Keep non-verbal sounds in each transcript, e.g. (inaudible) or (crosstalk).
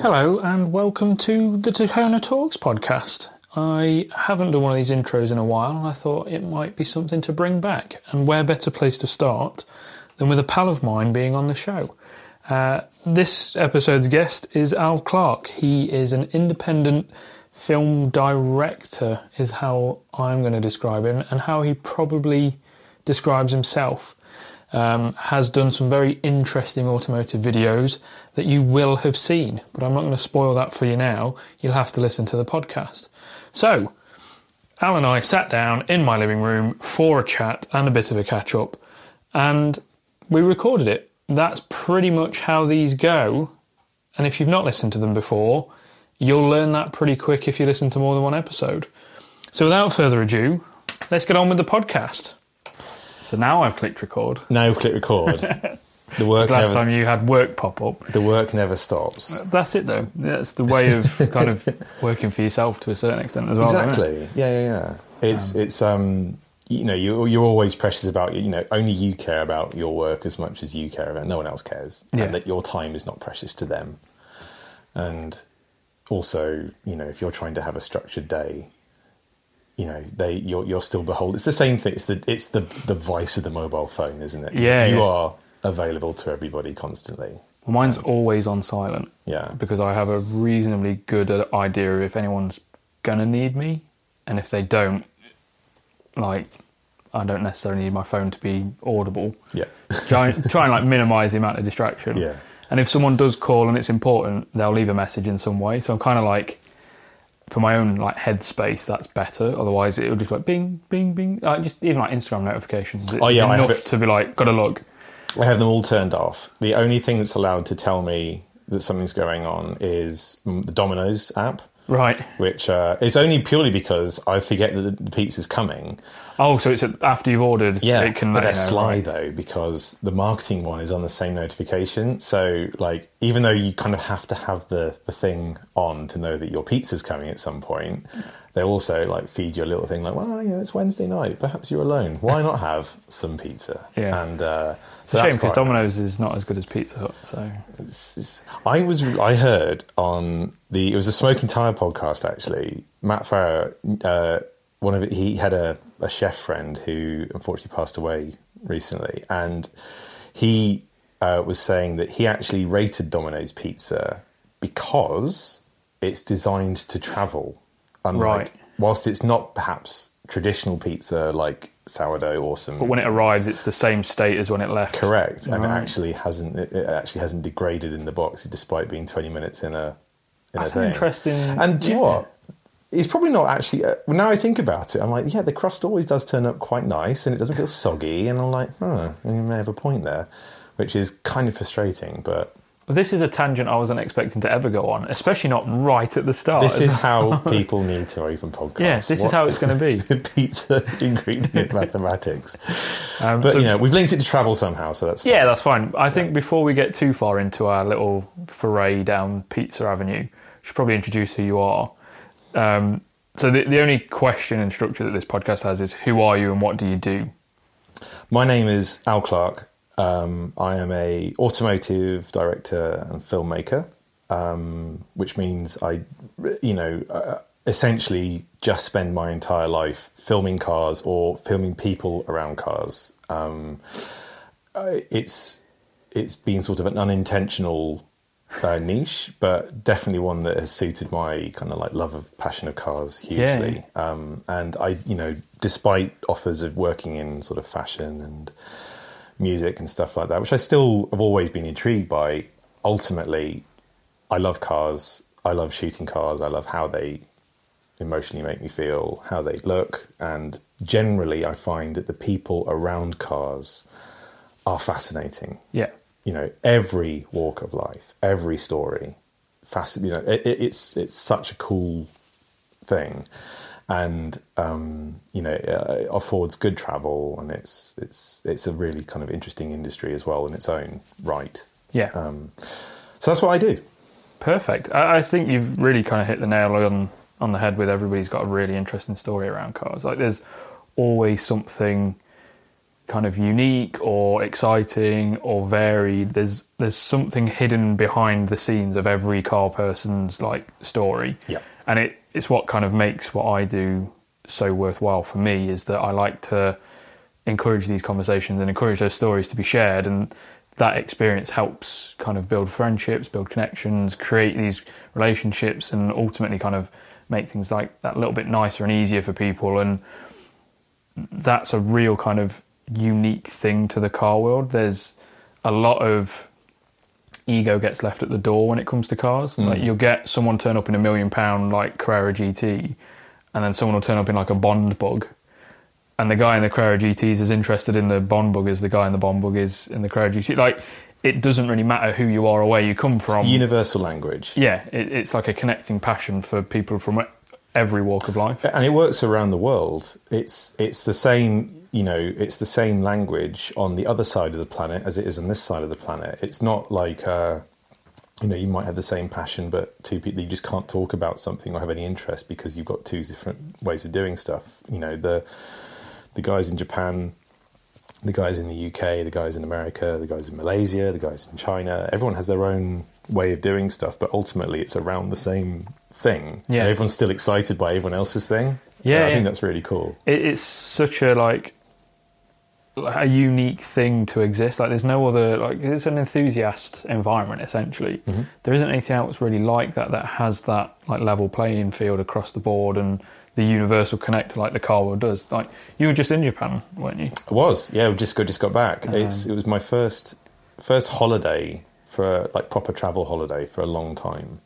Hello and welcome to the Takona Talks podcast. I haven't done one of these intros in a while and I thought it might be something to bring back. And where better place to start than with a pal of mine being on the show? Uh, this episode's guest is Al Clark. He is an independent film director, is how I'm going to describe him, and how he probably describes himself. Um, has done some very interesting automotive videos that you will have seen, but I'm not going to spoil that for you now. You'll have to listen to the podcast. So, Al and I sat down in my living room for a chat and a bit of a catch up, and we recorded it. That's pretty much how these go. And if you've not listened to them before, you'll learn that pretty quick if you listen to more than one episode. So, without further ado, let's get on with the podcast. So now I've clicked record. Now click record. (laughs) The work Last never, time you had work pop up. the work never stops. That's it though. That's the way of kind of (laughs) working for yourself to a certain extent as well. Exactly. Yeah, yeah, yeah. It's it's um you know you you're always precious about you know only you care about your work as much as you care about no one else cares Yeah. and that your time is not precious to them. And also you know if you're trying to have a structured day. You know, they you're you're still beholden. It's the same thing. It's the it's the the vice of the mobile phone, isn't it? Yeah, you yeah. are available to everybody constantly. Mine's always on silent Yeah, because I have a reasonably good idea of if anyone's gonna need me, and if they don't, like, I don't necessarily need my phone to be audible. yeah, (laughs) try, try and like minimize the amount of distraction. Yeah. And if someone does call and it's important, they'll leave a message in some way. So I'm kind of like, for my own like headspace, that's better. Otherwise, it'll just be like bing, bing, bing. Like just even like Instagram notifications. It's Oh, yeah, I have enough to be like, gotta look. I have them all turned off. The only thing that's allowed to tell me that something's going on is the Domino's app, Right. which uh, is only purely because I forget that the pizza's coming. Oh, so it's after you've ordered. Yeah, it can but they're know, sly right. though because the marketing one is on the same notification. So, like, even though you kind of have to have the the thing on to know that your pizza's coming at some point, they also like feed you a little thing like, well, you know, it's Wednesday night. Perhaps you're alone. Why not have some pizza? (laughs) Yeah. and uh, It's so a shame because Domino's is not as good as Pizza Hut. So It's- it's- I was I heard on the it was a smoking tire podcast actually. Matt Farah, uh, one of it, he had a, a chef friend who unfortunately passed away recently, and he uh, was saying that he actually rated Domino's pizza because it's designed to travel. Unlike, Right. Whilst it's not perhaps traditional pizza like sourdough awesome but when it arrives, it's the same state as when it left. Correct, and it actually hasn't. It actually hasn't degraded in the box, despite being twenty minutes in a. In That's a an thing. interesting- And do you know what? It's probably not actually. Uh, well, now I think about it, I'm like, yeah, the crust always does turn up quite nice, and it doesn't feel soggy. And I'm like, huh, you may have a point there, which is kind of frustrating. But This is a tangent I wasn't expecting to ever go on, especially not right at the start. this is (laughs) how people need to open podcasts. Yeah, this is how it's gonna be. (laughs) pizza ingredient mathematics. Um, But so- you know, we've linked it to travel somehow, so that's Yeah, that's fine. I think before we get too far into our little foray down Pizza Avenue, we should probably introduce who you are. Um, so the, the only question and structure that this podcast has is who are you and what do you do? My name is Al Clark. Um, I am a automotive director and filmmaker, um, which means I, you know, uh, essentially just spend my entire life filming cars or filming people around cars. Um, it's it's been sort of an unintentional uh, niche, but definitely one that has suited my kind of like love of passion of cars hugely. Um, and I, you know, despite offers of working in sort of fashion and music and stuff like that, which I still have always been intrigued by. Ultimately, I love cars. I love shooting cars. I love how they emotionally make me feel, how they look, and generally, I find that the people around cars are fascinating Yeah. You know every walk of life every story fasc- you know it, it, it's it's such a cool thing and um, you know uh, it affords good travel and it's it's it's a really kind of interesting industry as well in its own right Yeah. um, so that's what I do Perfect. I, I think you've really kind of hit the nail on on the head with everybody's got a really interesting story around cars. Like there's always something kind of unique or exciting or varied. There's there's something hidden behind the scenes of every car person's like story. Yeah. And it, it's what kind of makes what I do so worthwhile for me is that I like to encourage these conversations and encourage those stories to be shared and that experience helps kind of build friendships, build connections, create these relationships and ultimately kind of make things like that a little bit nicer and easier for people and that's a real kind of unique thing to the car world. There's a lot of ego gets left at the door when it comes to cars. Mm. Like you'll get someone turn up in a million pound like Carrera GT, and then someone will turn up in like a Bond bug, and the guy in the Carrera GT is as interested in the Bond bug as the guy in the Bond bug is in the Carrera GT. Like it doesn't really matter who you are or where you come from. The universal language. yeah, it, it's like a connecting passion for people from every walk of life. and it works around the world. It's it's the same, you know, it's the same language on the other side of the planet as it is on this side of the planet. It's not like, uh, you know, you might have the same passion, but two people you just can't talk about something or have any interest because you've got two different ways of doing stuff. You know, the the guys in Japan, the guys in the UK, the guys in America, the guys in Malaysia, the guys in China. Everyone has their own way of doing stuff, but ultimately it's around the same thing. Yeah. And everyone's still excited by everyone else's thing. Yeah, I yeah. think that's really cool. it, it's such a like a unique thing to exist. Like there's no other like it's an enthusiast environment essentially. Mm-hmm. There isn't anything else really like that that has that like level playing field across the board and the universal connector like the car world does. Like you were just in Japan, weren't you? I was, yeah. we Just got just got back. Uh-huh. It's it was my first first holiday for like proper travel holiday for a long time,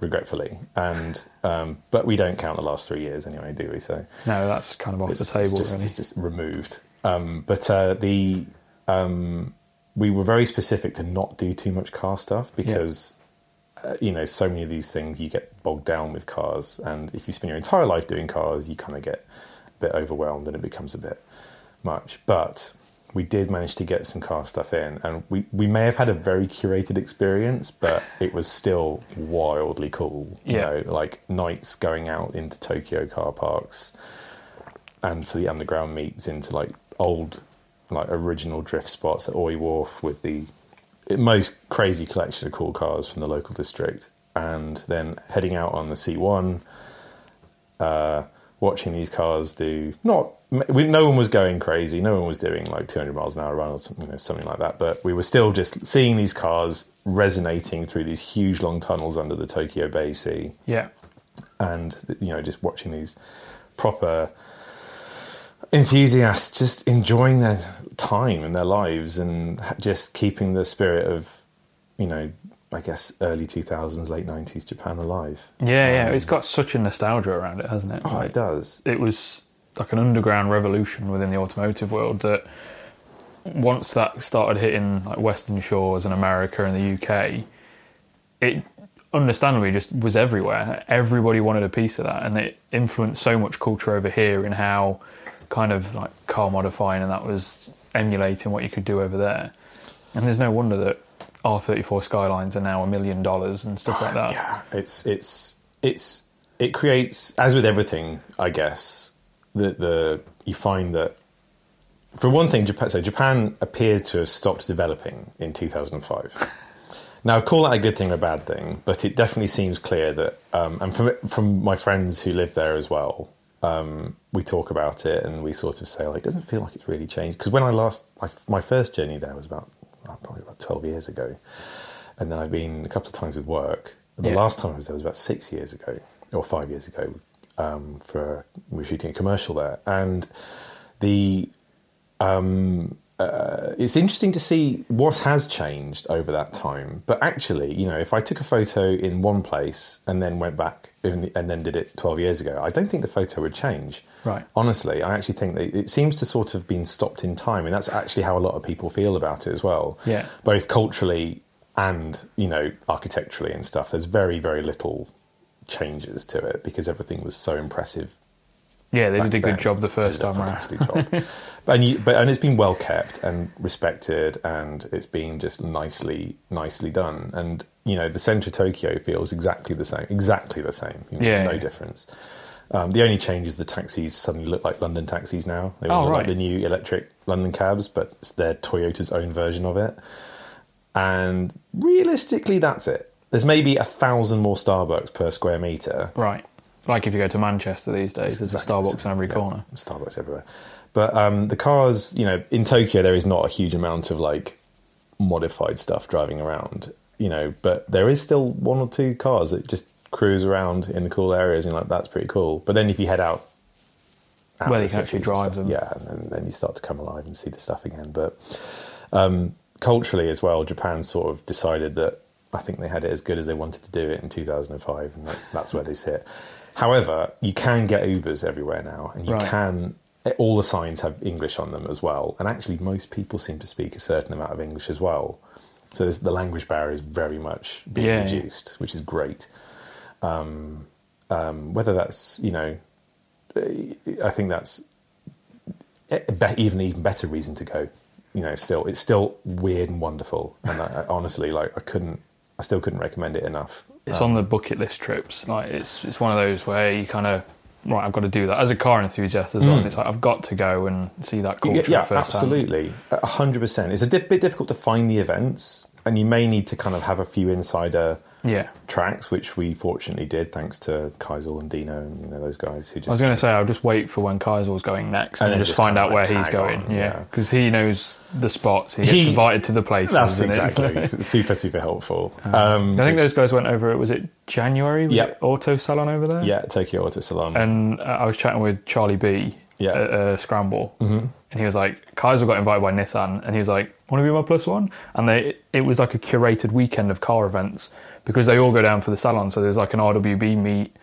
regretfully. And um, but we don't count the last three years anyway, do we? So No, that's kind of off the table. it's just, really. it's just removed. Um, but uh, the um, we were very specific to not do too much car stuff because uh, you know so many of these things you get bogged down with cars, and if you spend your entire life doing cars, you kind of get a bit overwhelmed and it becomes a bit much. But we did manage to get some car stuff in, and we, we may have had a very curated experience, but it was still wildly cool. You Yeah. know, like nights going out into Tokyo car parks and for the underground meets into like old, like original drift spots at Oi Wharf with the most crazy collection of cool cars from the local district, and then heading out on the C1, uh, watching these cars do not. We, no one was going crazy. No one was doing like 200 miles an hour run or something, you know, something like that. But we were still just seeing these cars resonating through these huge long tunnels under the Tokyo Bay Sea yeah. and you know just watching these proper enthusiasts just enjoying their time and their lives and just keeping the spirit of you know i guess early 2000s late 90s japan alive Yeah, yeah. Um, it's got such a nostalgia around it, hasn't it? oh Like, it does it was like an underground revolution within the automotive world that once that started hitting like Western Shores and America and the UK, it understandably just was everywhere. Everybody wanted a piece of that, and it influenced so much culture over here in how kind of like car modifying and that was emulating what you could do over there. And there's no wonder that R34 Skylines are now a million dollars and stuff like that. yeah it's it's it's it creates as with everything i guess the the you find that for one thing japan so japan appears to have stopped developing in 2005 now call that a good thing or a bad thing but it definitely seems clear that um, and from from my friends who live there as well um, we talk about it and we sort of say like it doesn't feel like it's really changed because when i last my, my first journey there was about uh, probably about 12 years ago and then I've been a couple of times with work. The Yeah. last time I was there was about six years ago or five years ago. Um, for we were shooting a commercial there, and the um, uh, it's interesting to see what has changed over that time. But actually, you know, if I took a photo in one place and then went back in the, and then did it twelve years ago, I don't think the photo would change. Right. Honestly, I actually think that it seems to sort of been stopped in time, and that's actually how a lot of people feel about it as well. Yeah. Both culturally and you know architecturally and stuff. There's very very little changes to it because everything was so impressive Yeah, they did a good then. job the first time around. fantastic job. (laughs) And, you, but and it's been well kept and respected, and it's been just nicely nicely done. And you know, the centre of Tokyo feels exactly the same, exactly the same. You know, Yeah, there's no yeah. difference. Um, the only change is the taxis suddenly look like London taxis now. They Oh, look right. like the new electric London cabs, but it's their Toyota's own version of it. And realistically, that's it. There's maybe a thousand more Starbucks per square meter. Right. Like if you go to Manchester these days, there's a Starbucks in every Yeah, corner. Starbucks everywhere. But um, the cars, you know, in Tokyo, there is not a huge amount of like modified stuff driving around, you know, but there is still one or two cars that just cruise around in the cool areas, and like that's pretty cool. But then if you head out, out Where of you can actually drive stuff, them. yeah, and then, then you start to come alive and see the stuff again. But um, culturally as well, Japan sort of decided that I think they had it as good as they wanted to do it in 2005, and that's that's where they sit. However, you can get Ubers everywhere now, and you Right. can. All the signs have English on them as well, and actually, most people seem to speak a certain amount of English as well. So the language barrier is very much being Yeah, yeah. reduced, which is great. Um, um, whether that's you know, I think that's e- even even better reason to go. You know, still it's still weird and wonderful, and I, I honestly like I couldn't, I still couldn't recommend it enough. It's on the bucket list trips. Like it's it's one of those where you kind of right. I've got to do that as a car enthusiast as well. It's like I've got to go and see that culture Mm. yeah, yeah absolutely, a hundred percent. It's a di- bit difficult to find the events, and you may need to kind of have a few insider Yeah. tracks, which we fortunately did thanks to Kaiser and Dino and you know those guys who just I was going to say I'll just wait for when Kaiser's going next And and, just, just find out where he's going. on, yeah, yeah. because he knows the spots. He gets He- invited to the places. That's exactly (laughs) super super helpful. Um, I think those guys went over. Was it January? Was Yeah. it Auto Salon over there. yeah, Tokyo Auto Salon. And uh, I was chatting with Charlie B Yeah. at uh, Scramble, mm-hmm. and he was like, Kaiser got invited by Nissan, and he was like, "Want to be my plus one?" And they, it was like a curated weekend of car events because they all go down for the salon. So there's like an RWB meet,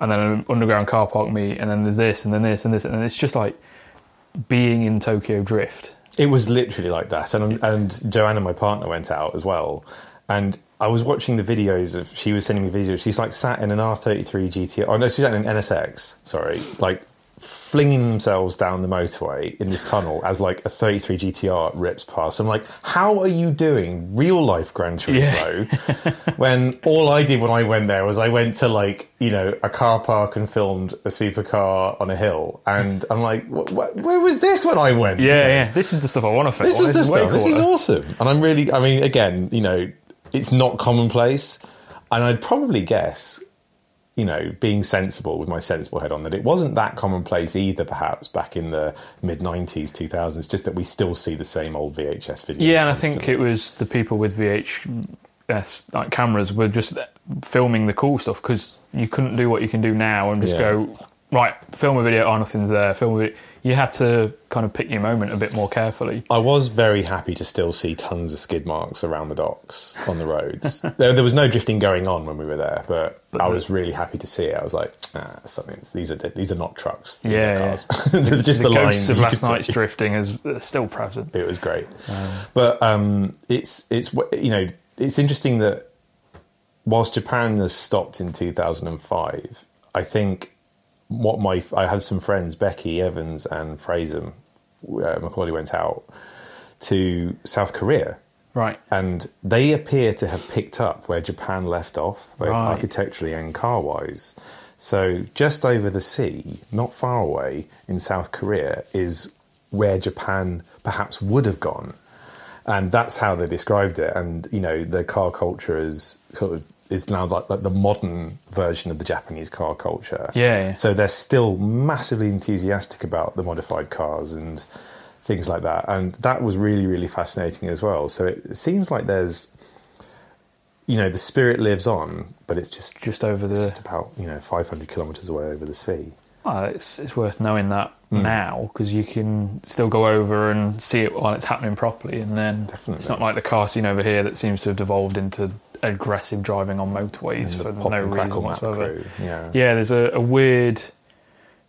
and then an underground car park meet, and then there's this, and then this, and this, and it's just like being in Tokyo Drift. It was literally like that, and and Joanna, my partner, went out as well, and I was watching the videos of. She was sending me videos. She's like sat in an R33 GTR. Oh no, she's sat in an NSX. Sorry, like flinging themselves down the motorway in this tunnel as like a 33 GTR rips past. I'm like, how are you doing real life Gran Turismo? (laughs) when all I did when I went there was I went to like you know a car park and filmed a supercar on a hill, and (laughs) I'm like, wh- wh- where was this when I went? Yeah, yeah. This is the stuff I want to film. This was the is stuff. This is awesome, and I'm really. I mean, again, you know, it's not commonplace, and I'd probably guess, you know, being sensible with my sensible head on, that it wasn't that commonplace either. Perhaps back in the mid '90s, 2000s, just that we still see the same old VHS videos. Yeah, and I think it was the people with VHS like cameras were just filming the cool stuff because you couldn't do what you can do now and just Yeah. go right, film a video. Oh, nothing's there. Film a video. You had to kind of pick your moment a bit more carefully. I was very happy to still see tons of skid marks around the docks on the roads. (laughs) there, there was no drifting going on when we were there, but, But I the- was really happy to see it. I was like, ah, something. These are these are not trucks. These Yeah, are yeah. cars. (laughs) Just the the, lines ghosts of last could see. night's drifting is uh, still present. It was great, but um, it's it's you know it's interesting that whilst Japan has stopped in 2005, I think what my I had some friends Becky Evans and Fraser uh, Macaulay went out to South Korea. Right. And they appear to have picked up where Japan left off, both Right. architecturally and car wise. So, just over the sea, not far away in South Korea, is where Japan perhaps would have gone. And that's how they described it. And, you know, the car culture is sort of is now like, like the modern version of the Japanese car culture. Yeah, yeah. So they're still massively enthusiastic about the modified cars and things like that. And that was really, really fascinating as well. So it, it seems like there's, you know, the spirit lives on, but it's just Just over the. just about you know 500 kilometers away over the sea. Oh, it's it's worth knowing that Hmm. now because you can still go over and see it while it's happening properly, and then Definitely. it's not like the car scene over here that seems to have devolved into aggressive driving on motorways for no reason whatsoever. Yeah. Yeah, there's a, a weird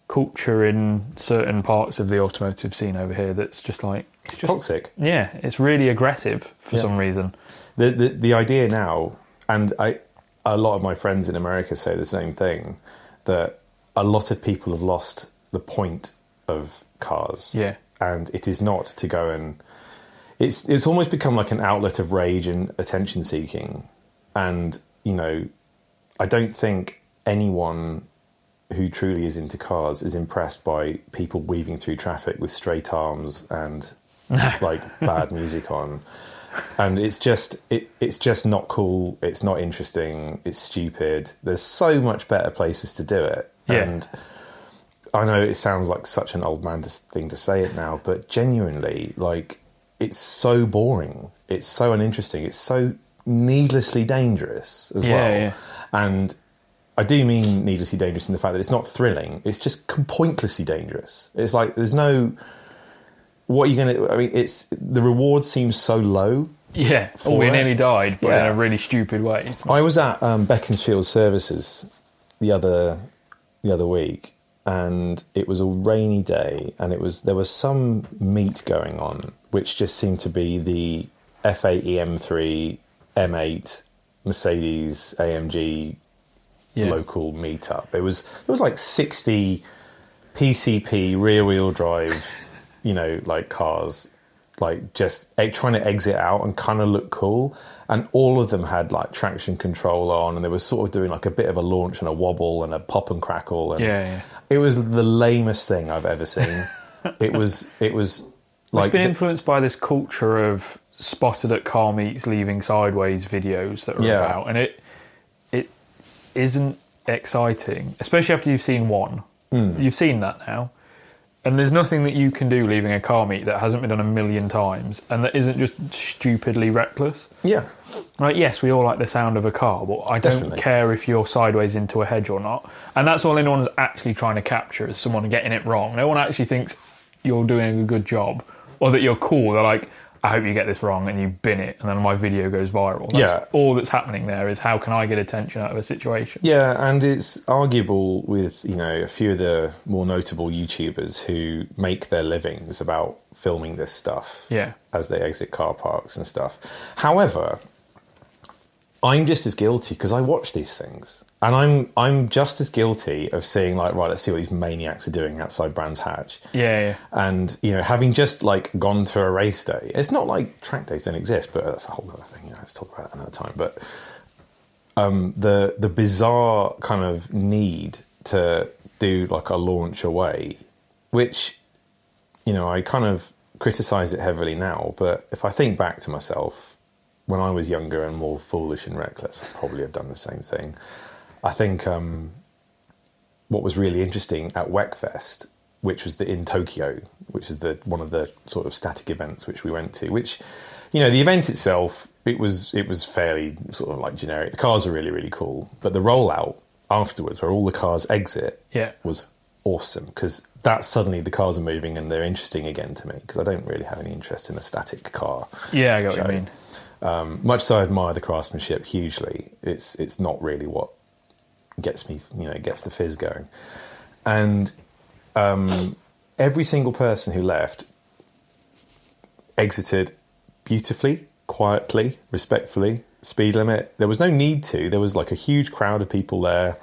culture in certain parts of the automotive scene over here that's just like it's just toxic. yeah, it's really aggressive for Yeah. some reason. The, the the idea now, and I, a lot of my friends in America say the same thing, that a lot of people have lost the point of cars. Yeah. and it is not to go and it's it's almost become like an outlet of rage and attention seeking, and you know, I don't think anyone who truly is into cars is impressed by people weaving through traffic with straight arms and (laughs) like bad music on. And it's just it, it's just not cool. It's not interesting. It's stupid. There's so much better places to do it. Yeah. And I know it sounds like such an old man thing to say it now, but genuinely, like it's so boring. It's so uninteresting. It's so needlessly dangerous as Yeah, well. yeah. And I do mean needlessly dangerous in the fact that it's not thrilling. It's just pointlessly dangerous. It's like there's no. What are you going to? I mean, it's the reward seems so low. Yeah. Oh, we it. nearly died, but Yeah. in a really stupid way. I was at um, Beaconsfield Services the other the other week, and it was a rainy day, and it was there was some meet going on, which just seemed to be the F80 M3 M8 Mercedes AMG Yeah. local meetup. It was it was like sixty PCP rear wheel drive, (laughs) you know, like cars, like just trying to exit out and kind of look cool. And all of them had like traction control on, and they were sort of doing like a bit of a launch and a wobble and a pop and crackle. And Yeah, yeah. it was the lamest thing I've ever seen. (laughs) it was it was like it's been influenced by this culture of spotted at car meets leaving sideways videos that are Yeah. about, and it it isn't exciting, especially after you've seen one. Hmm. You've seen that now, and there's nothing that you can do leaving a car meet that hasn't been done a million times, and that isn't just stupidly reckless. yeah. Right, yes, we all like the sound of a car, but I don't care if you're sideways into a hedge or not. And that's all anyone's actually trying to capture is someone getting it wrong. No one actually thinks you're doing a good job or that you're cool. They're like, I hope you get this wrong and you bin it and then my video goes viral. That's Yeah. all that's happening there is how can I get attention out of a situation? Yeah, and it's arguable with you know a few of the more notable YouTubers who make their livings about filming this stuff. Yeah. as they exit car parks and stuff. However, I'm just as guilty because I watch these things, and I'm I'm just as guilty of seeing like right, let's see what these maniacs are doing outside Brands Hatch. Yeah, yeah. And you know, having just like gone to a race day, it's not like track days don't exist, but that's a whole other thing. You know, let's talk about that another time. But um, the the bizarre kind of need to do like a launch away, which you know I kind of criticize it heavily now. But if I think back to myself when I was younger and more foolish and reckless, I'd probably have done the same thing. I think um, what was really interesting at Wekfest, which was the in Tokyo, which is the one of the sort of static events which we went to. Which, you know, the event itself, it was it was fairly sort of like generic. The cars are really really cool, but the rollout afterwards, where all the cars exit, Yeah. was awesome because that suddenly the cars are moving and they're interesting again to me because I don't really have any interest in a static car. Yeah, I get what you mean. Um, much as I admire the craftsmanship hugely, it's it's not really what gets me, you know, gets the fizz going. And um, every single person who left exited beautifully, quietly, respectfully. Speed limit. There was no need to. There was like a huge crowd of people there.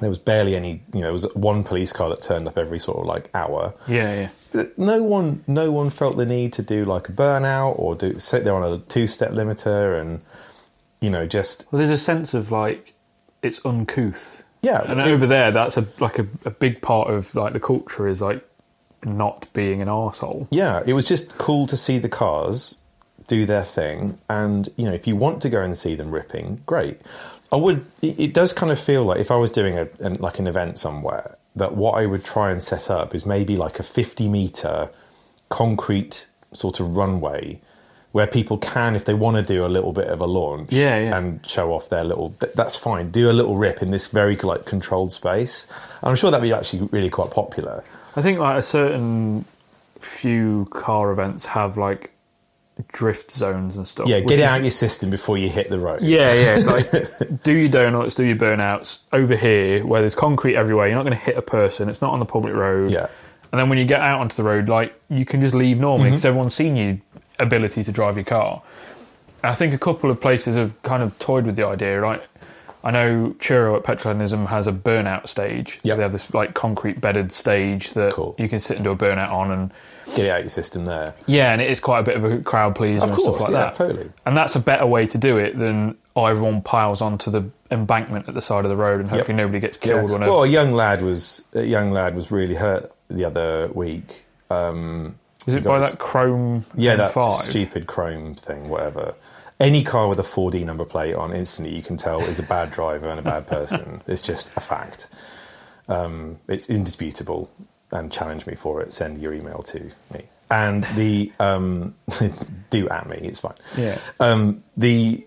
There was barely any. You know, it was one police car that turned up every sort of like hour Yeah, yeah. No one no one felt the need to do like a burnout or do sit there on a two step limiter and you know just Well, there's a sense of like it's uncouth. Yeah, and it over there, that's a like a, a big part of like the culture is like not being an arsehole. yeah it was just cool to see the cars do their thing and you know if you want to go and see them ripping great i would it, it does kind of feel like if i was doing a an, like an event somewhere that what i would try and set up is maybe like a 50 meter concrete sort of runway where people can if they want to do a little bit of a launch Yeah, yeah. and show off their little that's fine. Do a little rip in this very like controlled space. I'm sure that'd be actually really quite popular. I think like a certain few car events have like drift zones and stuff. yeah get is- out your system before you hit the road Yeah, yeah. Like, (laughs) do your donuts, do your burnouts over here where there's concrete everywhere. You're not going to hit a person. It's not on the public road. Yeah. And then when you get out onto the road, like you can just leave normally Mm-hmm. because everyone's seen your ability to drive your car. I think a couple of places have kind of toyed with the idea. Like I know Churro at Petrolheadonism has a burnout stage. So Yep. they have this like concrete bedded stage that Cool. you can sit and do a burnout on, and Get it out your system there. yeah, and it is quite a bit of a crowd pleaser Of and course, stuff like yeah, that. totally. And that's a better way to do it than oh, everyone piles onto the embankment at the side of the road and hopefully nobody gets killed. A- Well, a young lad was a young lad was really hurt the other week. Um, is it by got- that Chrome Yeah, that M5? stupid chrome thing, whatever. Any car with a 4D number plate on instantly you can tell is a bad driver and a bad person. (laughs) it's just a fact. Um, it's indisputable. And challenge me for it. Send your email to me. And the um, (laughs) do at me. It's fine. Yeah. Um, the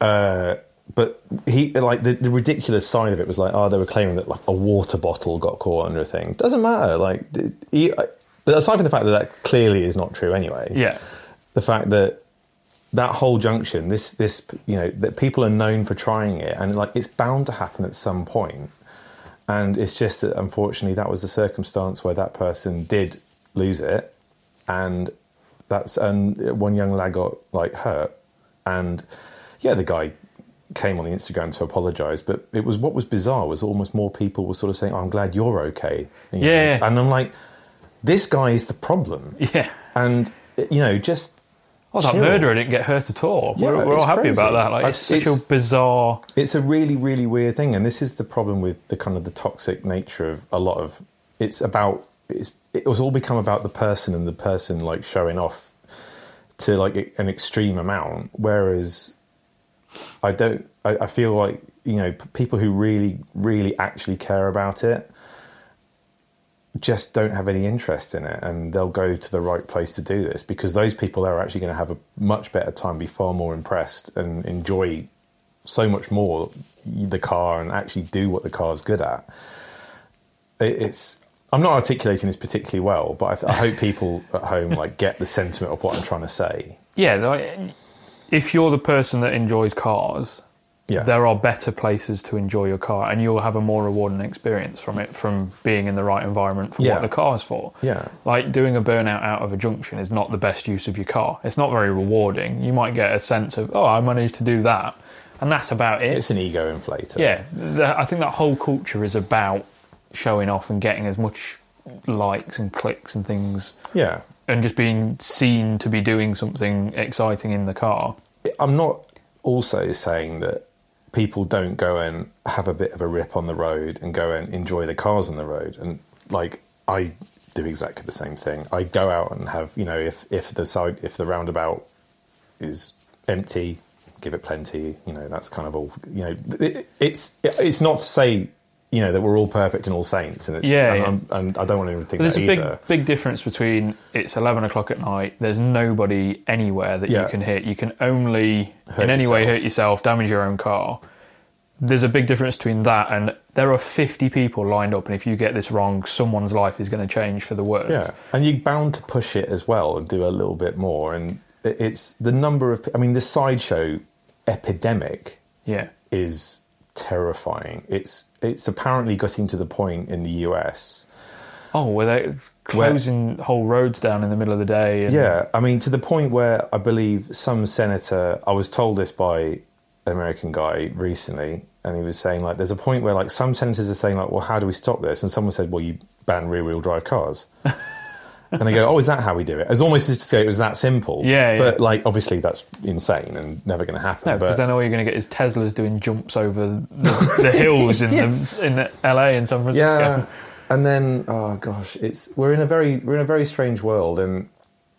uh, but he like the, the ridiculous side of it was like, oh, they were claiming that like a water bottle got caught under a thing. Doesn't matter. Like, he, aside from the fact that that clearly is not true anyway Yeah. the fact that that whole junction, this this you know that people are known for trying it, and like it's bound to happen at some point. And it's just that unfortunately that was the circumstance where that person did lose it, and that's and one young lad got like hurt, and yeah, the guy came on the Instagram to apologise, but it was what was bizarre was almost more people were sort of saying, oh, "I'm glad you're okay." You Yeah. think- and I'm like, this guy is the problem, Yeah. and you know just Well, that chill. murderer didn't get hurt at all. Yeah, we're we're all happy crazy. about that. Like, I- it's such a bizarre. it's a really really weird thing and this is the problem with the kind of the toxic nature of a lot of it's about it's it was all become about the person and the person like showing off to like an extreme amount whereas i don't i, I feel like you know p- people who really really actually care about it just don't have any interest in it and they'll go to the right place to do this because those people are actually going to have a much better time be far more impressed and enjoy so much more the car and actually do what the car is good at. It's i'm not articulating this particularly well but i, th- I hope people at home like get the sentiment of what i'm trying to say. Yeah, if you're the person that enjoys cars, yeah there are better places to enjoy your car, and you'll have a more rewarding experience from it, from being in the right environment for Yeah. what the car's for. Yeah. Like doing a burnout out of a junction is not the best use of your car. It's not very rewarding. You might get a sense of, oh, I managed to do that, and that's about it. it's an ego inflator Yeah, the, I think that whole culture is about showing off and getting as much likes and clicks and things, yeah and just being seen to be doing something exciting in the car. I'm not also saying that people don't go and have a bit of a rip on the road and go and enjoy the cars on the road. And like I do exactly the same thing. I go out and have you know if if the side if the roundabout is empty, give it plenty. You know that's kind of all. You know it, it's it's not to say you know that we're all perfect and all saints. And it's Yeah, and, yeah. I'm, and I don't want anyone to think there's that a big, either. big difference between it's 11 o'clock at night, there's nobody anywhere that Yeah. you can hit. You can only, Hurt in any way, hurt yourself, damage your own car. There's a big difference between that and there are 50 people lined up, and if you get this wrong, someone's life is going to change for the worse. Yeah, and you're bound to push it as well and do a little bit more. And it's the number of, I mean, the sideshow epidemic Yeah. is terrifying. It's it's apparently getting to the point in the US. Oh, were they closing whole roads down in the middle of the day? And, Yeah, I mean, to the point where I believe some senator, I was told this by an American guy recently, and he was saying like, there's a point where like some senators are saying like, well, how do we stop this? And someone said, well, you ban rear wheel drive cars. (laughs) (laughs) and they go, oh, is that how we do it? As almost as to say it was that simple. Yeah, yeah. But like, obviously, that's insane and never going to happen. No, because but then all you're going to get is Teslas doing jumps over the, the hills in (laughs) the, in LA and San Francisco. yeah, and then oh gosh, it's we're in a very we're in a very strange world, and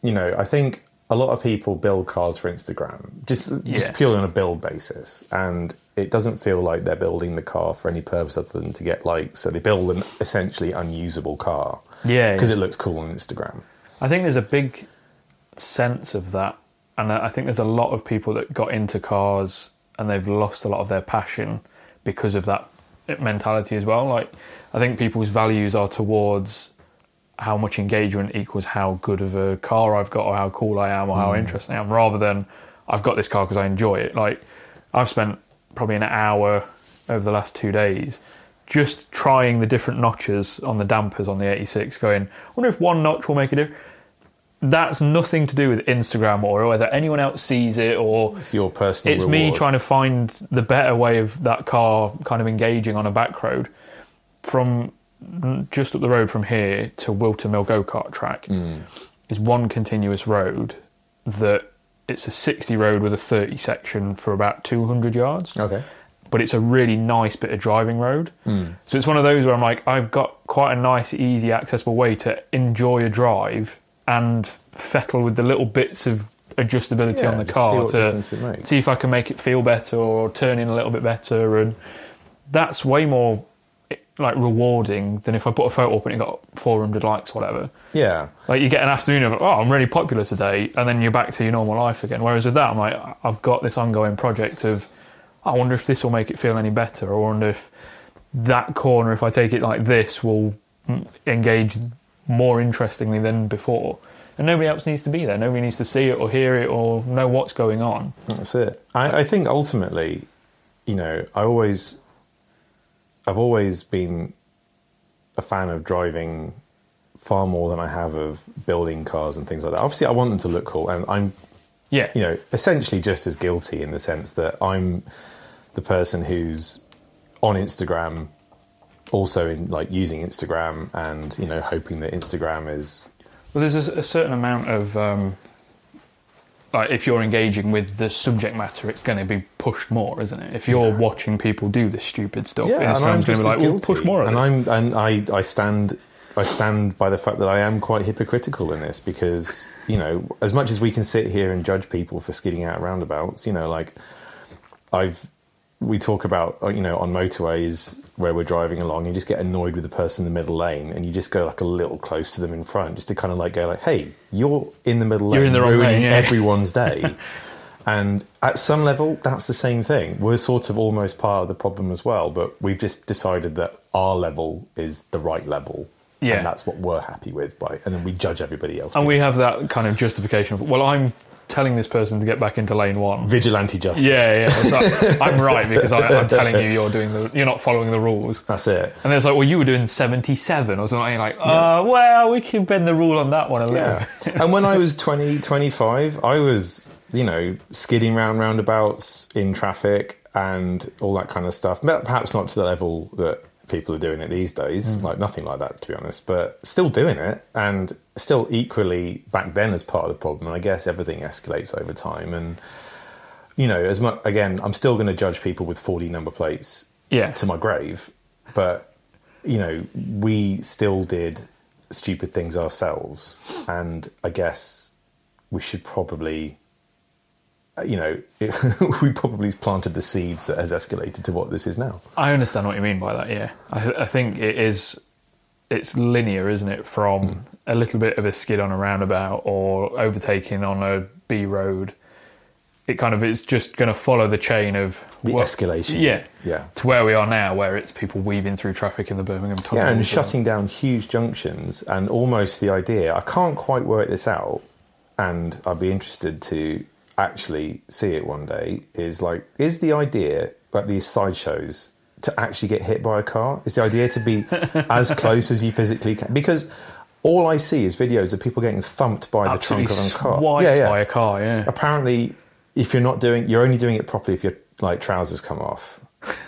you know, I think a lot of people build cars for Instagram, just just purely on a build basis, and it doesn't feel like they're building the car for any purpose other than to get likes. So they build an essentially unusable car, Yeah, because yeah. it looks cool on Instagram. I think there's a big sense of that, and I think there's a lot of people that got into cars and they've lost a lot of their passion because of that mentality as well. Like, I think people's values are towards how much engagement equals how good of a car I've got, or how cool I am, or how mm. interesting I am, rather than I've got this car because I enjoy it. Like, I've spent probably an hour over the last two days just trying the different notches on the dampers on the 86, going, I wonder if one notch will make a difference that's nothing to do with Instagram or whether anyone else sees it or It's your personal. it's me trying to find the better way of that car kind of engaging on a back road from just up the road from here to Whilton Mill go kart track Hmm. is one continuous road that it's a 60 road with a 30 section for about 200 yards Okay. But it's a really nice bit of driving road. Hmm. So it's one of those where I'm like, I've got quite a nice, easy, accessible way to enjoy a drive and fettle with the little bits of adjustability Yeah, on the car see to difference it makes. see if I can make it feel better or turn in a little bit better. And that's way more like rewarding than if I put a photo up and it got 400 likes, or whatever. Yeah. Like you get an afternoon of, oh, I'm really popular today, and then you're back to your normal life again. Whereas with that, I'm like, I've got this ongoing project of, I wonder if this will make it feel any better, or I wonder if that corner, if I take it like this, will engage more interestingly than before. And nobody else needs to be there. Nobody needs to see it or hear it or know what's going on. That's it. I, I think ultimately, you know, I always, I've always been a fan of driving far more than I have of building cars and things like that. Obviously, I want them to look cool, and I'm, Yeah. you know, essentially just as guilty in the sense that I'm the person who's on Instagram, also in like using Instagram, and you know, hoping that Instagram is Well, there's a, a certain amount of um, like if you're engaging with the subject matter, it's going to be pushed more, isn't it? If you're watching people do this stupid stuff, and I'm Instagram's going to just be like, well, push more of and it. I'm and I, I stand I stand by the fact that I am quite hypocritical in this because you know as much as we can sit here and judge people for skidding out roundabouts, you know, like I've we talk about uh, you know on motorways where we're driving along, you just get annoyed with the person in the middle lane, and you just go like a little close to them in front, just to kind of like go like, hey, you're in the middle You're lane, in the wrong ruining lane, yeah. everyone's day. (laughs) And at some level, that's the same thing. We're sort of almost part of the problem as well, but we've just decided that our level is the right level. Yeah. And that's what we're happy with, by, and then we judge everybody else. and we have that kind of justification of, well, I'm telling this person to get back into lane one. Vigilante justice. Yeah, yeah. Like, (laughs) I'm right because I, I'm telling you you're doing the, you're not following the rules. That's it. And then it's like, well, you were doing 77 or something. Like, uh, well, we can bend the rule on that one a little Yeah. (laughs) and when I was 20, 25, I was, you know, skidding round roundabouts in traffic and all that kind of stuff. But Perhaps not to the level that people are doing it these days, hmm. like nothing like that, to be honest, but still doing it and still equally back then as part of the problem. And I guess everything escalates over time. And, you know, as much, again, I'm still going to judge people with 4D number plates Yeah. to my grave, but you know, we still did stupid things ourselves, and I guess we should probably, you know, (laughs) we probably planted the seeds that has escalated to what this is now. I understand what you mean by that. Yeah, I, I think it is. It's linear, isn't it? From hmm. a little bit of a skid on a roundabout or overtaking on a B road, it kind of is just going to follow the chain of The what- escalation. Yeah, Yeah. To where we are now, where it's people weaving through traffic in the Birmingham tunnel. Yeah, and shutting down huge junctions, and almost the idea. I can't quite work this out, and I'd be interested to actually see it one day. Is like, is the idea like these sideshows to actually get hit by a car? Is the idea to be (laughs) as close as you physically can? Because all I see is videos of people getting thumped by Absolutely the trunk of a car. swiped by a car. Yeah. Apparently, if you're not doing, you're only doing it properly if your like trousers come off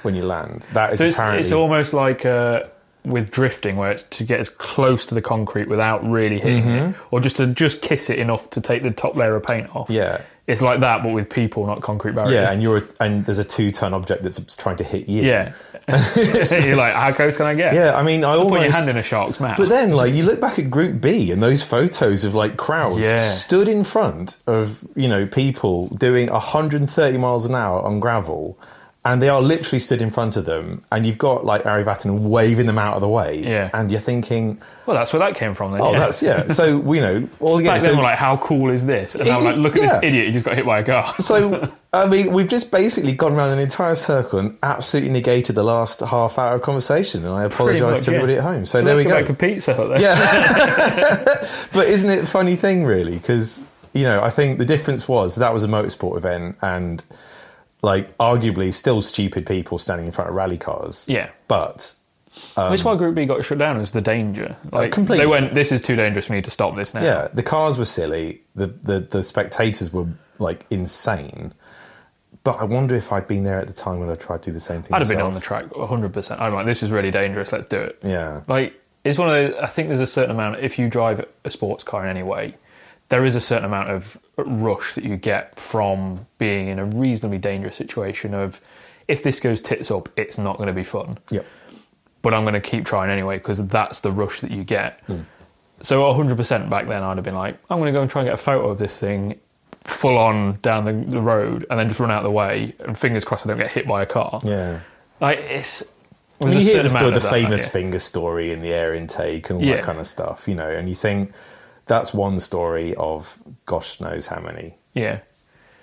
when you land. That is So it's, apparently. it's almost like uh, with drifting, where it's to get as close to the concrete without really hitting it, or just to just kiss it enough to take the top layer of paint off. Mm-hmm. Yeah. It's like that, but with people, not concrete barriers. Yeah, and you're and there's a two ton object that's trying to hit you. yeah. (laughs) (laughs) You're like, how close can I get? yeah. I mean, I always Put almost. your hand in a shark's mouth. but then, like, you look back at Group B and those photos of like crowds Yeah. stood in front of you know people doing 130 miles an hour on gravel, and they are literally stood in front of them, and you've got like Ari Vatanen waving them out of the way. Yeah. and you're thinking, well, that's where that came from. Then. oh, yeah. that's yeah. So you know, all again. Back so, then, we're like, how cool is this? And we're like, look at yeah. this idiot. He just got hit by a car. So, (laughs) I mean, we've just basically gone around an entire circle and absolutely negated the last half hour of conversation, and I apologise to yeah. everybody at home. So, So there we go back to pizza. Then. Yeah. (laughs) but isn't it a funny thing, really? Because, you know, I think the difference was that was a motorsport event and, like, arguably still stupid people standing in front of rally cars. Yeah. But um, Which is why Group B got shut down was the danger. Uh, like completely. they went, "This is too dangerous. for me to stop this now." Yeah, the cars were silly. The, the the spectators were like insane. But I wonder if I'd been there at the time when I tried to do the same thing. I'd have been on the track 100. percent I'm like, "This is really dangerous. Let's do it." Yeah, Like it's one of those. I think there's a certain amount. If you drive a sports car in any way, there is a certain amount of rush that you get from being in a reasonably dangerous situation. Of if this goes tits up, it's not going to be fun. yep. But I'm going to keep trying anyway because that's the rush that you get. Hmm. So 100% back then, I'd have been like, I'm going to go and try and get a photo of this thing full on down the, the road and then just run out of the way and fingers crossed I don't get hit by a car. Yeah. Like it's. Well, you a hear the, story, the that, famous finger story in the air intake and all Yeah. that kind of stuff, you know, and you think that's one story of gosh knows how many. Yeah.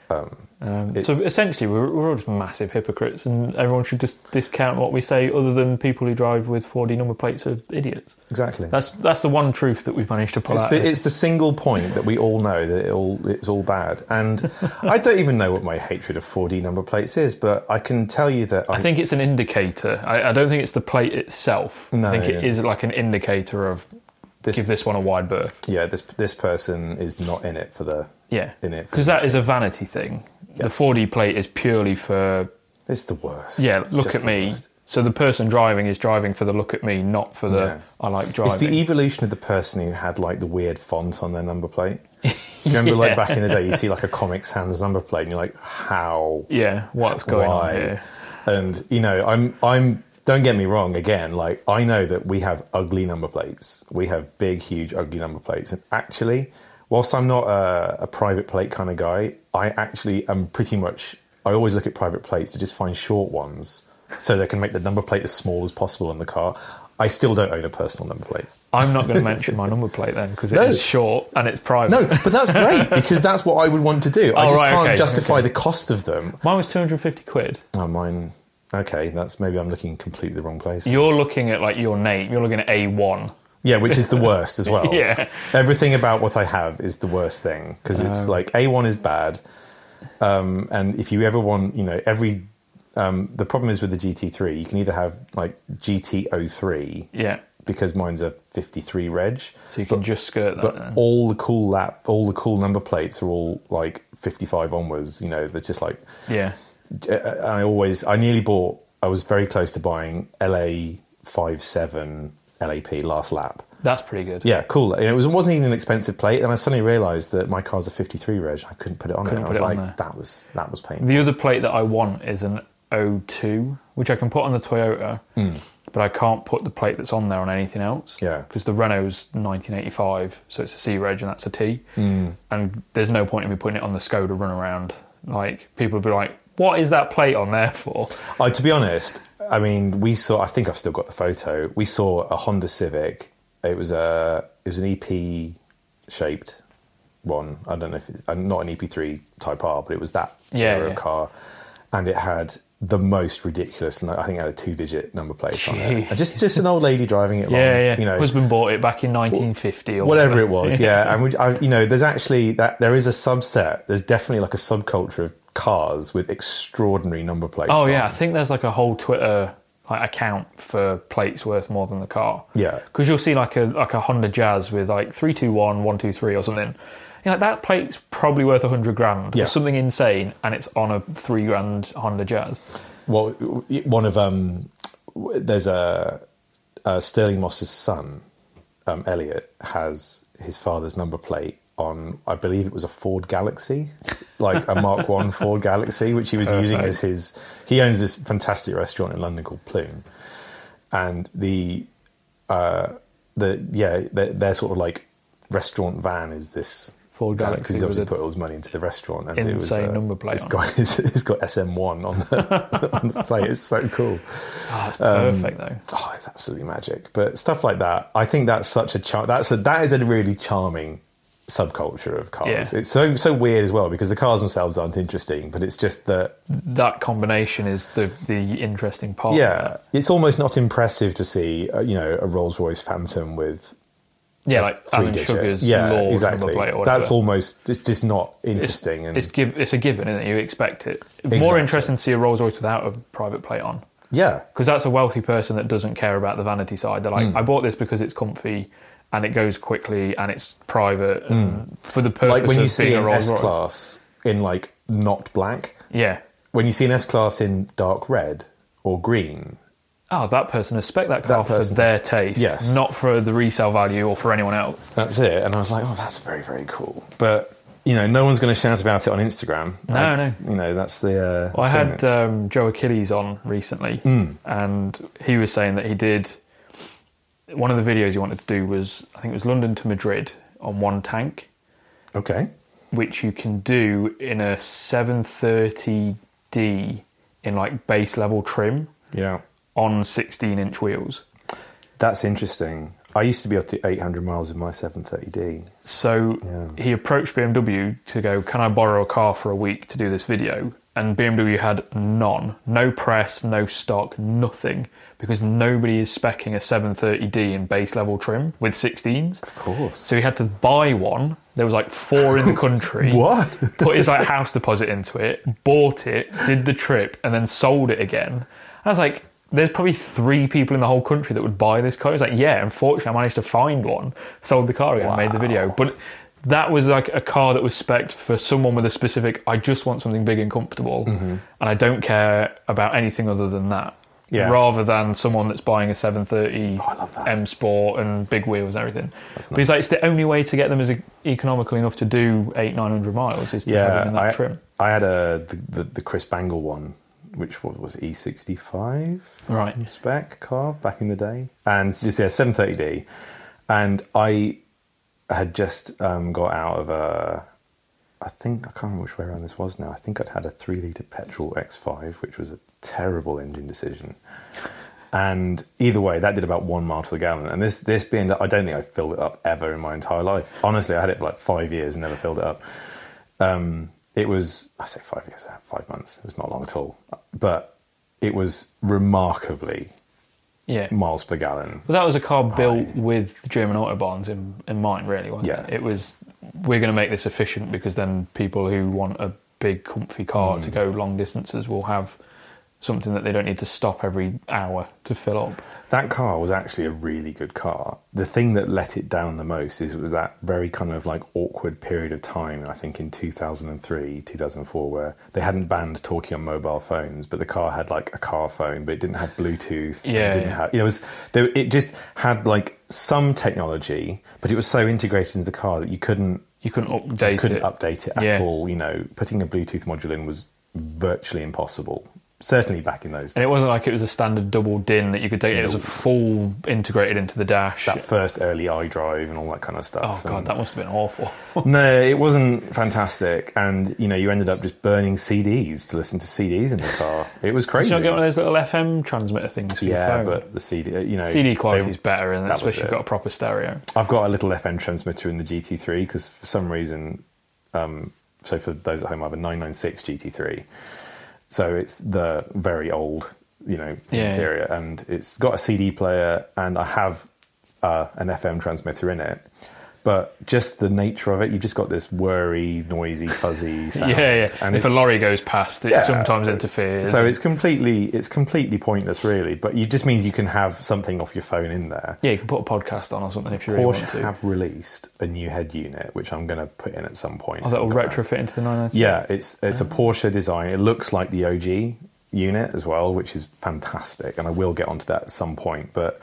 Um, Um, so essentially, we're, we're all just massive hypocrites, and everyone should just discount what we say. Other than people who drive with 4D number plates are idiots. exactly. That's that's the one truth that we've managed to pull It's out. the, it's the single point that we all know that it all it's all bad, and (laughs) I don't even know what my hatred of 4D number plates is, but I can tell you that I, I think it's an indicator. I, I don't think it's the plate itself. No, I think it is like an indicator of this, give this one a wide berth. yeah, this this person is not in it for the Yeah, in it because that is a vanity thing. The 4D plate is purely for It's the worst. yeah. It's look at me. worst. So the person driving is driving for the look at me, not for the Yeah. I like driving. It's the evolution of the person who had like the weird font on their number plate. (laughs) Do you remember, like back in the day, you see like a Comic Sans number plate, and you're like, how? yeah, what's going why? on here? And you know, I'm I'm. Don't get me wrong. Again, like I know that we have ugly number plates. We have big, huge, ugly number plates. And actually, whilst I'm not a, a private plate kind of guy, I actually am pretty much. I always look at private plates to just find short ones, so they can make the number plate as small as possible on the car. I still don't own a personal number plate. I'm not going (laughs) to mention my number plate then because it is No. short and it's private. No, but that's great (laughs) because that's what I would want to do. I Oh, just right, can't okay, justify okay. the cost of them. Mine was 250 quid. Oh, mine. Okay, that's maybe I'm looking completely the wrong place. You're looking at like your name. You're looking at A1. Yeah, which is the worst as (laughs) well. Yeah. Everything about what I have is the worst thing because it's like A1 is bad. Um, and if you ever want, you know, every. Um, the problem is with the GT3, you can either have like GT03 Yeah. because mine's a 53 reg, So you can just skirt that. but then. all the cool lap, all the cool number plates are all like 55 onwards. You know, they're just like yeah. Uh, uh, I always, I nearly bought, I was very close to buying LA 57 LAP last lap. That's pretty good. Yeah, cool. It, was, it wasn't even an expensive plate, and I suddenly realised that my car's a 53 reg. I couldn't put it on Couldn't there. I put was it on like, there. that was that was painful. The other plate that I want is an O2, which I can put on the Toyota, hmm. but I can't put the plate that's on there on anything else. Yeah. Because the Renault's 1985, so it's a C reg and that's a T. Hmm. And there's no point in me putting it on the Skoda run around. Like, people would be like, what is that plate on there for? I, to be honest, I mean, we saw. I think I've still got the photo. We saw a Honda Civic. It was a it was an EP shaped one. I don't know if it's uh, not an EP3 Type R, but it was that Yeah, era yeah. car, and it had the most ridiculous. and I think it had a two digit number plate on it. And Just just an old lady driving it. (laughs) Along, Yeah, yeah. You know, Husband bought it back in 1950 or whatever it was. Yeah, and we, I, you know, there's actually that there is a subset. There's definitely like a subculture of cars with extraordinary number plates. Oh yeah, I think there's like a whole Twitter like account for plates worth more than the car. Yeah. because you'll see like a like a Honda Jazz with like three two one one two three or something. You know, that plate's probably worth a hundred grand Yeah. or something insane, and it's on a three grand Honda Jazz. Well, one of um, there's a, a Stirling Moss's son, um, Elliot, has his father's number plate on. I believe it was a Ford Galaxy, like a Mark (laughs) One Ford Galaxy, which he was using Perfect. as his. He owns this fantastic restaurant in London called Plume, and the uh, the yeah, their, their sort of like restaurant van is this. Ford Galaxy because he's obviously put all his money into the restaurant, and it was uh, number plate It's got it's got SM1 on the (laughs) on the plate. It's so cool. Oh, it's Um, perfect though. Oh, it's absolutely magic. But stuff like that, I think that's such a char- that's a, that is a really charming subculture of cars. Yeah. It's so so weird as well because the cars themselves aren't interesting, but it's just that That combination is the the interesting part. yeah, it's almost not impressive to see uh, you know a Rolls Royce Phantom with yeah, like three Alan digit. Sugar's yeah, Lord exactly. number plate or whatever. That's almost it's just not it's, interesting and it's give, it's a given, isn't it? You expect it. More interesting to see a Rolls Royce without a private plate on. Yeah. because that's a wealthy person that doesn't care about the vanity side. They're like, I bought this because it's comfy and it goes quickly and it's private and for the purpose Like when you see an S class in like not black, Yeah. when you see an S class in dark red or green, Oh, that person has spec that car That for their taste, Yes. not for the resale value or for anyone else. that's it. And I was like, oh, that's very very cool. But you know, no one's going to shout about it on Instagram. No, Like, no. You know, that's the. Uh, Well, I had um, Joe Achilles on recently, Hmm. and he was saying that he did one of the videos you wanted to do was I think it was London to Madrid on one tank, okay. which you can do in a 730D in like base level trim Yeah, on 16 inch wheels. that's interesting. I used to be up to 800 miles with my 730D. So Yeah. he approached BMW to go, Can I borrow a car for a week to do this video? And BMW had none. No press, no stock, nothing. Because nobody is specking a 730D in base level trim with 16s. Of course. So he had to buy one. There was like four in the (laughs) country. What? Put his like house deposit into it, bought it, did the trip, and then sold it again. And I was like, there's probably three people in the whole country that would buy this car. It's like, yeah, unfortunately, I managed to find one, sold the car again, made the video. But that was like a car that was spec'd for someone with a specific, I just want something big and comfortable, mm-hmm. and I don't care about anything other than that. Yeah. Rather than someone that's buying a 730 I love that. M Sport and big wheels and everything. That's But it's like it's the only way to get them as e- economical enough to do eight nine hundred miles is to have them Yeah, in that I, trim. I had a the, the, the Chris Bangle one, which was, was E65 Right. spec car back in the day, and just yeah, 730D, and I had just um, got out of a. I think I can't remember which way around this was now. I think I'd had a three liter petrol X5, which was a terrible engine decision. And either way, that did about one mile to the gallon. And this this being that I don't think I filled it up ever in my entire life. Honestly, I had it for like five years and never filled it up. Um, it was I say five years, uh, five months. It was not long at all, but it was remarkably Yeah. miles per gallon. But that was a car built with German autobahns in, in mind, really, wasn't Yeah. it? It was we're going to make this efficient because then people who want a big, comfy car Mm. to go long distances will have something that they don't need to stop every hour to fill up. That car was actually a really good car. The thing that let it down the most is it was that very kind of like awkward period of time, I think in 2003, 2004, where they hadn't banned talking on mobile phones, but the car had like a car phone, but it didn't have Bluetooth. Yeah, It didn't yeah. have, you know, it was, it just had like some technology, but it was so integrated into the car that you couldn't, You couldn't update you couldn't it. update it at Yeah. all. You know, putting a Bluetooth module in was virtually impossible. Certainly back in those days. And it wasn't like it was a standard double din that you could take. It was a full integrated into the dash. that first early iDrive and all that kind of stuff. Oh god, And- that must have been awful. (laughs) No, it wasn't fantastic, and you know, you ended up just burning CDs to listen to CDs in the car. It was Did crazy. you not get one of those little FM transmitter things for yeah, your phone? but the CD, uh, you know, CD quality is better, and that was especially if you've got a proper stereo. I've got a little FM transmitter in the GT3 because for some reason, um, so for those at home, I have a 996 GT3. So it's the very old, you know, Yeah, interior, and it's got a CD player, and I have uh, an FM transmitter in it. But just the nature of it, you've just got this whirry, noisy, fuzzy (laughs) sound. Yeah, yeah. And if a lorry goes past, it Yeah. sometimes interferes. so it's completely, it's completely pointless, really. But it just means you can have something off your phone in there. yeah, you can put a podcast on or something if you really want to. have released a new head unit, which I'm going to put in at some point. oh, that will I'll go back. retrofit into the 996. Yeah, it's it's a Oh. Porsche design. It looks like the OG unit as well, which is fantastic. And I will get onto that at some point. But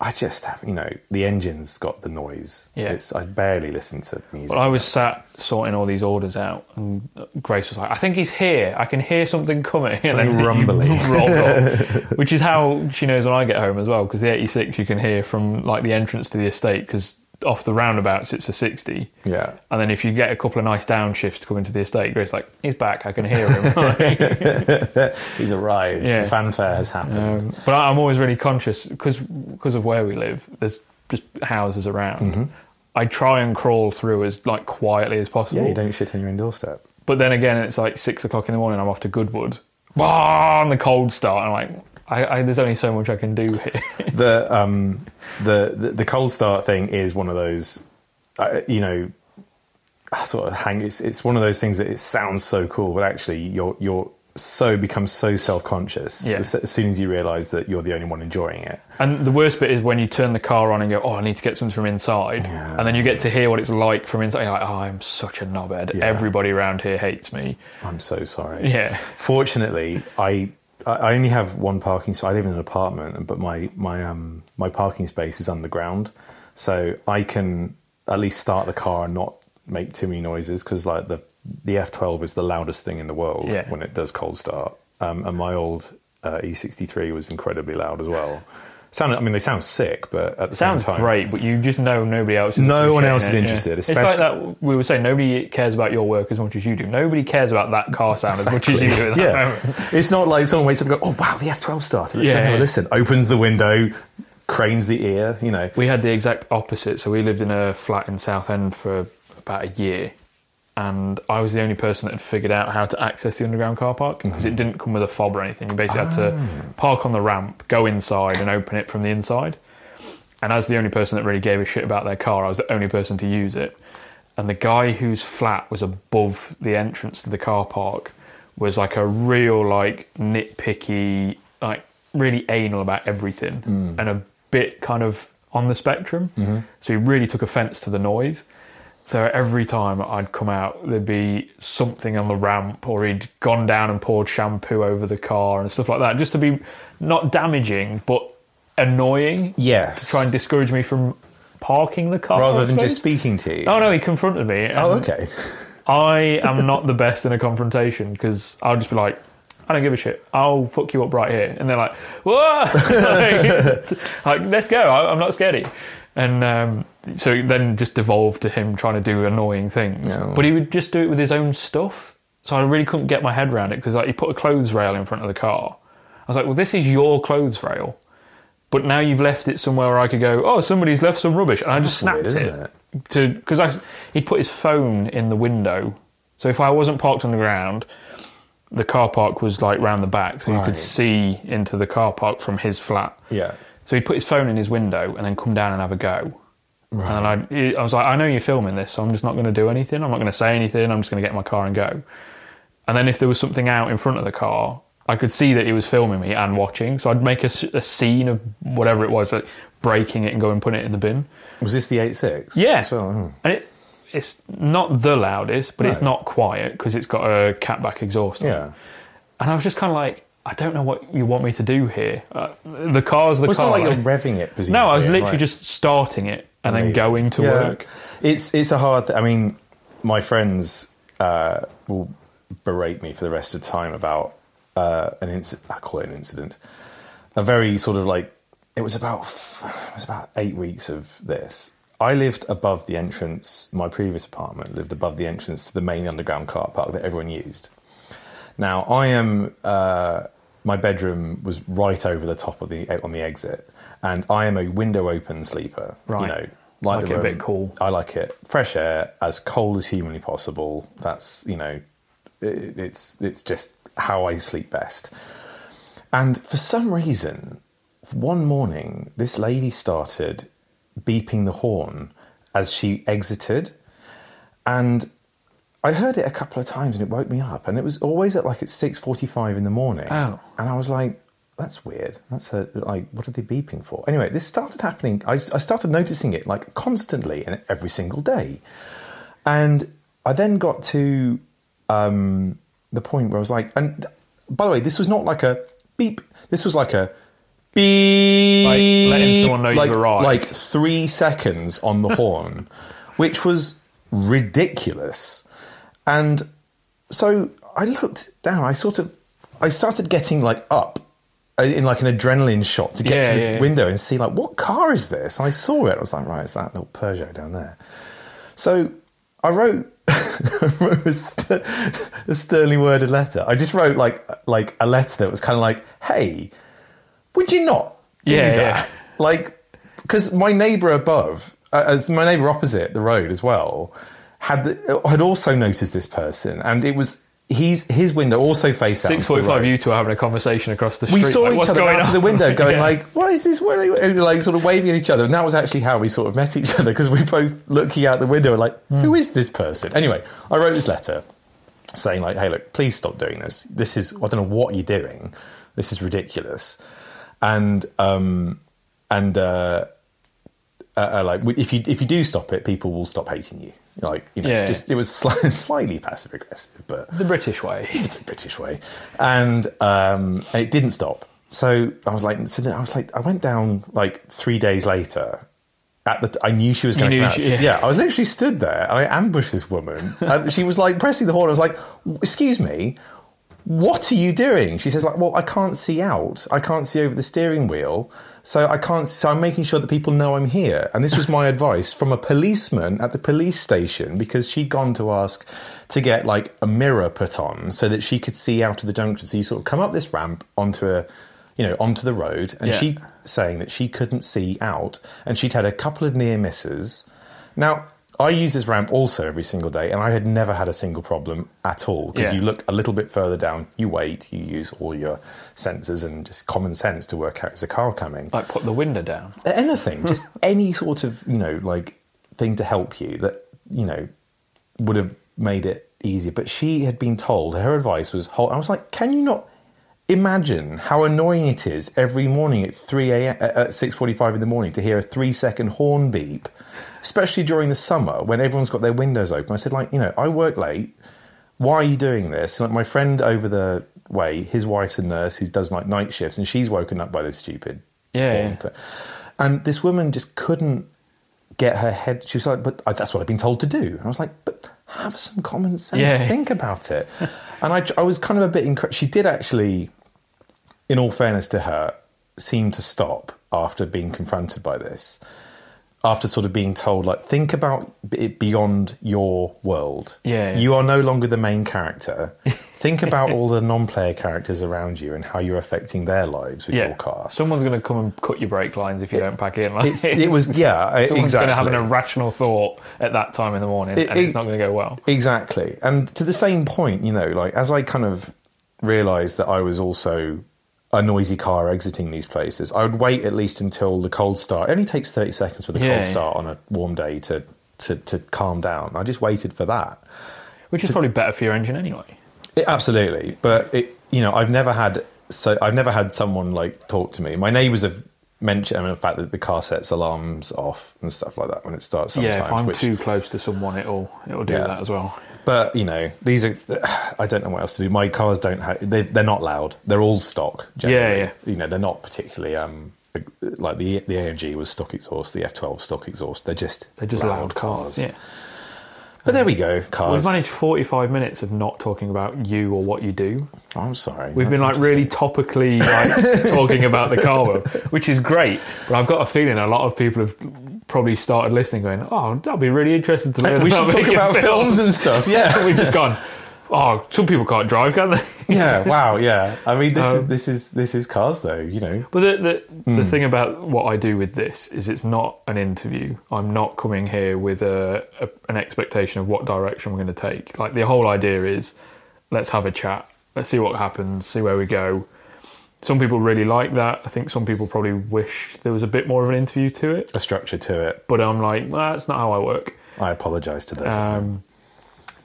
I just have, you know, the engine's got the noise. Yeah. It's I barely listen to music. Well, I was sat sorting all these orders out, and Grace was like, "I think he's here. I can hear something coming." (laughs) Something and then rumbling. (laughs) (laughs) which is how she knows when I get home as well. Because the 86 you can hear from like the entrance to the estate, because off the roundabouts it's a 60. yeah. And then if you get a couple of nice downshifts to come into the estate, Grace's like, "He's back. I can hear him." (laughs) (laughs) He's arrived. Yeah. The fanfare has happened. Um, but I'm always really conscious because of where we live. There's just houses around. I try and crawl through as like quietly as possible. yeah, you don't shit on your own doorstep. But then again, it's like six o'clock in the morning. I'm off to Goodwood. Wah, and the cold start. I'm like, I, I, there's only so much I can do here. (laughs) the um the, the the cold start thing is one of those uh, you know sort of hang it's it's one of those things that it sounds so cool but actually you're you're so become so self-conscious Yeah. as, as soon as you realise that you're the only one enjoying it. And the worst bit is when you turn the car on and go, "Oh, I need to get something from inside," and then you get to hear what it's like from inside. You're like, "Oh, I'm such a knobhead. Yeah. Everybody around here hates me." I'm so sorry. Yeah, Fortunately, I I only have one parking space. I live in an apartment, but my my um my parking space is underground, so I can at least start the car and not make too many noises because like the the F12 is the loudest thing in the world Yeah. when it does cold start, um, and my old uh, E63 was incredibly loud as well. Sound, I mean, they sound sick, but at the sounds same time, great, but you just know nobody else. Is No one else is it, interested, It's like that we were saying. Nobody cares about your work as much as you do. Nobody cares about that car sound as much as you do. At that yeah, moment. it's not like someone wakes up and go, "Oh wow, the F12 started. Let's go Yeah, and have a yeah. listen." Opens the window, cranes the ear. You know, We had the exact opposite. So we lived in a flat in Southend for about a year, and I was the only person that had figured out how to access the underground car park mm-hmm. because it didn't come with a fob or anything. You basically had to ah. park on the ramp, go inside, and open it from the inside. And as the only person that really gave a shit about their car, I was the only person to use it. And the guy whose flat was above the entrance to the car park was like a real, like, nitpicky, like, really anal about everything mm. and a bit kind of on the spectrum. Mm-hmm. So he really took offense to the noise. So every time I'd come out, there'd be something on the ramp, or he'd gone down and poured shampoo over the car and stuff like that, just to be not damaging but annoying. Yes. To try and discourage me from parking the car. rather than just speaking to you. Oh no, he confronted me. Oh, okay. I am not the best in a confrontation because I'll just be like, I don't give a shit. I'll fuck you up right here. And they're like, whoa! (laughs) like, (laughs) like, let's go. I, I'm not scared of you. And um, so it then just devolved to him trying to do annoying things. Yeah. But he would just do it with his own stuff. So I really couldn't get my head around it because like, he put a clothes rail in front of the car. I was like, well, this is your clothes rail. But now you've left it somewhere where I could go, oh, somebody's left some rubbish. And I just snapped weird, isn't it to because I he'd put his phone in the window. So if I wasn't parked on the ground, the car park was like round the back, so you could see into the car park from his flat. Yeah. So he'd put his phone in his window and then come down and have a go. And I, I was like, I know you're filming this, so I'm just not going to do anything. I'm not going to say anything. I'm just going to get in my car and go. And then if there was something out in front of the car, I could see that he was filming me and watching. So I'd make a scene of whatever it was, like breaking it and go and put it in the bin. Was this the 86? Yeah. Well? Oh. And it, it's not the loudest, but it's not quiet because it's got a catback exhaust on. Yeah. And I was just kind of like, I don't know what you want me to do here. Uh, the car's the Well, it's car. not like you're revving it, presumably. no, I was literally right? just starting it and then Maybe. going to Yeah. work. It's it's a hard. Th- I mean, my friends uh, will berate me for the rest of the time about uh, an incident. I call it an incident. A very sort of like it was about it was about eight weeks of this. I lived above the entrance. My previous apartment lived above the entrance to the main underground car park that everyone used. Now I am. Uh, my bedroom was right over the top of the on the exit, and I am a window open sleeper. Right. You know, Like the it a bit cool. I like it fresh air, as cold as humanly possible. That's you know, it, it's it's just how I sleep best. And for some reason, one morning, this lady started beeping the horn as she exited, and I heard it a couple of times, and it woke me up. And it was always at like at six forty-five in the morning. Oh. and I was like. That's weird. That's a, like, what are they beeping for? Anyway, this started happening. I, I started noticing it like constantly and every single day. And I then got to um, the point where I was like, and by the way, this was not like a beep. This was like a beep. Like letting someone know like, arrived. Like three seconds on the horn, (laughs) which was ridiculous. And so I looked down. I sort of, I started getting like up uh, in like an adrenaline shot to get Yeah, to the yeah, yeah. window and see like what car is this? And I saw it. I was like, right, it's that little Peugeot down there. So I wrote, (laughs) I wrote a, st- a sternly worded letter. I just wrote like like a letter that was kind of like, hey, would you not do that? yeah. Like, because my neighbour above, uh, as my neighbour opposite the road as well, had the, had also noticed this person, and it was he's his window also faced out. Six forty-five. road. You two are having a conversation across the street. We saw like, each other going out on? of the window, (laughs) going Yeah. like, "What is this?" What are you-" like sort of waving at each other, and that was actually how we sort of (laughs) met each other because we both looking out the window, and like. "Who is this person?" Anyway, I wrote this letter, saying like, "Hey, look, please stop doing this. This is I don't know what you're doing. This is ridiculous." And um, and uh, uh, uh, like if you if you do stop it, people will stop hating you. Like you know, Yeah. just it was sli- (laughs) slightly passive aggressive, but The British way. (laughs) the British way, and um, and it didn't stop. So I was like, so then I was like, I went down like three days later. At the, I knew she was going to come out. she- yeah. yeah, I was literally stood there and I ambushed this woman, and she was like pressing the horn. I was like, "Excuse me, what are you doing?" She says, "Like, well, I can't see out. I can't see over the steering wheel, so I can't. So I'm making sure that people know I'm here." And this was my (laughs) advice from a policeman at the police station because she'd gone to ask to get like a mirror put on so that she could see out of the junction. So you sort of come up this ramp onto a, you know, onto the road, and Yeah. she saying that she couldn't see out, and she'd had a couple of near misses. Now. I use this ramp also every single day, and I had never had a single problem at all because Yeah. you look a little bit further down, you wait, you use all your sensors and just common sense to work out is a car coming. Like put the window down. Anything, just (laughs) any sort of you know like thing to help you that you know would have made it easier. But she had been told her advice was hold. I was like, can you not imagine how annoying it is every morning at three a.m. Uh, at six forty-five in the morning to hear a three-second horn beep, especially during the summer when everyone's got their windows open. I said, like, you know, I work late. Why are you doing this? Like my friend over the way, his wife's a nurse who does like night shifts, and she's woken up by this stupid Yeah, horn yeah. And this woman just couldn't get her head. She was like, "But uh, that's what I've been told to do." And I was like, "But have some common sense. Yeah. Think about it." and I, I was kind of a bit. She did actually, in all fairness to her, seem to stop after being confronted by this. After sort of being told, like, think about it beyond your world. Yeah, yeah. You are no longer the main character. (laughs) think about all the non-player characters around you and how you're affecting their lives with Yeah. your car. Someone's going to come and cut your brake lines if you don't pack in. Like, it was (laughs) yeah, Someone's exactly. going to have an irrational thought at that time in the morning, It- and it's not going to go well. Exactly. And to the same point, you know, like as I kind of realized that I was also a noisy car exiting these places, I would wait at least until the cold start. It only takes 30 seconds for the Yeah, cold start on a warm day to, to, to calm down. I just waited for that. Which is probably better for your engine anyway. It, absolutely. But it, you know, I've never had, so I've never had someone like talk to me. My neighbors have mentioned, I mean, the fact that the car sets alarms off and stuff like that when it starts sometimes. yeah, if I'm which- too close to someone, it'll it'll do Yeah. that as well. But you know, these are. I don't know what else to do. My cars don't have. They, they're not loud. They're all stock. Generally. Yeah, You know, they're not particularly um like the the AMG was stock exhaust, the F12 stock exhaust. They're just They're just loud, cars. Yeah. But there we go, cars. We've managed 45 minutes of not talking about you or what you do. Oh, I'm sorry. We've That's been like really topically like (laughs) talking about the car world, which is great. But I've got a feeling a lot of people have probably started listening, going, "Oh, that'll be really interesting to learn." We should talk about films and stuff. (laughs) Yeah. We've just gone. Oh, some people can't drive, can they? (laughs) yeah. Wow. Yeah. I mean, this Um, is this is this is cars, though. You know. But the the, Hmm. the thing about what I do with this is it's not an interview. I'm not coming here with a, a an expectation of what direction we're going to take. Like the whole idea is, let's have a chat. Let's see what happens. See where we go. Some people really like that. I think some people probably wish there was a bit more of an interview to it. A structure to it. But I'm like, well, that's not how I work. I apologise to those. Um,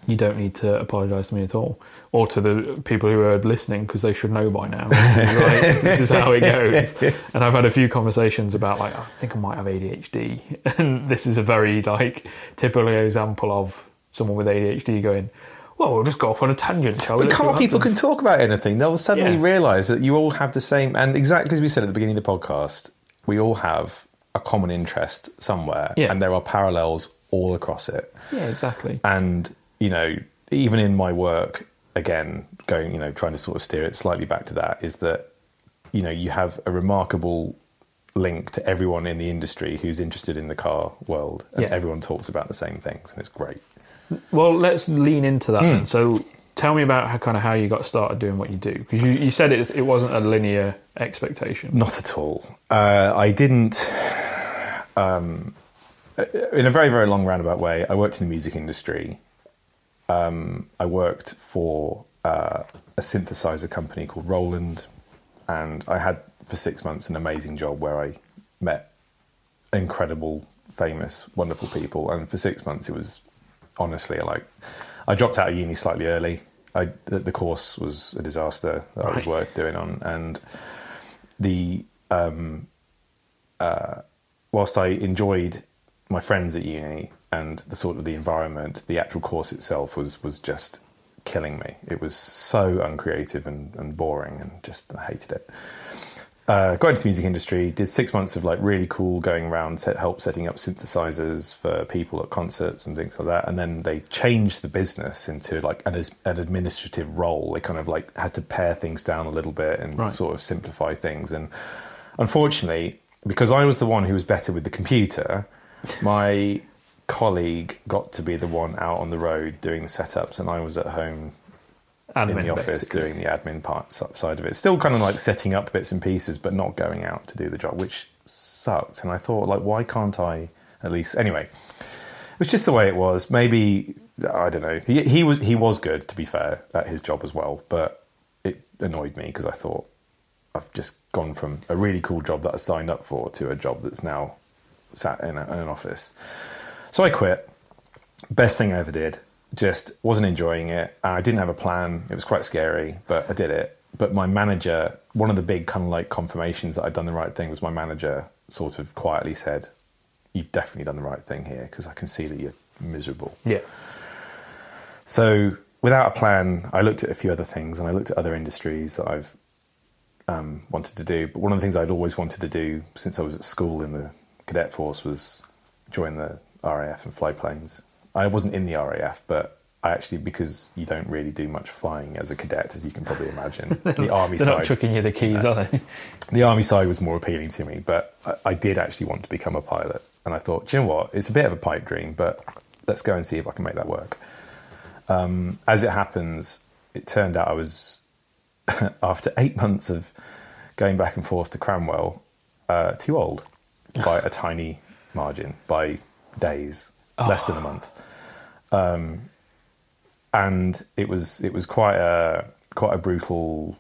you don't need to apologise to me at all, or to the people who are listening because they should know by now. This is, like, this is how it goes. And I've had a few conversations about like I think I might have ADHD, (laughs) and this is a very like typical example of someone with ADHD going, "Well, we'll just go off on a tangent, shall we?" But car people can talk about anything. They'll suddenly Yeah. realise that you all have the same, and exactly as we said at the beginning of the podcast, we all have a common interest somewhere, Yeah. and there are parallels all across it. Yeah, exactly. And you know, even in my work, again, going, you know, trying to sort of steer it slightly back to that, is that you know you have a remarkable link to everyone in the industry who's interested in the car world, and Yeah. everyone talks about the same things, and it's great. Well, let's lean into that Hmm. then. So, tell me about how kind of how you got started doing what you do because you, you said it, it wasn't a linear expectation. Not at all. Uh, I didn't. Um, in a very, very long roundabout way, I worked in the music industry. Um, I worked for uh, a synthesizer company called Roland, and I had for six months an amazing job where I met incredible, famous, wonderful people. And for six months, it was honestly like I dropped out of uni slightly early I the, course was a disaster that I was Right. worth doing on, and the um, uh, whilst I enjoyed my friends at uni and the sort of the environment, the actual course itself was was just killing me. It was so uncreative and, and boring, and just I hated it. Uh, got into the music industry, did six months of like really cool going around, set, help setting up synthesizers for people at concerts and things like that. And then they changed the business into like an, an administrative role. They kind of like had to pare things down a little bit and Right. sort of simplify things. And unfortunately, because I was the one who was better with the computer, my colleague got to be the one out on the road doing the setups, and I was at home Admin, in the office basically. doing the admin part side of it. Still kind of like setting up bits and pieces, but not going out to do the job, which sucked. And I thought, like, why can't I at least? Anyway, it was just the way it was. Maybe I don't know. He, he was he was good to be fair at his job as well, but it annoyed me because I thought I've just gone from a really cool job that I signed up for to a job that's now sat in, a, in an office. So I quit. Best thing I ever did. Just wasn't enjoying it. I didn't have a plan. It was quite scary, but I did it. But my manager, one of the big kind of like confirmations that I'd done the right thing was my manager sort of quietly said, You've definitely done the right thing here because I can see that you're miserable. Yeah. So, without a plan, I looked at a few other things and I looked at other industries that I've um, wanted to do. But one of the things I'd always wanted to do since I was at school in the cadet force was join the RAF and fly planes. I wasn't in the RAF, but I actually, because you don't really do much flying as a cadet, as you can probably imagine, (laughs) the army They're side not chucking you the keys, are they? (laughs) the army side was more appealing to me, but I, I did actually want to become a pilot. And I thought, do you know what? It's a bit of a pipe dream, but let's go and see if I can make that work. Um, as it happens, it turned out I was, (laughs) after eight months of going back and forth to Cranwell, uh, too old by a tiny margin, by days, less than a month. And it was it was quite a quite a brutal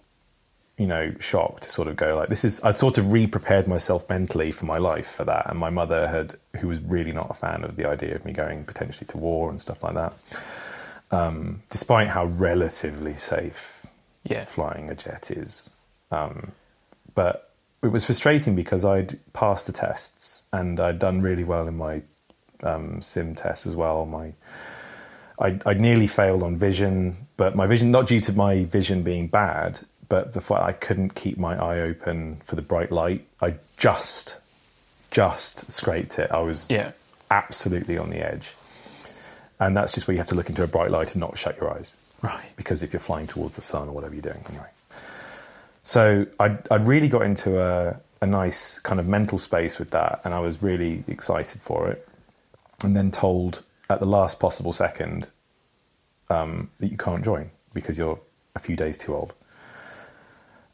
you know shock to sort of go like this is I sort of re-prepared myself mentally for my life for that. And my mother had who was really not a fan of the idea of me going potentially to war and stuff like that um, despite how relatively safe Yeah. flying a jet is. Um, but it was frustrating because I'd passed the tests and I'd done really well in my um, sim test as well my I, I nearly failed on vision, but my vision, not due to my vision being bad, but the fact I couldn't keep my eye open for the bright light. I just, just scraped it. I was Yeah. absolutely on the edge. And that's just where you have to look into a bright light and not shut your eyes. Right. Because if you're flying towards the sun or whatever you're doing, anyway. So I I really got into a, a nice kind of mental space with that, and I was really excited for it. And then told at the last possible second um, that you can't join because you're a few days too old.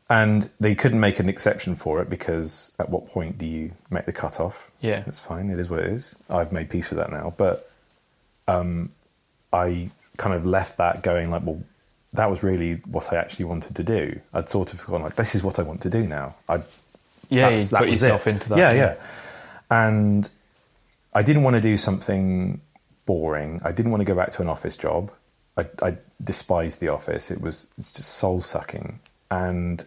And they couldn't make an exception for it because at what point do you make the cutoff? Yeah. It's fine. It is what it is. I've made peace with that now. But um, I kind of left that going like, well, that was really what I actually wanted to do. I'd sort of gone like, this is what I want to do now. I Yeah, that's- you that put yourself it. into that. Yeah, yeah. And I didn't want to do something boring. I didn't want to go back to an office job. I, I despised the office. It was it's just soul sucking. And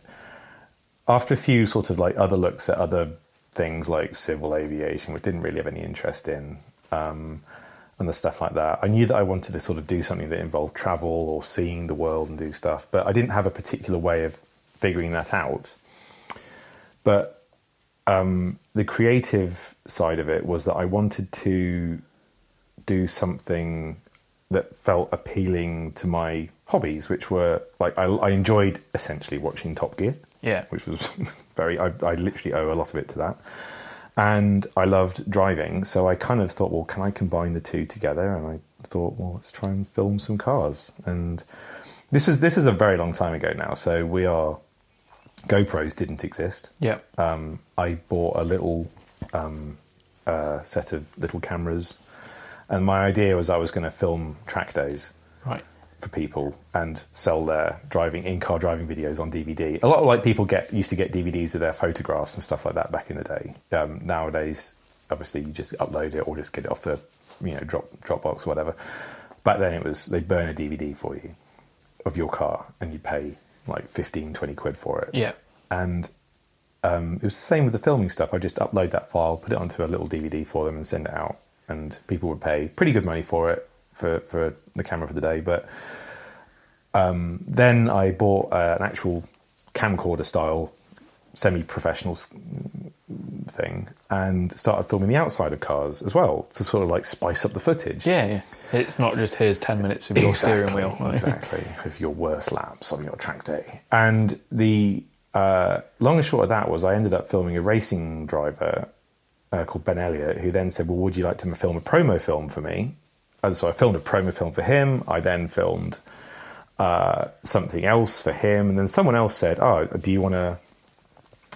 after a few sort of like other looks at other things like civil aviation, which didn't really have any interest in, um, and the stuff like that, I knew that I wanted to sort of do something that involved travel or seeing the world and do stuff. But I didn't have a particular way of figuring that out. But um, the creative side of it was that I wanted to do something that felt appealing to my hobbies, which were like I, I enjoyed essentially watching Top Gear, Yeah. which was (laughs) very. I, I literally owe a lot of it to that, and I loved driving. So I kind of thought, well, can I combine the two together? And I thought, well, let's try and film some cars. And this is this is a very long time ago now. So we are GoPros didn't exist Yeah. um, I bought a little um, uh, set of little cameras, and my idea was I was going to film track days Right. for people and sell their driving in-car driving videos on DVD. A lot of like people get used to get DVDs of their photographs and stuff like that back in the day. Um, nowadays, obviously, you just upload it or just get it off the you know drop Dropbox or whatever. Back then, it was they burn a DVD for you. of your car, and you pay like 15, 20 quid for it. Yeah. And um, it was the same with the filming stuff. I just upload that file, put it onto a little DVD for them, and send it out. And people would pay pretty good money for it for, for the camera for the day. But um, then I bought uh, an actual camcorder style semi professional thing and started filming the outside of cars as well to sort of like spice up the footage. Yeah, yeah. It's not just here's 10 minutes of your steering wheel. (laughs) exactly. of your worst laps on your track day. And the uh, long and short of that was I ended up filming a racing driver uh, called Ben Elliott, who then said, Well, would you like to film a promo film for me? And so I filmed a promo film for him. I then filmed uh, something else for him. And then someone else said, Oh, do you want to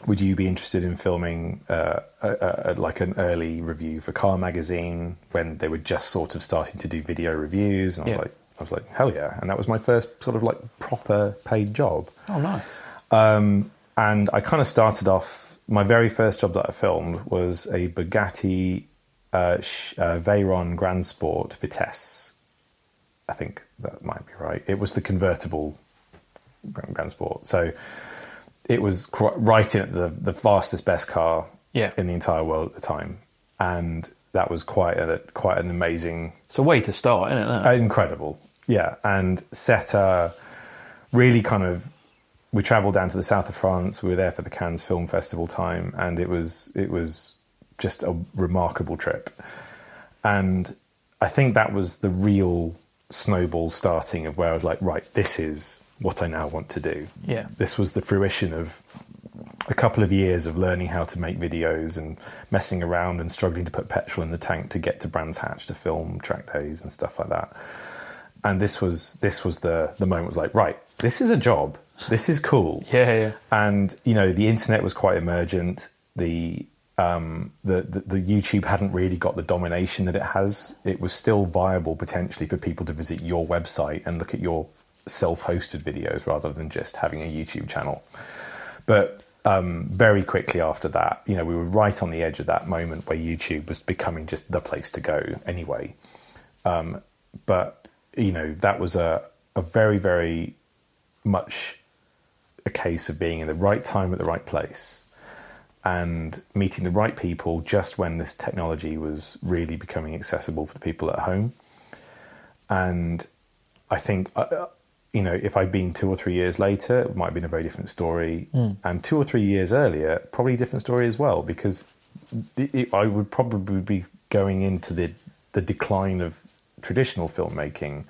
would you be interested in filming uh, a, a, like an early review for Car Magazine when they were just sort of starting to do video reviews? And I was like, I was like, hell yeah! And that was my first sort of like proper paid job. Oh, nice. Um, and I kind of started off. My very first job that I filmed was a Bugatti uh, uh, Veyron Grand Sport Vitesse. I think that might be right. It was the convertible Grand Sport. So it was right in the the fastest best car yeah. in the entire world at the time, and that was quite a quite an amazing. It's a way to start, isn't it? Uh, incredible, yeah, and set a really kind of. We travelled down to the south of France. We were there for the Cannes Film Festival time, and it was it was just a remarkable trip. And I think that was the real snowball starting of where I was like, right, this is what I now want to do. Yeah. This was the fruition of a couple of years of learning how to make videos and messing around and struggling to put petrol in the tank to get to Brands Hatch to film track days and stuff like that. And this was this was the the moment was like, right, this is a job. This is cool. (laughs) yeah, yeah. And you know, the internet was quite emergent. The um, the, the, the YouTube hadn't really got the domination that it has. It was still viable potentially for people to visit your website and look at your self-hosted videos rather than just having a YouTube channel. But um, very quickly after that, you know, we were right on the edge of that moment where YouTube was becoming just the place to go anyway. Um, but you know, that was a a very very much a case of being in the right time at the right place and meeting the right people just when this technology was really becoming accessible for the people at home. And I think uh, you know, if I'd been two or three years later, it might have been a very different story. Mm. And two or three years earlier, probably a different story as well, because it, it, I would probably be going into the, the decline of traditional filmmaking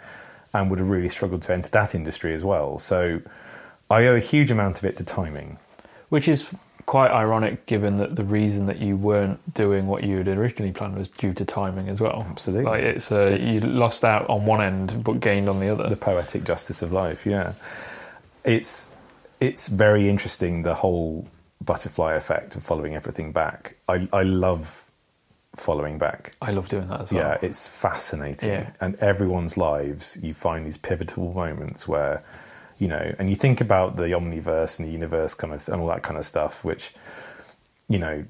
and would have really struggled to enter that industry as well. So I owe a huge amount of it to timing. Which is quite ironic given that the reason that you weren't doing what you had originally planned was due to timing as well. Absolutely. Like it's, uh, it's, you lost out on one end but gained on the other. The poetic justice of life, yeah. It's it's very interesting the whole butterfly effect of following everything back. I I love following back. I love doing that as well. Yeah, it's fascinating. Yeah. And everyone's lives you find these pivotal moments where you know, and you think about the omniverse and the universe kind of and all that kind of stuff, which, you know,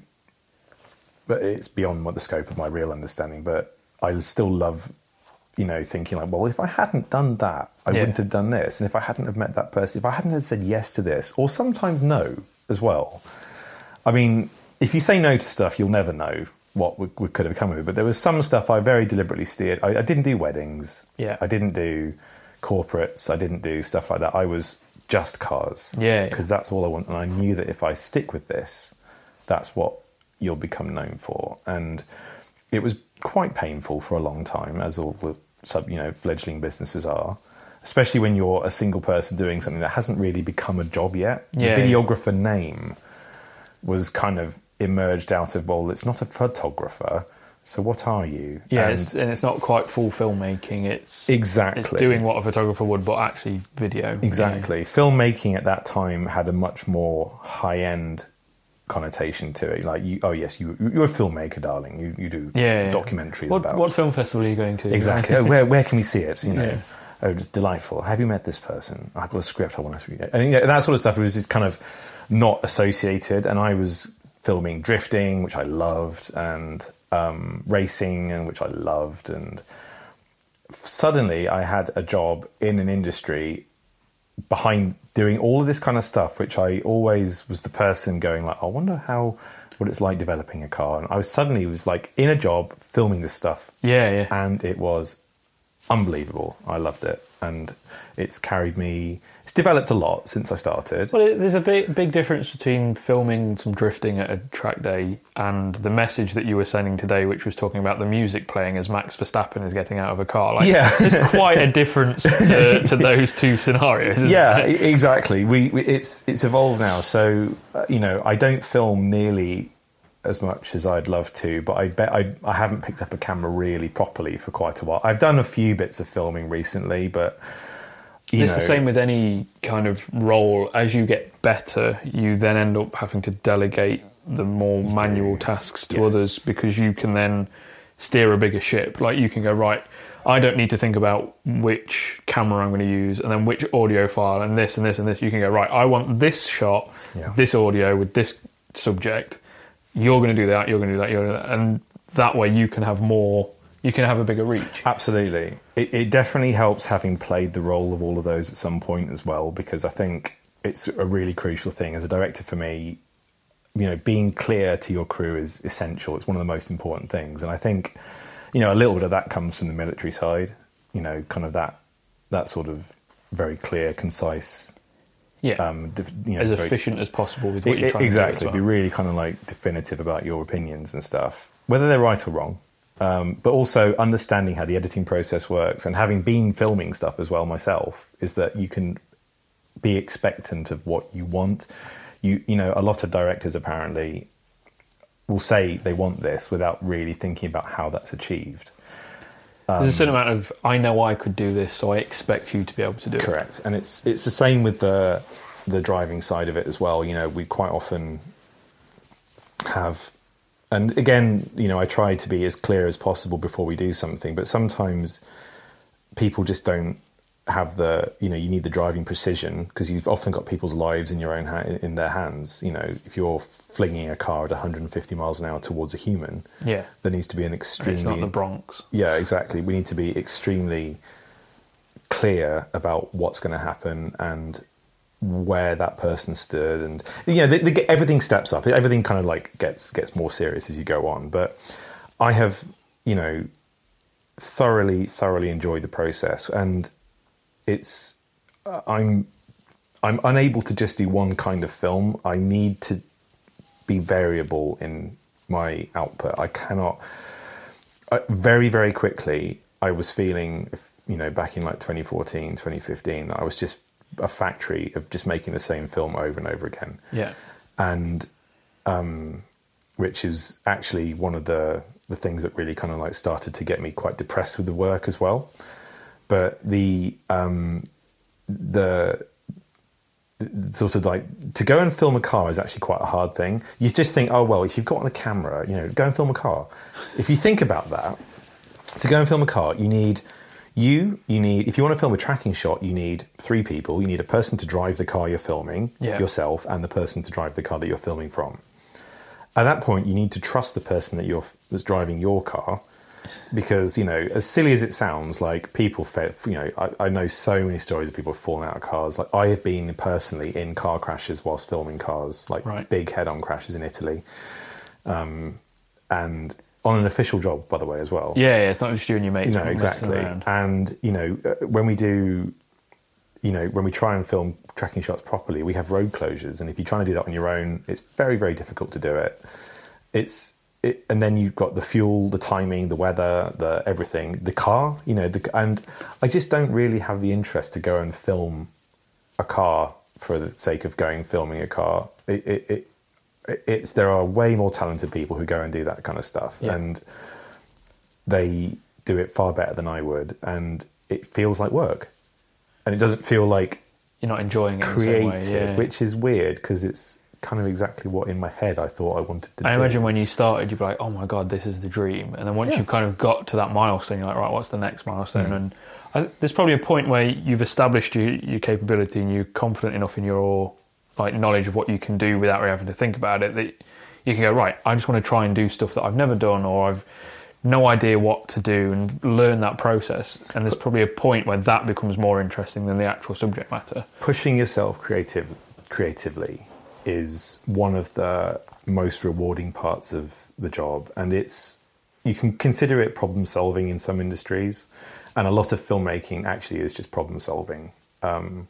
but it's beyond what the scope of my real understanding. But I still love, you know, thinking like, well, if I hadn't done that, I Yeah. wouldn't have done this, and if I hadn't have met that person, if I hadn't have said yes to this, or sometimes no as well. I mean, if you say no to stuff, you'll never know what we, we could have come of it. But there was some stuff I very deliberately steered. I, I didn't do weddings. Yeah. I didn't do corporates. I didn't do stuff like that. I was just cars. Yeah, yeah. Because that's all I want. And I knew that if I stick with this, that's what you'll become known for. And it was quite painful for a long time, as all the sub, you know, fledgling businesses are. Especially when you're a single person doing something that hasn't really become a job yet. Yeah, the yeah. videographer name was kind of emerged out of well, it's not a photographer. So what are you? Yeah, And- it's, and it's not quite full filmmaking. It's Exactly. it's doing what a photographer would, but actually video. Exactly. Filmmaking at that time had a much more high end connotation to it. Like, you, oh yes, you you're a filmmaker, darling. You you do Yeah, yeah, yeah. documentaries What, about what film festival are you going to? exactly. oh, where where can we see it? You know. Yeah. Oh, it's delightful. Have you met this person? I've got a script I want to read. And you know, that sort of stuff was just kind of not associated. And I was filming drifting, which I loved, and um, racing, and which I loved. And suddenly I had a job in an industry behind doing all of this kind of stuff, which I always was the person going like, I wonder how what it's like developing a car. And I was suddenly was like in a job filming this stuff, Yeah, yeah. and it was unbelievable. I loved it, and it's carried me. It's developed a lot since I started. Well, it, there's a big, big difference between filming some drifting at a track day and the message that you were sending today, which was talking about the music playing as Max Verstappen is getting out of a car. Like, Yeah. there's quite a difference to, to (laughs) those two scenarios. isn't yeah, e- exactly. We, we it's it's evolved now. So uh, you know, I don't film nearly as much as I'd love to, but I bet I I haven't picked up a camera really properly for quite a while. I've done a few bits of filming recently, but you it's know, the same with any kind of role. As you get better, you then end up having to delegate the more manual tasks to Yes. others because you can then steer a bigger ship. Like you can go right. I don't need to think about which camera I'm going to use and then which audio file and this and this and this. You can go right. I want this shot, Yeah. this audio with this subject. You're going to do that. You're going to do that. You're going to do that. and that way you can have more. You can have a bigger reach. Absolutely. It, it definitely helps having played the role of all of those at some point as well, because I think it's a really crucial thing. As a director, for me, you know, being clear to your crew is essential. It's one of the most important things. And I think, you know, a little bit of that comes from the military side, you know, kind of that, that sort of very clear, concise, Yeah, um, you know, as very- efficient as possible with what I- you're trying exactly. to do. as Be really kind of like definitive about your opinions and stuff, whether they're right or wrong. Um, but also understanding how the editing process works and having been filming stuff as well myself is that you can be expectant of what you want. You you know a lot of directors apparently will say they want this without really thinking about how that's achieved. There's a certain amount of I know I could do this, so I expect you to be able to do it. Correct, and it's it's the same with the the driving side of it as well. You know, we quite often have, and again, you know, I try to be as clear as possible before we do something, but sometimes people just don't have the you know you need the driving precision because you've often got people's lives in your own ha- in their hands you know if you're flinging a car at 150 miles an hour towards a human Yeah. there needs to be an extremely It's not the Bronx. yeah, exactly. We need to be extremely clear about what's going to happen and where that person stood, and you know, they, they get, everything steps up. Everything kind of like gets gets more serious as you go on. But I have, you know, thoroughly thoroughly enjoyed the process, and it's uh, I'm I'm unable to just do one kind of film. I need to be variable in my output. I cannot uh, very very quickly i was feeling you know back in like 2014 2015 that i was just a factory of just making the same film over and over again Yeah. and um which is actually one of the the things that really kind of like started to get me quite depressed with the work as well but the um the sort of like to go and film a car is actually quite a hard thing. You just think, oh well, if you've got on the camera, you know, go and film a car. If you think about that, to go and film a car, you need you, you need if you want to film a tracking shot, you need three people. You need a person to drive the car you're filming, Yeah. yourself, and the person to drive the car that you're filming from. At that point, you need to trust the person that you're that's driving your car, because you know, as silly as it sounds, like people, fa- you know, I, I know so many stories of people falling out of cars. Like I have been personally in car crashes whilst filming cars, like Right. big head-on crashes in Italy, um, and on an official job, by the way, as well. Yeah, yeah, it's not just you and your mates. No, exactly. And you know, uh, when we do, you know, when we try and film tracking shots properly, we have road closures, and if you're trying to do that on your own, it's very, very difficult to do it. It's it, and then you've got the fuel, the timing, the weather, the everything, the car, you know, the, and I just don't really have the interest to go and film a car for the sake of going filming a car. It, it, it it's there are way more talented people who go and do that kind of stuff, Yeah. and they do it far better than I would, and it feels like work, and it doesn't feel like You're not enjoying it in way. creative, Yeah. which is weird because it's kind of exactly what in my head I thought I wanted to do. I do. imagine when you started, you'd be like, "Oh my god, this is the dream," and then once Yeah. you've kind of got to that milestone, you're like, "Right, what's the next milestone?" Mm. And I, there's probably a point where you've established your, your capability and you're confident enough in your like knowledge of what you can do without really having to think about it that you can go, "Right, I just want to try and do stuff that I've never done or I've no idea what to do and learn that process. And there's probably a point where that becomes more interesting than the actual subject matter. pushing yourself creative creatively is one of the most rewarding parts of the job and it's you can consider it problem solving in some industries and a lot of filmmaking actually is just problem solving um,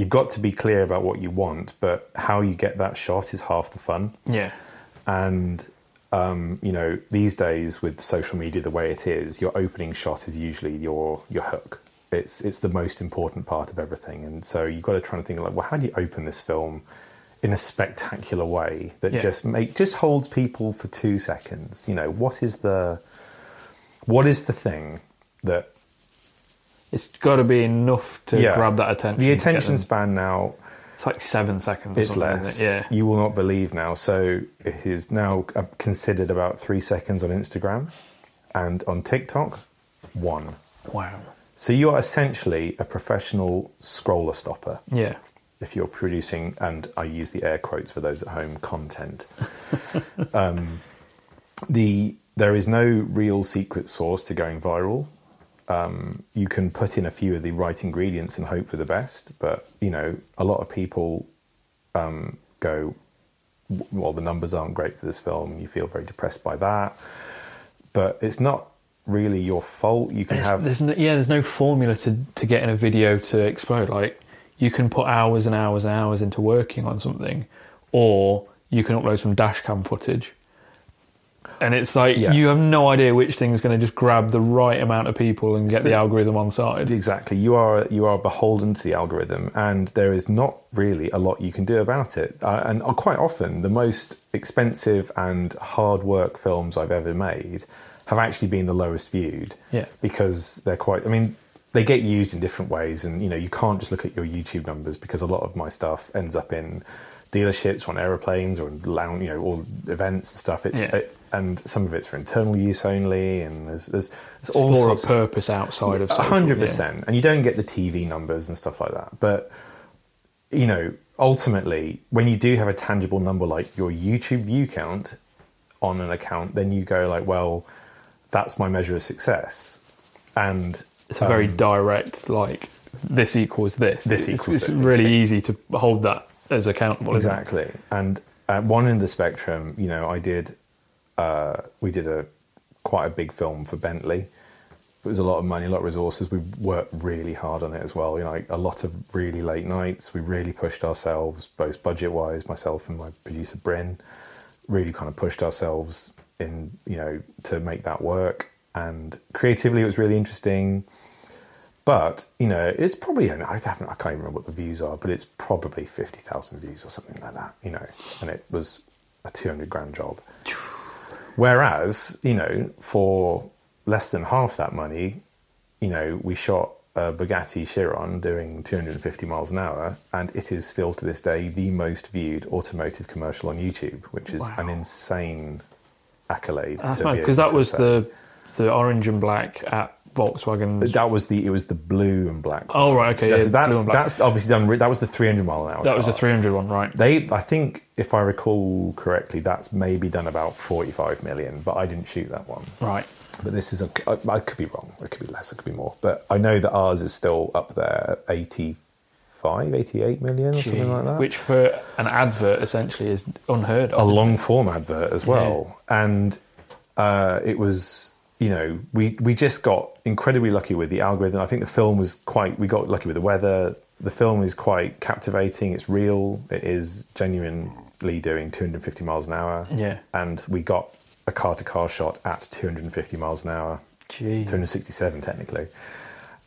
you've got to be clear about what you want but how you get that shot is half the fun Yeah. and um, you know these days with social media the way it is your opening shot is usually your your hook it's it's the most important part of everything and so you've got to try and think like well how do you open this film in a spectacular way that Yeah. just make just holds people for two seconds you know what is the what is the thing that It's got to be enough to yeah, grab that attention. the attention span now It's like seven seconds. or It's less. it? Yeah. You will not believe now. So it is now uh, considered about three seconds on Instagram, and on TikTok, one. Wow. So you are essentially a professional scroller stopper Yeah. if you're producing, and I use the air quotes for those at home, content. (laughs) um, the there is no real secret sauce to going viral. Um, you can put in a few of the right ingredients and hope for the best, but you know a lot of people um, go, well, the numbers aren't great for this film. You feel very depressed by that, but it's not really your fault. You can have there's no, yeah, there's no formula to, to getting a video to explode. Like you can put hours and hours and hours into working on something, or you can upload some dash cam footage. And it's like Yeah. you have no idea which thing is going to just grab the right amount of people and get the- the algorithm on side. Exactly. You are you are beholden to the algorithm, and there is not really a lot you can do about it. Uh, and quite often, the most expensive and hard work films I've ever made have actually been the lowest viewed. Yeah. Because they're quite. I mean, they get used in different ways, and you know you can't just look at your YouTube numbers because a lot of my stuff ends up in dealerships, on aeroplanes, or lounge, you know, all events and stuff. It's Yeah. it, and some of it's for internal use only, and there's there's, there's all for a sorts of- purpose outside of hundred yeah. percent, and you don't get the TV numbers and stuff like that. But you know, ultimately, when you do have a tangible number like your YouTube view count on an account, then you go like, well, that's my measure of success, and It's a very um, direct, like this equals this. This It's- equals It's this. really easy to hold that as accountable. Exactly. And at one end of the spectrum, you know, I did, uh, we did a quite a big film for Bentley. It was a lot of money, a lot of resources. We worked really hard on it as well. You know, a lot of really late nights. We really pushed ourselves, both budget wise, myself and my producer Bryn, really kind of pushed ourselves in, you know, to make that work. And creatively, it was really interesting. But you know, it's probably I haven't I can't even remember what the views are, but it's probably fifty thousand views or something like that. You know, and it was a two hundred grand job. Whereas you know, for less than half that money, you know, we shot a Bugatti Chiron doing 250 miles an hour, and it is still to this day the most viewed automotive commercial on YouTube, which is Wow. an insane accolade. That's to fine be because that was say. the the orange and black at Volkswagen. That was the it was the blue and black. Oh, right, okay, Yeah, yeah, so that's blue and black. that's obviously done. That was the 300 mile an hour. that was the car. 300 one, right? They, I think, if I recall correctly, that's maybe done about 45 million. But I didn't shoot that one. Right. But this is a. I, I could be wrong. It could be less. It could be more. But I know that ours is still up there, at 85, 88 million or something like that. Which for an advert essentially is unheard of. a long form advert as well. And uh, it was, you know, we, we just got incredibly lucky with the algorithm. I think the film was quite, we got lucky with the weather. The film is quite captivating. It's real. It is genuinely doing 250 miles an hour. Yeah. And we got a car to car shot at 250 miles an hour, Jeez. 267 technically.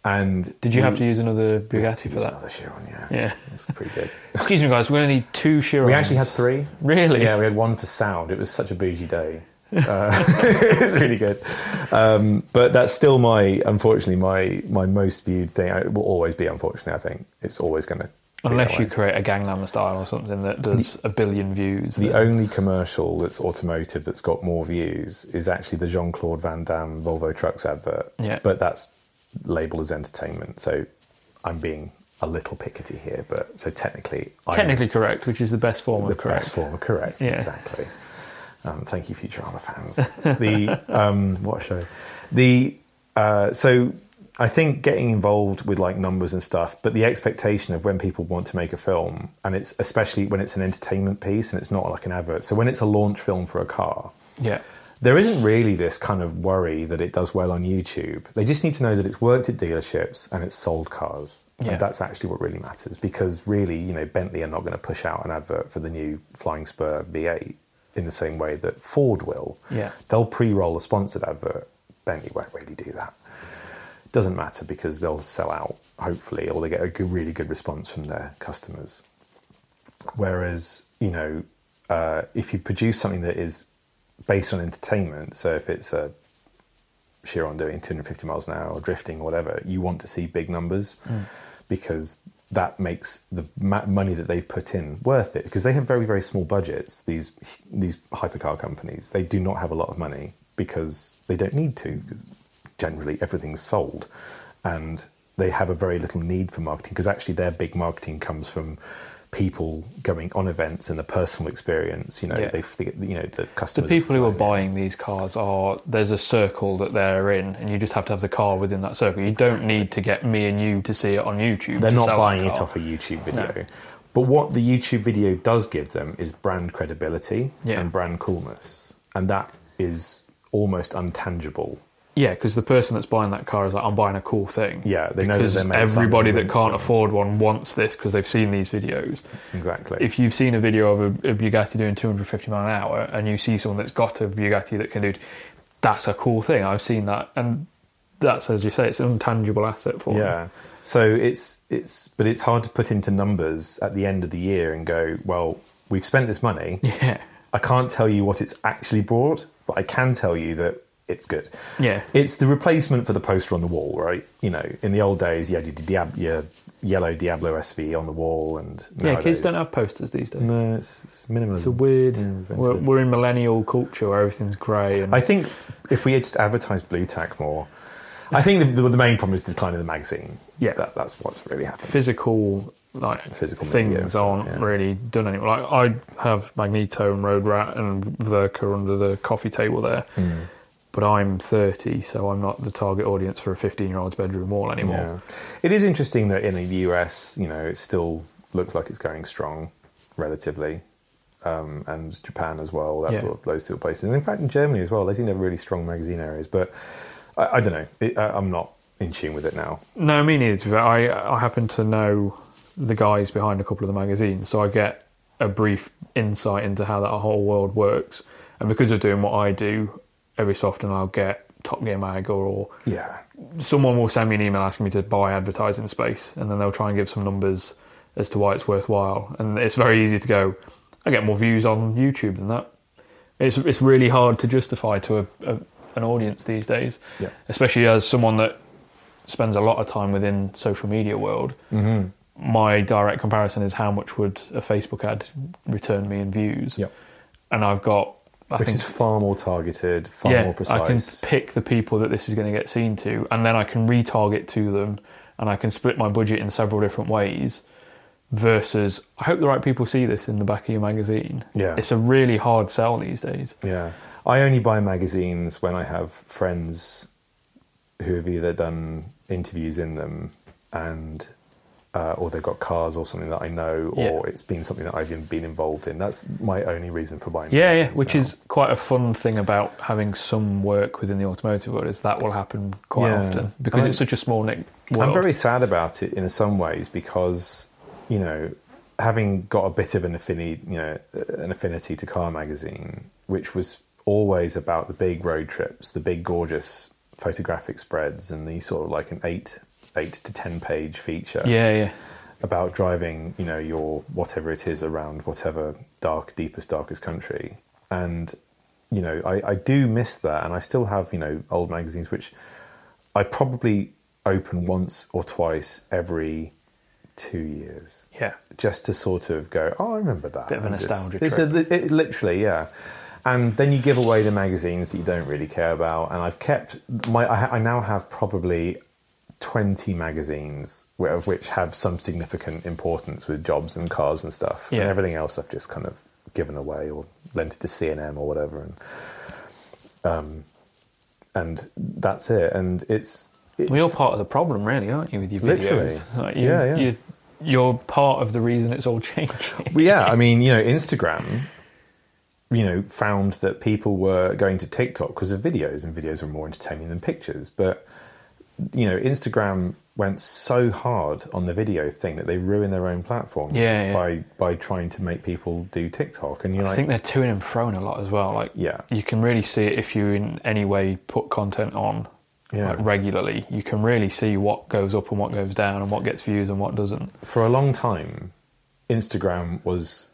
And Did you have to use another we Bugatti for that? Another Chiron, yeah. Yeah. It's pretty good. (laughs) Excuse me, guys. We're going to need two Chirons. We actually had three. Really? Yeah, we had one for sound. It was such a bougie day. Uh, (laughs) it was really good. Um, but that's still my, unfortunately, my my most viewed thing. It will always be, unfortunately. I think it's always going to. Unless you create a Gangnam style or something that does a billion views. The then- only commercial that's automotive that's got more views is actually the Jean Claude Van Damme Volvo Trucks advert. Yeah. But that's labeled as entertainment, so I'm being a little pickety here. But so technically, technically correct, which is the best form the of correct. best form of correct. Yeah. Exactly. Um, thank you, Futurama fans. the um, what a show. The uh, so I think getting involved with like numbers and stuff, but the expectation of when people want to make a film, and it's especially when it's an entertainment piece and it's not like an advert. So when it's a launch film for a car, Yeah. there isn't really this kind of worry that it does well on YouTube. They just need to know that it's worked at dealerships and it's sold cars. Yeah. And that's actually what really matters because really, you know, Bentley are not going to push out an advert for the new Flying Spur V8 in the same way that Ford will. Yeah. They'll pre-roll a sponsored advert. Bentley won't really do that. Doesn't matter because they'll sell out, hopefully, or they get a good, really good response from their customers. Whereas, you know, uh, if you produce something that is based on entertainment, so if it's a Chiron doing 250 miles an hour or drifting or whatever, you want to see big numbers because that makes the money that they've put in worth it. Because they have very, very small budgets. These these hypercar companies they do not have a lot of money because they don't need to Generally, everything's sold, and they have a very little need for marketing because actually their big marketing comes from people going on events and the personal experience. You know, Yeah. they, you know the customers. The people who are buying these cars are there's a circle that they're in, and you just have to have the car within that circle. You don't need to get me and you to see it on YouTube. They're not buying it off a YouTube video. No. But what the YouTube video does give them is brand credibility Yeah. and brand coolness. And that is almost untangible. Yeah, because the person that's buying that car is like, I'm buying a cool thing. Yeah, they know that because they're made everybody that can't them. afford one wants this because they've seen these videos. Exactly. If you've seen a video of a, a Bugatti doing 250 mile an hour and you see someone that's got a Bugatti that can do, that's a cool thing. I've seen that, and that's as you say, it's an intangible asset for them. yeah. So it's it's but it's hard to put into numbers at the end of the year and go, well, we've spent this money. (laughs) Yeah, I can't tell you what it's actually brought, but I can tell you that it's good. yeah, It's the replacement for the poster on the wall, right? You know, in the old days, you had your, Diab- your yellow Diablo SV on the wall, and yeah. Kids don't have posters these days. No, it's, it's minimalism. It's a weird. We're, we're in millennial culture where everything's grey and I think if we had just advertised Blu Tack more, I think the, the main problem is the decline of the magazine. Yeah. that, that's what's really happened. physical like Physical things aren't yeah. really done anymore. Like I have Magneto and Road Rat and Verka under the coffee table there, Hmm. But I'm 30, so I'm not the target audience for a 15 year old's bedroom wall anymore. Yeah, it is interesting that in the US, you know, it still looks like it's going strong, relatively, um, and Japan as well. That Yeah. sort of those two places, and in fact in Germany as well. They seem to have really strong magazine areas, but I, I don't know. It, I, I'm not in tune with it now. No, me neither. to be fair. I I happen to know the guys behind a couple of the magazines, so I get a brief insight into how that whole world works. And because of doing what I do, every so often I'll get Top Gear Mag or, Yeah, someone will send me an email asking me to buy advertising space, and then they'll try and give some numbers as to why it's worthwhile. And it's very easy to go, I get more views on YouTube than that. It's it's really hard to justify to a, a an audience these days, Yeah. especially as someone that spends a lot of time within social media world. Mm-hmm. My direct comparison is how much would a Facebook ad return me in views, Yep. and I've got. I which think is far more targeted, far yeah, more precise. I can pick the people that this is going to get seen to, and then I can retarget to them, and I can split my budget in several different ways. Versus, I hope the right people see this in the back of your magazine. Yeah. it's a really hard sell these days. Yeah. I only buy magazines when I have friends who have either done interviews in them and uh, or they've got cars or something that I know or Yeah. it's been something that I've been- been involved in. That's my only reason for buying Yeah, yeah, which now. is quite a fun thing about having some work within the automotive world is that will happen quite Yeah. often because it's such a small world. I'm very sad about it in some ways because, you know, having got a bit of an affinity, you know, an affinity to Car Magazine, which was always about the big road trips, the big gorgeous photographic spreads, and the sort of like an eight, eight to ten page feature yeah, yeah, about driving, you know, your whatever it is around whatever dark, deepest, darkest country. And, you know, I, I do miss that. And I still have, you know, old magazines, which I probably open once or twice every two years. yeah. Just to sort of go, oh, I remember that. Bit of a And just- nostalgia it's a- it- literally, yeah. And then you give away the magazines that you don't really care about. And I've kept my. I, I now have probably twenty magazines, of which have some significant importance with jobs and cars and stuff. Yeah. And everything else I've just kind of given away or lent it to CNM or whatever, and um, and that's it. And it's, it's Well, you're part of the problem, really, aren't you, with your videos? Like, you, Yeah, yeah. You, you're part of the reason it's all (laughs) changing. Well, yeah, I mean, you know, Instagram, you know, found that people were going to TikTok because of videos, and videos were more entertaining than pictures. But you know, Instagram went so hard on the video thing that they ruined their own platform Yeah, yeah. by by trying to make people do TikTok. And you're I like, think they're to and froing a lot as well. Like, Yeah. you can really see it if you in any way put content on Yeah. like, regularly. You can really see what goes up and what goes down and what gets views and what doesn't. for a long time, Instagram was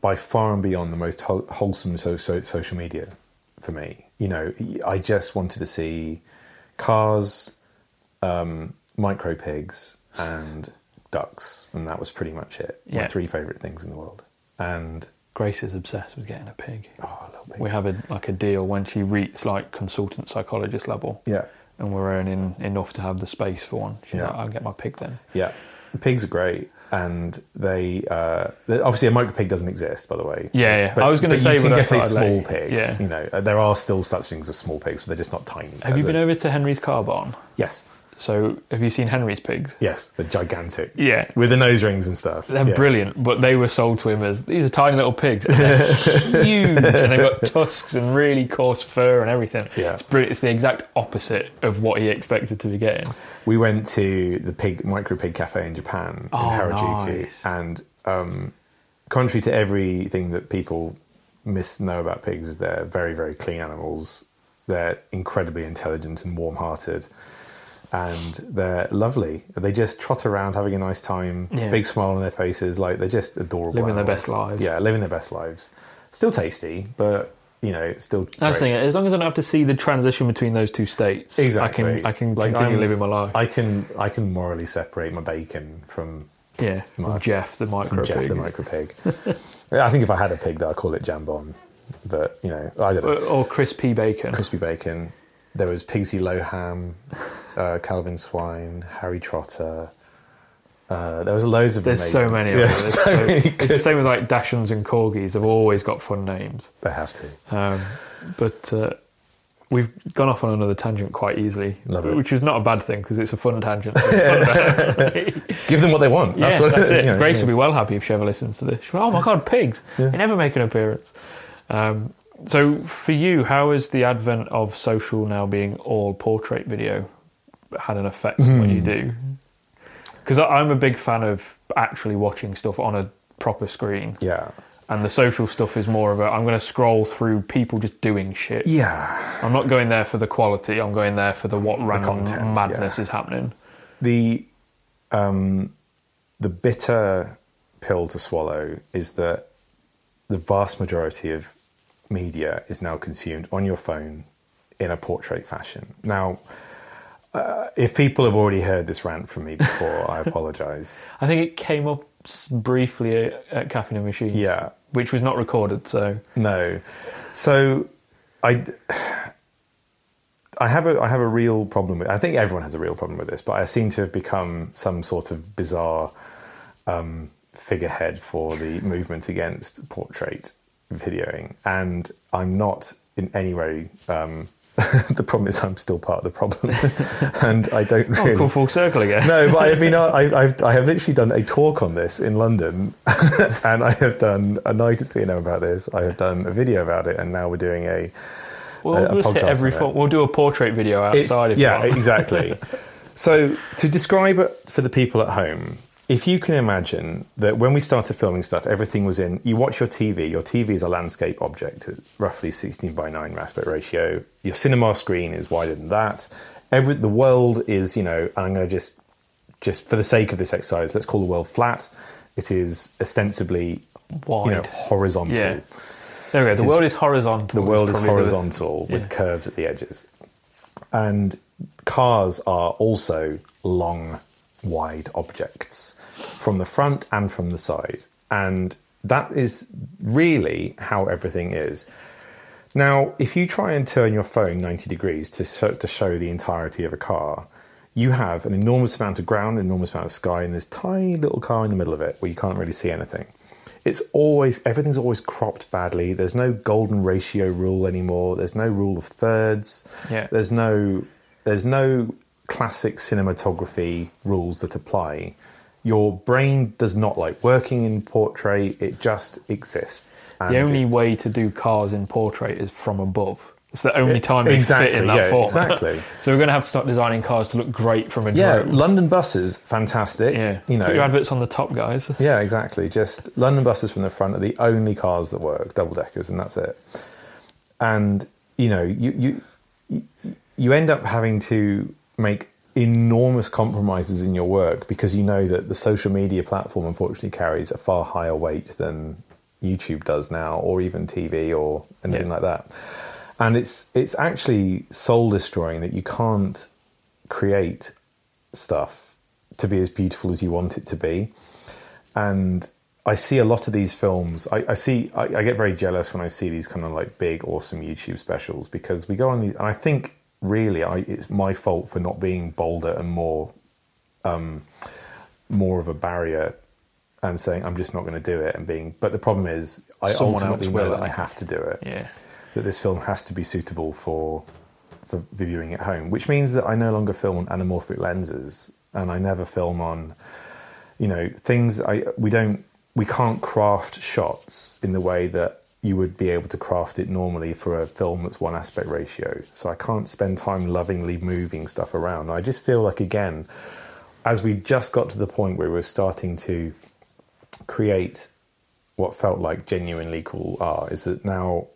by far and beyond the most wholesome so, so, social media for me. You know, I just wanted to see cars, um, micro pigs, and ducks, and that was pretty much it. My three favorite things in the world. And Grace is obsessed with getting a pig. oh, a little pig. We have a like a deal when she reaches like consultant psychologist level, yeah, and we're earning enough to have the space for one. She's Yeah. like, "I'll get my pig then." yeah. The pigs are great. And they, uh, obviously, a micro pig doesn't exist, by the way. Yeah, yeah. I was gonna but say you can I get a small pig. Yeah. you know, there are still such things as small pigs, but they're just not tiny. Have you been over to Henry's car barn? Yes, So, have you seen Henry's pigs? yes, they're gigantic. Yeah. with the nose rings and stuff. They're Yeah. brilliant, but they were sold to him as these are tiny little pigs. They're (laughs) huge, and they've got tusks and really coarse fur and everything. Yeah. It's brilliant. It's the exact opposite of what he expected to be getting. We went to the pig micro pig cafe in Japan Oh, in Harajuku, nice. and um, contrary to everything that people misknow about pigs, they're very very clean animals. They're incredibly intelligent and warm-hearted, and they're lovely. They just trot around having a nice time, Yeah. big smile on their faces, like they're just adorable. Living their best lives. Yeah, living their best lives. Still tasty, but you know, still. That's the thing. As long as I don't have to see the transition between those two states, Exactly. I can I can Like, continue I'm- living my life. I can I can morally separate my bacon from yeah, My- Jeff the micro Jeff pig. the micro pig. (laughs) I think if I had a pig, that I'd call it jambon. But you know, I don't know. Or crispy bacon. Crispy bacon. There was Pigsy Loham, uh, Calvin Swine, Harry Trotter. Uh, there was loads of There's amazing. so many of Yeah, them. There's (laughs) so so- many It's the same with like Dachshunds and Corgis. They've always got fun names. They have to. Um, but uh, we've gone off on another tangent quite easily, Love it. which is not a bad thing because it's a fun tangent. (laughs) (laughs) Give them what they want. yeah, That's that's, it. you know, Grace yeah. will be well happy if she ever listens to this. She'll be, oh my god, pigs! They never make an appearance. Um, so for you, how is the advent of social now being all portrait video had an effect on what you Hmm. do? Because I'm a big fan of actually watching stuff on a proper screen. Yeah. And the social stuff is more about I'm going to scroll through people just doing shit. Yeah. I'm not going there for the quality. I'm going there for the what random content, madness is happening. the um, the bitter pill to swallow is that the vast majority of media is now consumed on your phone in a portrait fashion. Now, uh, if people have already heard this rant from me before, I apologise. (laughs) I think it came up briefly at, at Caffeine and Machines. Yeah. Which was not recorded, so No, so I. I have a I have a real problem with. I think everyone has a real problem with this, but I seem to have become some sort of bizarre um, figurehead for the movement against portrait videoing, and I'm not in any way. Um, (laughs) the problem is I'm still part of the problem, (laughs) and I don't oh, really. full circle again. No, but I mean, (laughs) I, I've, I have literally done a talk on this in London, and I have done a night at CNM about this. I have done a video about it, and now we're doing a. We'll a- a podcast every fo- We'll do a portrait video It's- outside if yeah, you want. exactly. so to describe it for the people at home, if you can imagine that when we started filming stuff, everything was in. You watch your TV. Your TV is a landscape object, at roughly sixteen by nine aspect ratio. Your cinema screen is wider than that. Every the world is, you know. And I'm going to just, just for the sake of this exercise, let's call the world flat. It is ostensibly, Wide. you know, horizontal. Yeah. There we go. The is- world is horizontal. The world is probably the- horizontal with yeah. curves at the edges. And cars are also long, wide objects from the front and from the side. And that is really how everything is. Now, if you try and turn your phone 90 degrees to show, to show the entirety of a car, you have an enormous amount of ground, an enormous amount of sky, and this tiny little car in the middle of it where you can't really see anything. it's always everything's always cropped badly. There's no golden ratio rule anymore. There's no rule of thirds. Yeah. There's no there's no classic cinematography rules that apply. Your brain does not like working in portrait. It just exists. The only way to do cars in portrait is from above. It's the only time exactly, fit in that yeah, format. exactly. (laughs) so we're going to have to start designing cars to look great from a Yeah. London buses, fantastic. Yeah. you know, Put your adverts on the top, guys. (laughs) Yeah, exactly. Just London buses from the front are the only cars that work, double deckers, and that's it. And you know, you you- you end up having to make enormous compromises in your work because you know that the social media platform unfortunately carries a far higher weight than YouTube does now, or even TV or anything Yeah. like that. And it's it's actually soul destroying that you can't create stuff to be as beautiful as you want it to be. And I see a lot of these films. I, I see. I, I get very jealous when I see these kind of like big, awesome YouTube specials because we go on these. And I think really, I, it's my fault for not being bolder and more, um, more of a barrier, and saying I'm just not going to do it. And being, but the problem is, I Someone ultimately know that I have to do it Yeah. that this film has to be suitable for for viewing at home, which means that I no longer film on anamorphic lenses, and I never film on, you know, things that I we don't we can't craft shots in the way that you would be able to craft it normally for a film that's one aspect ratio. So I can't spend time lovingly moving stuff around. I just feel like again, as we just got to the point where we we're starting to create what felt like genuinely cool art is that now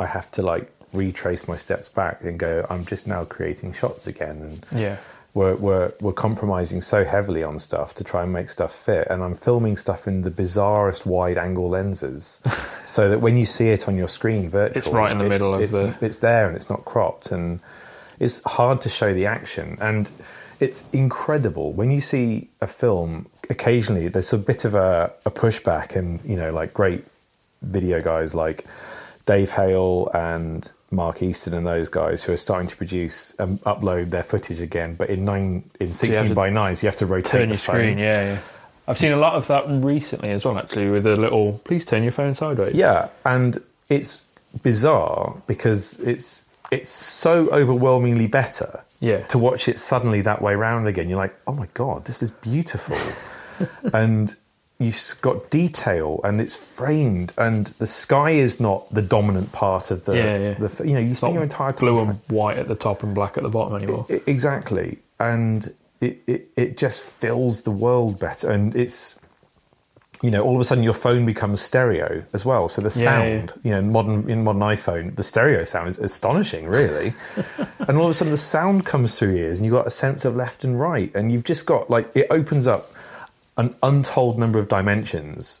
I have to like retrace my steps back and go, I'm just now creating shots again. And Yeah. We're, we're, we're compromising so heavily on stuff to try and make stuff fit. And I'm filming stuff in the bizarrest wide angle lenses (laughs) so that when you see it on your screen virtually, It's right in the middle of it's, the- It's there and it's not cropped. And it's hard to show the action. And it's incredible when you see a film occasionally there's a bit of a, a pushback and you know like great video guys like dave hale and mark easton and those guys who are starting to produce and upload their footage again but in nine in 16 have to by 9 so you have to rotate Turn the your phone. screen, yeah, yeah. I've seen a lot of that recently as well, actually, with a little, please turn your phone sideways. Yeah, and it's bizarre because it's it's so overwhelmingly better Yeah. to watch it suddenly that way round again. You're like, oh my god, this is beautiful, (laughs) and you've got detail and it's framed, and the sky is not the dominant part of the. Yeah, yeah. the you know, you spend your entire time Blue and white at the top and black at the bottom anymore. I- exactly, and it, it it just fills the world better, and it's you know all of a sudden your phone becomes stereo as well. So the Yeah, sound, you know, in modern in modern iPhone, the stereo sound is astonishing, really. (laughs) and all of a sudden the sound comes through your ears, and you've got a sense of left and right, and you've just got like it opens up an untold number of dimensions.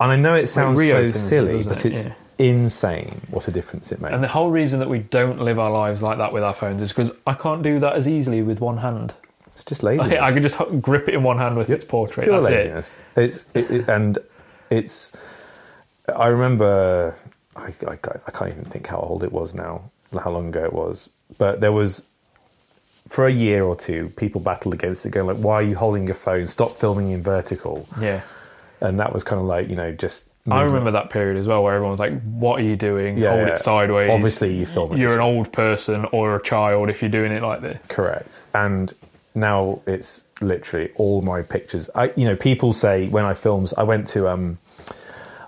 And I know it sounds so reopens it, silly, but it's Yeah. insane what a difference it makes. And the whole reason that we don't live our lives like that with our phones is because I can't do that as easily with one hand. it's just lazy. (laughs) I can just grip it in one hand with its portrait. pure That's it. It's it, it, and it's. I remember. I, I I can't even think how old it was now, how long ago it was. But there was, for a year or two, people battled against it, going like, "Why are you holding your phone? Stop filming in vertical." Yeah. And that was kind of like you know just. I remember that period as well, where everyone's like, "What are you doing? Yeah, Hold yeah. it sideways." Obviously you film it You're an old person or a child if you're doing it like this. Correct. And now it's literally all my pictures. I, you know, people say when I films, I went to, um,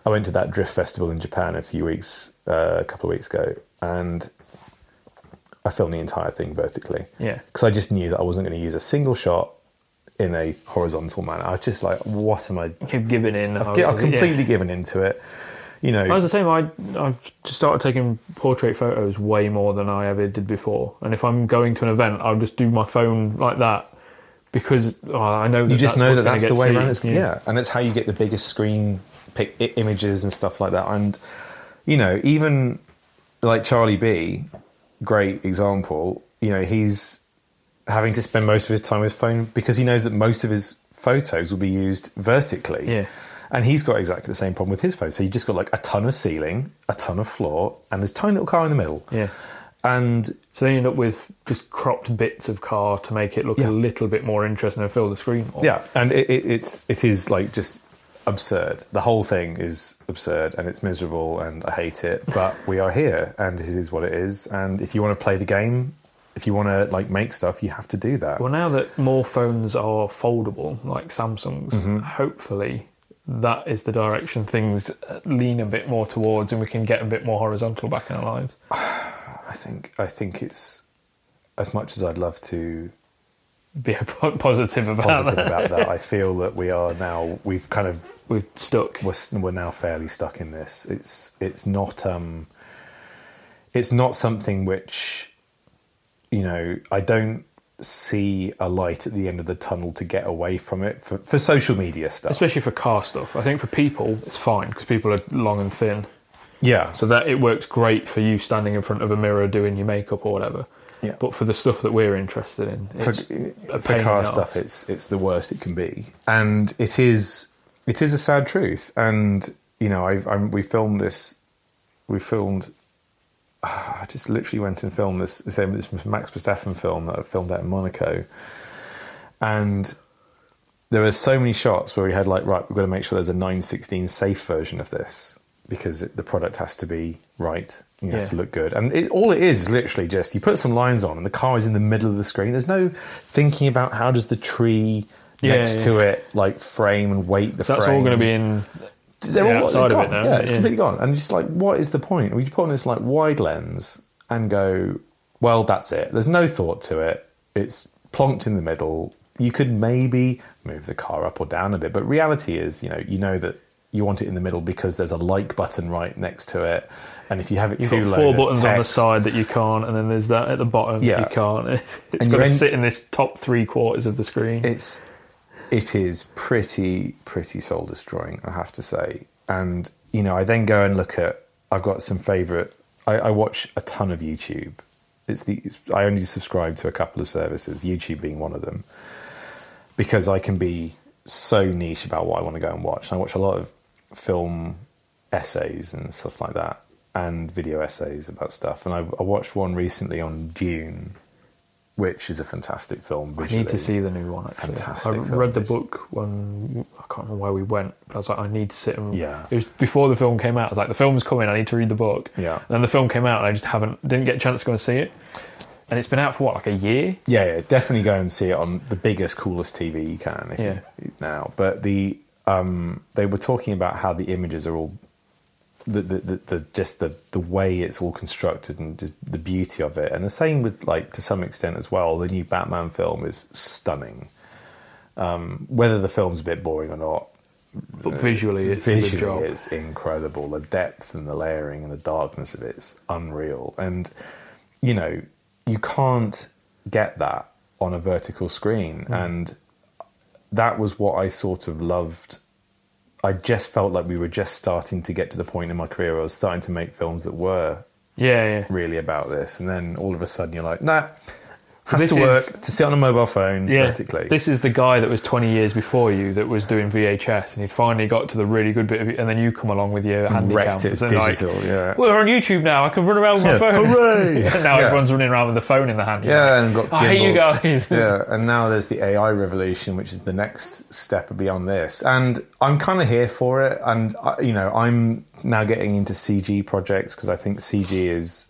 I went to that drift festival in Japan a few weeks, uh, a couple of weeks ago, and I filmed the entire thing vertically. Yeah. Because I just knew that I wasn't going to use a single shot in a horizontal manner. I was just like, what am I? You've given in. I've, I've completely given into it. You know, I was the same. I I've just started taking portrait photos way more than I ever did before. And if I'm going to an event, I'll just do my phone like that because oh, I know that you just know that that's the way seen. around. It's, yeah. and it's how you get the biggest screen pic- images and stuff like that. And you know, even like Charlie B, great example. You know, he's having to spend most of his time with his phone because he knows that most of his photos will be used vertically. Yeah. And he's got exactly the same problem with his photos. So you just got like a ton of ceiling, a ton of floor, and this tiny little car in the middle. Yeah. And So then you end up with just cropped bits of car to make it look Yeah. a little bit more interesting and fill the screen more. Yeah, and it, it, it's it is like just absurd. The whole thing is absurd and it's miserable and I hate it. But we are here and it is what it is. And if you want to play the game, if you want to like make stuff, you have to do that. Well, now that more phones are foldable, like Samsung's, Mm-hmm. hopefully that is the direction things lean a bit more towards, and we can get a bit more horizontal back in our lives. (sighs) I think I think it's as much as I'd love to Be po- positive about positive that. about that. I feel that we are now we've kind of We're stuck. we're, we're now fairly stuck in this. It's it's not um it's not something which you know I don't see a light at the end of the tunnel to get away from it for, for social media stuff. Especially for car stuff. I think for people, it's fine because people are long and thin. yeah, So that it works great for you standing in front of a mirror doing your makeup or whatever. Yeah. But for the stuff that we're interested in, for, for car stuff, it's it's the worst it can be, and it is it is a sad truth. And you know, I've, I'm, we filmed this. We filmed. (sighs) I just literally went and filmed this this, this Max Verstappen film that I filmed out in Monaco, and there were so many shots where we had like, right, we've got to make sure there's a 916 safe version of this because it, the product has to be right. You know, it has Yeah. to look good. And it, all it is is literally just you put some lines on and the car is in the middle of the screen. There's no thinking about how does the tree Yeah, next yeah. to it like frame and weight the That's frame. all going to be in They're the all outside they're of it gone. now, Yeah, it's yeah. completely gone. And just like, what is the point? We put on this like wide lens and go, well, that's it. There's no thought to it. It's plonked in the middle. You could maybe move the car up or down a bit, but reality is, you know, you know that you want it in the middle because there's a like button right next to it, and if you have it You've too got low, four buttons on the text. side that you can't, and then there's that at the bottom Yeah. that you can't. (laughs) It's And got to sit in this top three quarters of the screen. It's it is pretty pretty soul destroying, I have to say. And you know, I then go and look at. I've got some favorite. I, I watch a ton of YouTube. It's the it's, I only subscribe to a couple of services, YouTube being one of them, because I can be so niche about what I want to go and watch. And I watch a lot of film essays and stuff like that, and video essays about stuff. And I, I watched one recently on Dune, which is a fantastic film. I need to see the new one. Actually, Fantastic I read the book when I can't remember where we went, but I was like, I need to sit and. Yeah. It was before the film came out. I was like, the film's coming. I need to read the book. Yeah. And then the film came out, and I just haven't didn't get a chance to go and see it. And it's been out for what, like a year? Yeah, yeah, definitely go and see it on the biggest, coolest TV you can if Yeah. you, now. But the um, they were talking about how the images are all the the, the, the just the the way it's all constructed and just the beauty of it, and the same with like to some extent as well. The new Batman film is stunning. Um, whether the film's a bit boring or not, But visually, it's visually it's incredible. The depth and the layering and the darkness of it is unreal. And you know, you can't get that on a vertical screen. Hmm. And that was what I sort of loved. I just felt like we were just starting to get to the point in my career where I was starting to make films that were Yeah, yeah. really about this. And then all of a sudden you're like, nah, has to work is- to sit on a mobile phone Yeah, vertically. this is the guy that was 20 years before you that was doing VHS, and he finally got to the really good bit of it, and then you come along with your handy wrecked it and like, digital, yeah. Well, we're on YouTube now. I can run around with my Yeah, phone. hooray! (laughs) And now Yeah. everyone's running around with the phone in the hand. Yeah, and got I hate you guys. (laughs) yeah, and now there's the AI revolution, which is the next step beyond this. And I'm kind of here for it. And uh, you know, I'm now getting into CG projects because I think CG is.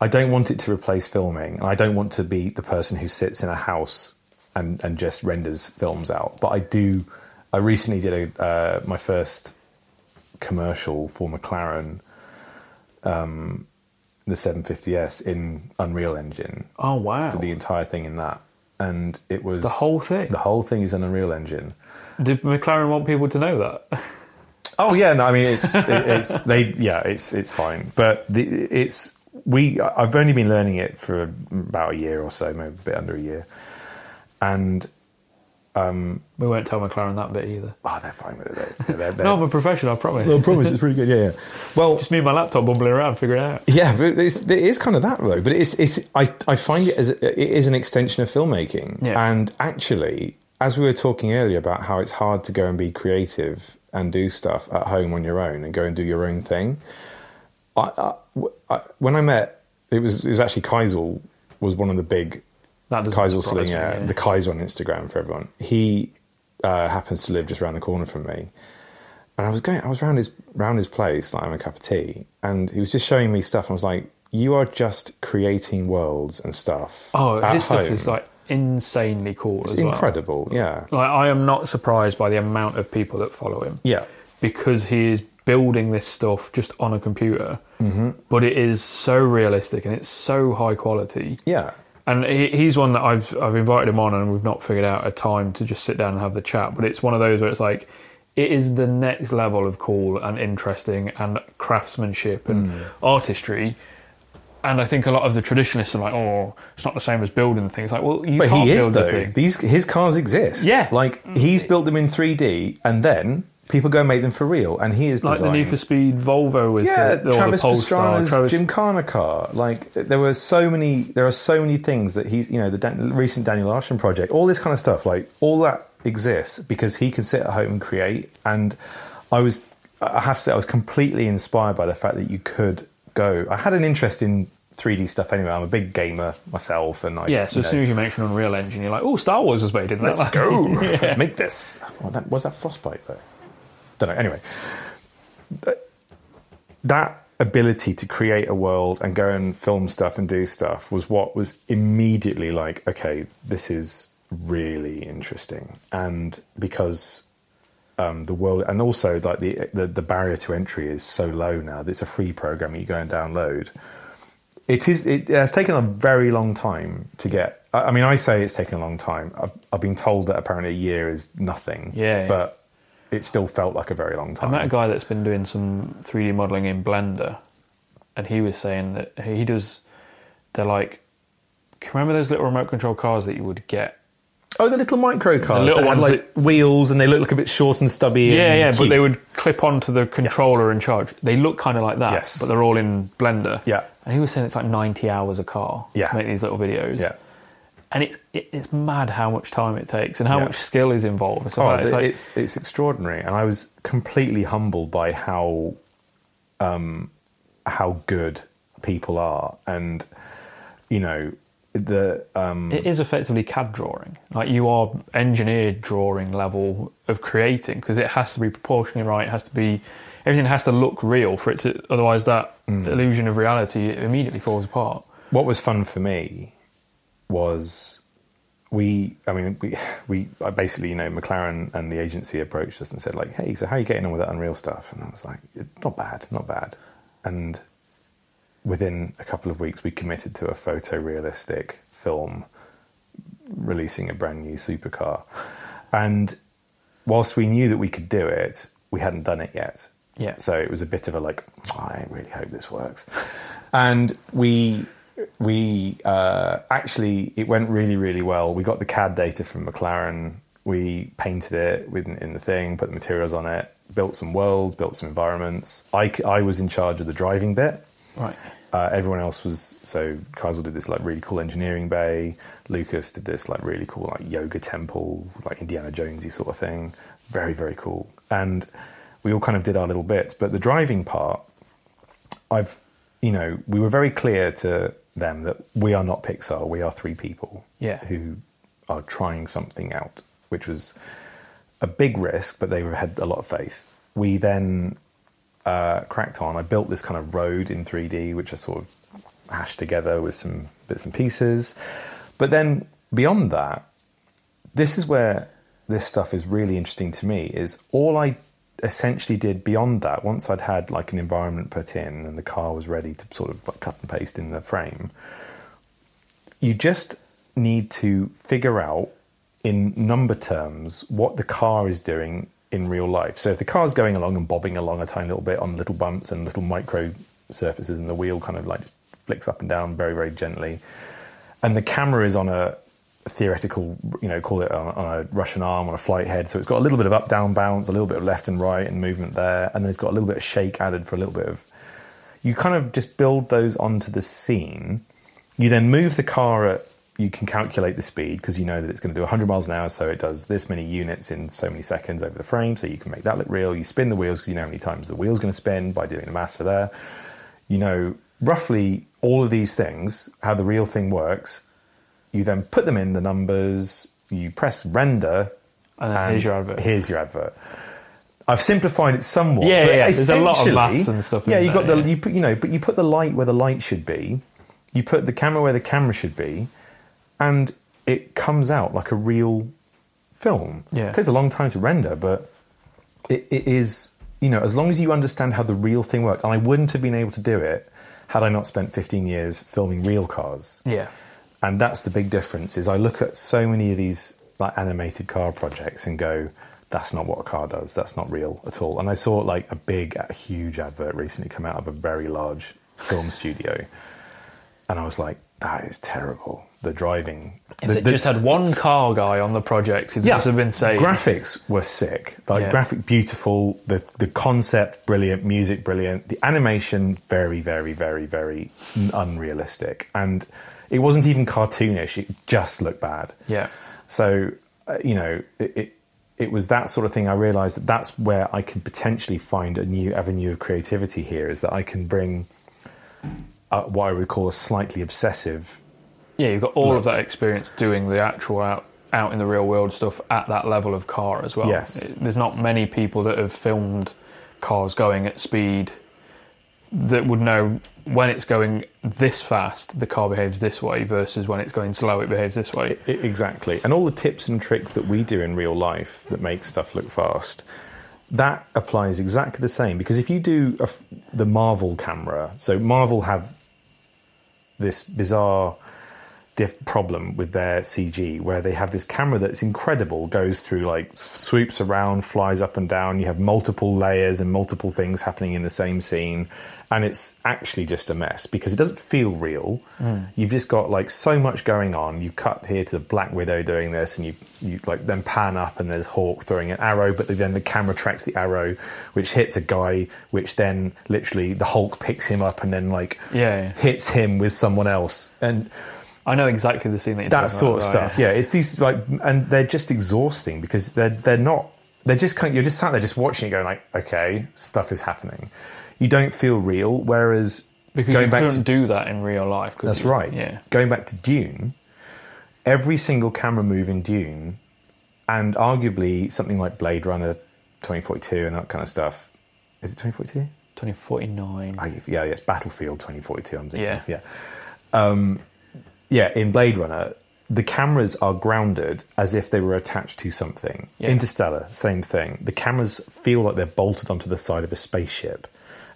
I don't want it to replace filming, and I don't want to be the person who sits in a house and and just renders films out. But I do. I recently did a uh, my first commercial for McLaren. Um, the 750s in Unreal Engine, Oh wow! did the entire thing in that, and it was The whole thing? The whole thing is an Unreal Engine. Did McLaren want people to know that? (laughs) Oh yeah, no, I mean it's it, it's they yeah it's it's fine, but the, it's we I've only been learning it for about a year or so, maybe a bit under a year, and um, we won't tell McLaren that bit either. oh they're fine with it. They're, they're, they're, (laughs) No, I'm a professional. I promise. I promise it's pretty good. Yeah, yeah. Well, Just me and my laptop bumbling around, figuring it out. Yeah, but it's, it is kind of that though. But it's, it's I, I find it as it is an extension of filmmaking. Yeah. And actually, as we were talking earlier about how it's hard to go and be creative and do stuff at home on your own and go and do your own thing. I, I- when I met, it was it was actually Khyzyl was one of the big Khyzyl Saleem, Slinger, yeah. the Kaiser on Instagram for everyone. He uh, happens to live just around the corner from me. And I was going, I was round his round his place, like having a cup of tea, and he was just showing me stuff. I was like, "You are just creating worlds and stuff." Oh, his stuff is like insanely cool. it's as well. incredible. Yeah, Like I am not surprised by the amount of people that follow him. yeah, because he is building this stuff just on a computer, mm-hmm. but it is so realistic and it's so high quality. yeah. And he, he's one that I've I've invited him on, and we've not figured out a time to just sit down and have the chat. But it's one of those where it's like it is the next level of cool and interesting and craftsmanship and artistry. And I think a lot of the traditionalists are like, "Oh, it's not the same as building the thing." It's like, well, you But can't he is build the though. thing. These his cars exist. Yeah. like he's built them in 3D, and then people go and make them for real, and he is like the. Need for Speed Volvo with yeah, the, Travis Pastrana's Travis- Gymkhana car. Like there were so many, there are so many things that he's, you know, the Dan- recent Daniel Larson project, all this kind of stuff. Like all that exists because he can sit at home and create. And I was, I have to say, I was completely inspired by the fact that you could go. I had an interest in 3D stuff anyway. I'm a big gamer myself, and I, Yeah, so as know, soon as you mention Unreal Engine, you're like, oh, Star Wars was made in that. Let's (laughs) go. (laughs) Yeah. Let's make this. Well, that, was that Frostbite though? Don't know. Anyway, that, ability to create a world and go and film stuff and do stuff was what was immediately like, okay, this is really interesting, and because. Um, the world, and also like the, the the barrier to entry is so low now. that It's a free program you go and download it is. It has taken a very long time to get. I I mean, I say it's taken a long time. I've, I've been told that apparently a year is nothing. Yeah, yeah. but it still felt like a very long time. I met a guy that's been doing some 3D modeling in Blender, and he was saying that he does. They're like, can you remember those little remote control cars that you would get? oh, the little micro cars, The little that had, ones like wheels, and they look like a bit short and stubby. Yeah, and yeah, but they would clip onto the controller and charge. They look kind of like that, Yes. but they're all in Blender. Yeah. and he was saying it's like 90 hours a car Yeah. to make these little videos. Yeah. And it's it, it's mad how much time it takes and how Yeah. much skill is involved. and stuff Oh, it's, it's like, it's it's extraordinary, and I was completely humbled by how um, how good people are, and you know the um, It is effectively CAD drawing. Like you are engineered drawing level of creating because it has to be proportionally right. It has to be everything has to look real for it to. Otherwise, that Mm. illusion of reality immediately falls apart. what was fun for me was we i mean we (laughs) we I basically you know mclaren and the agency approached us and said like hey so how are you getting on with that unreal stuff and i was like not bad not bad and within a couple of weeks we committed to a photorealistic film releasing a brand new supercar and whilst we knew that we could do it we hadn't done it yet Yeah. so it was a bit of a like, "Oh, I really hope this works. And we we uh, actually it went really really well. We got the CAD data from McLaren. We painted it with in the thing, put the materials on it, built some worlds, built some environments. I, I was in charge of the driving bit. Right. Uh, everyone else was so Kreisel did this like really cool engineering bay. Lucas did this like really cool like yoga temple, like Indiana Jonesy sort of thing. Very very cool. And we all kind of did our little bits. But the driving part, I've you know we were very clear to them that we are not Pixar. We are three people Yeah. who are trying something out, which was a big risk, but they had a lot of faith. We then uh, cracked on. I built this kind of road in 3D, which I sort of hashed together with some bits and pieces. But then beyond that, this is where this stuff is really interesting to me. Is all I essentially did beyond that. Once I'd had like an environment put in and the car was ready to sort of cut and paste in the frame, you just need to figure out in number terms what the car is doing in real life. So if the car's going along and bobbing along a tiny little bit on little bumps and little micro surfaces, and the wheel kind of like just flicks up and down very, very gently, and the camera is on a theoretical, you know, call it on, on a Russian arm, on a flight head. So it's got a little bit of up down bounce, a little bit of left and right and movement there, and then it's got a little bit of shake added for a little bit of. You kind of just build those onto the scene. You then move the car at. You can calculate the speed because you know that it's going to do 100 miles an hour, so it does this many units in so many seconds over the frame. So you can make that look real. You spin the wheels because you know how many times the wheel's going to spin by doing the maths for there. You know roughly all of these things, how the real thing works. You then put them in the numbers. You press render, And then here's your advert. Here's your advert. I've simplified it somewhat. Yeah, but yeah, there's a lot of maths and stuff in Yeah, you got there, the yeah. you put you know, but you put the light where the light should be. You put the camera where the camera should be, and it comes out like a real film. Yeah. It takes a long time to render, but it, it is you know as long as you understand how the real thing works. And I wouldn't have been able to do it had I not spent 15 years filming real cars Yeah. And that's the big difference is i look at so many of these like animated car projects and go that's not what a car does that's not real at all and i saw like a big a huge advert recently come out of a very large film studio and i was like that is terrible the driving If the, they the- just had one car guy on the project, it'd just have been saying, graphics were sick. Like Yeah. graphic, beautiful. The the concept brilliant. Music brilliant. The animation very, very, very, very unrealistic. And it wasn't even cartoonish. It just looked bad. Yeah. So uh, you know it. it it was that sort of thing. I realised that that's where I can potentially find a new avenue of creativity. Here is that I can bring uh, what I would call a slightly obsessive Yeah, you've got all of that experience doing the actual out out in the real world stuff at that level of car as well. Yes. It- There's not many people that have filmed cars going at speed that would know when it's going this fast, the car behaves this way versus when it's going slow, it behaves this way. Exactly. And all the tips and tricks that we do in real life that make stuff look fast, that applies exactly the same. Because if you do a the Marvel camera, so Marvel have this bizarre diff- problem with their CG where they have this camera that's incredible, goes through like swoops around, flies up and down. You have multiple layers and multiple things happening in the same scene, and it's actually just a mess because it doesn't feel real. Mm. You've just got like so much going on. You cut here to the Black Widow doing this, and you you like then pan up and there's Hawk throwing an arrow, but then the camera tracks the arrow, which hits a guy, which then literally the Hulk picks him up and then like yeah. hits him with someone else and I know exactly the scene that you're that sort of stuff. Yeah, it's these like, and they're just exhausting because they're they're not. They're just kind. Of, you're just sat there just watching it, going like, okay, stuff is happening. You don't feel real. Whereas Because going you back couldn't to do that in real life. could that's you? right. Yeah. Going back to Dune, every single camera move in Dune, and arguably something like Blade Runner 2042 and that kind of stuff. Is it 2042? 2049. I, yeah, yes, Battlefield 2042. I'm thinking. Yeah. yeah. Um, yeah, in Blade Runner, the cameras are grounded as if they were attached to something. Yeah. Interstellar, same thing. The cameras feel like they're bolted onto the side of a spaceship,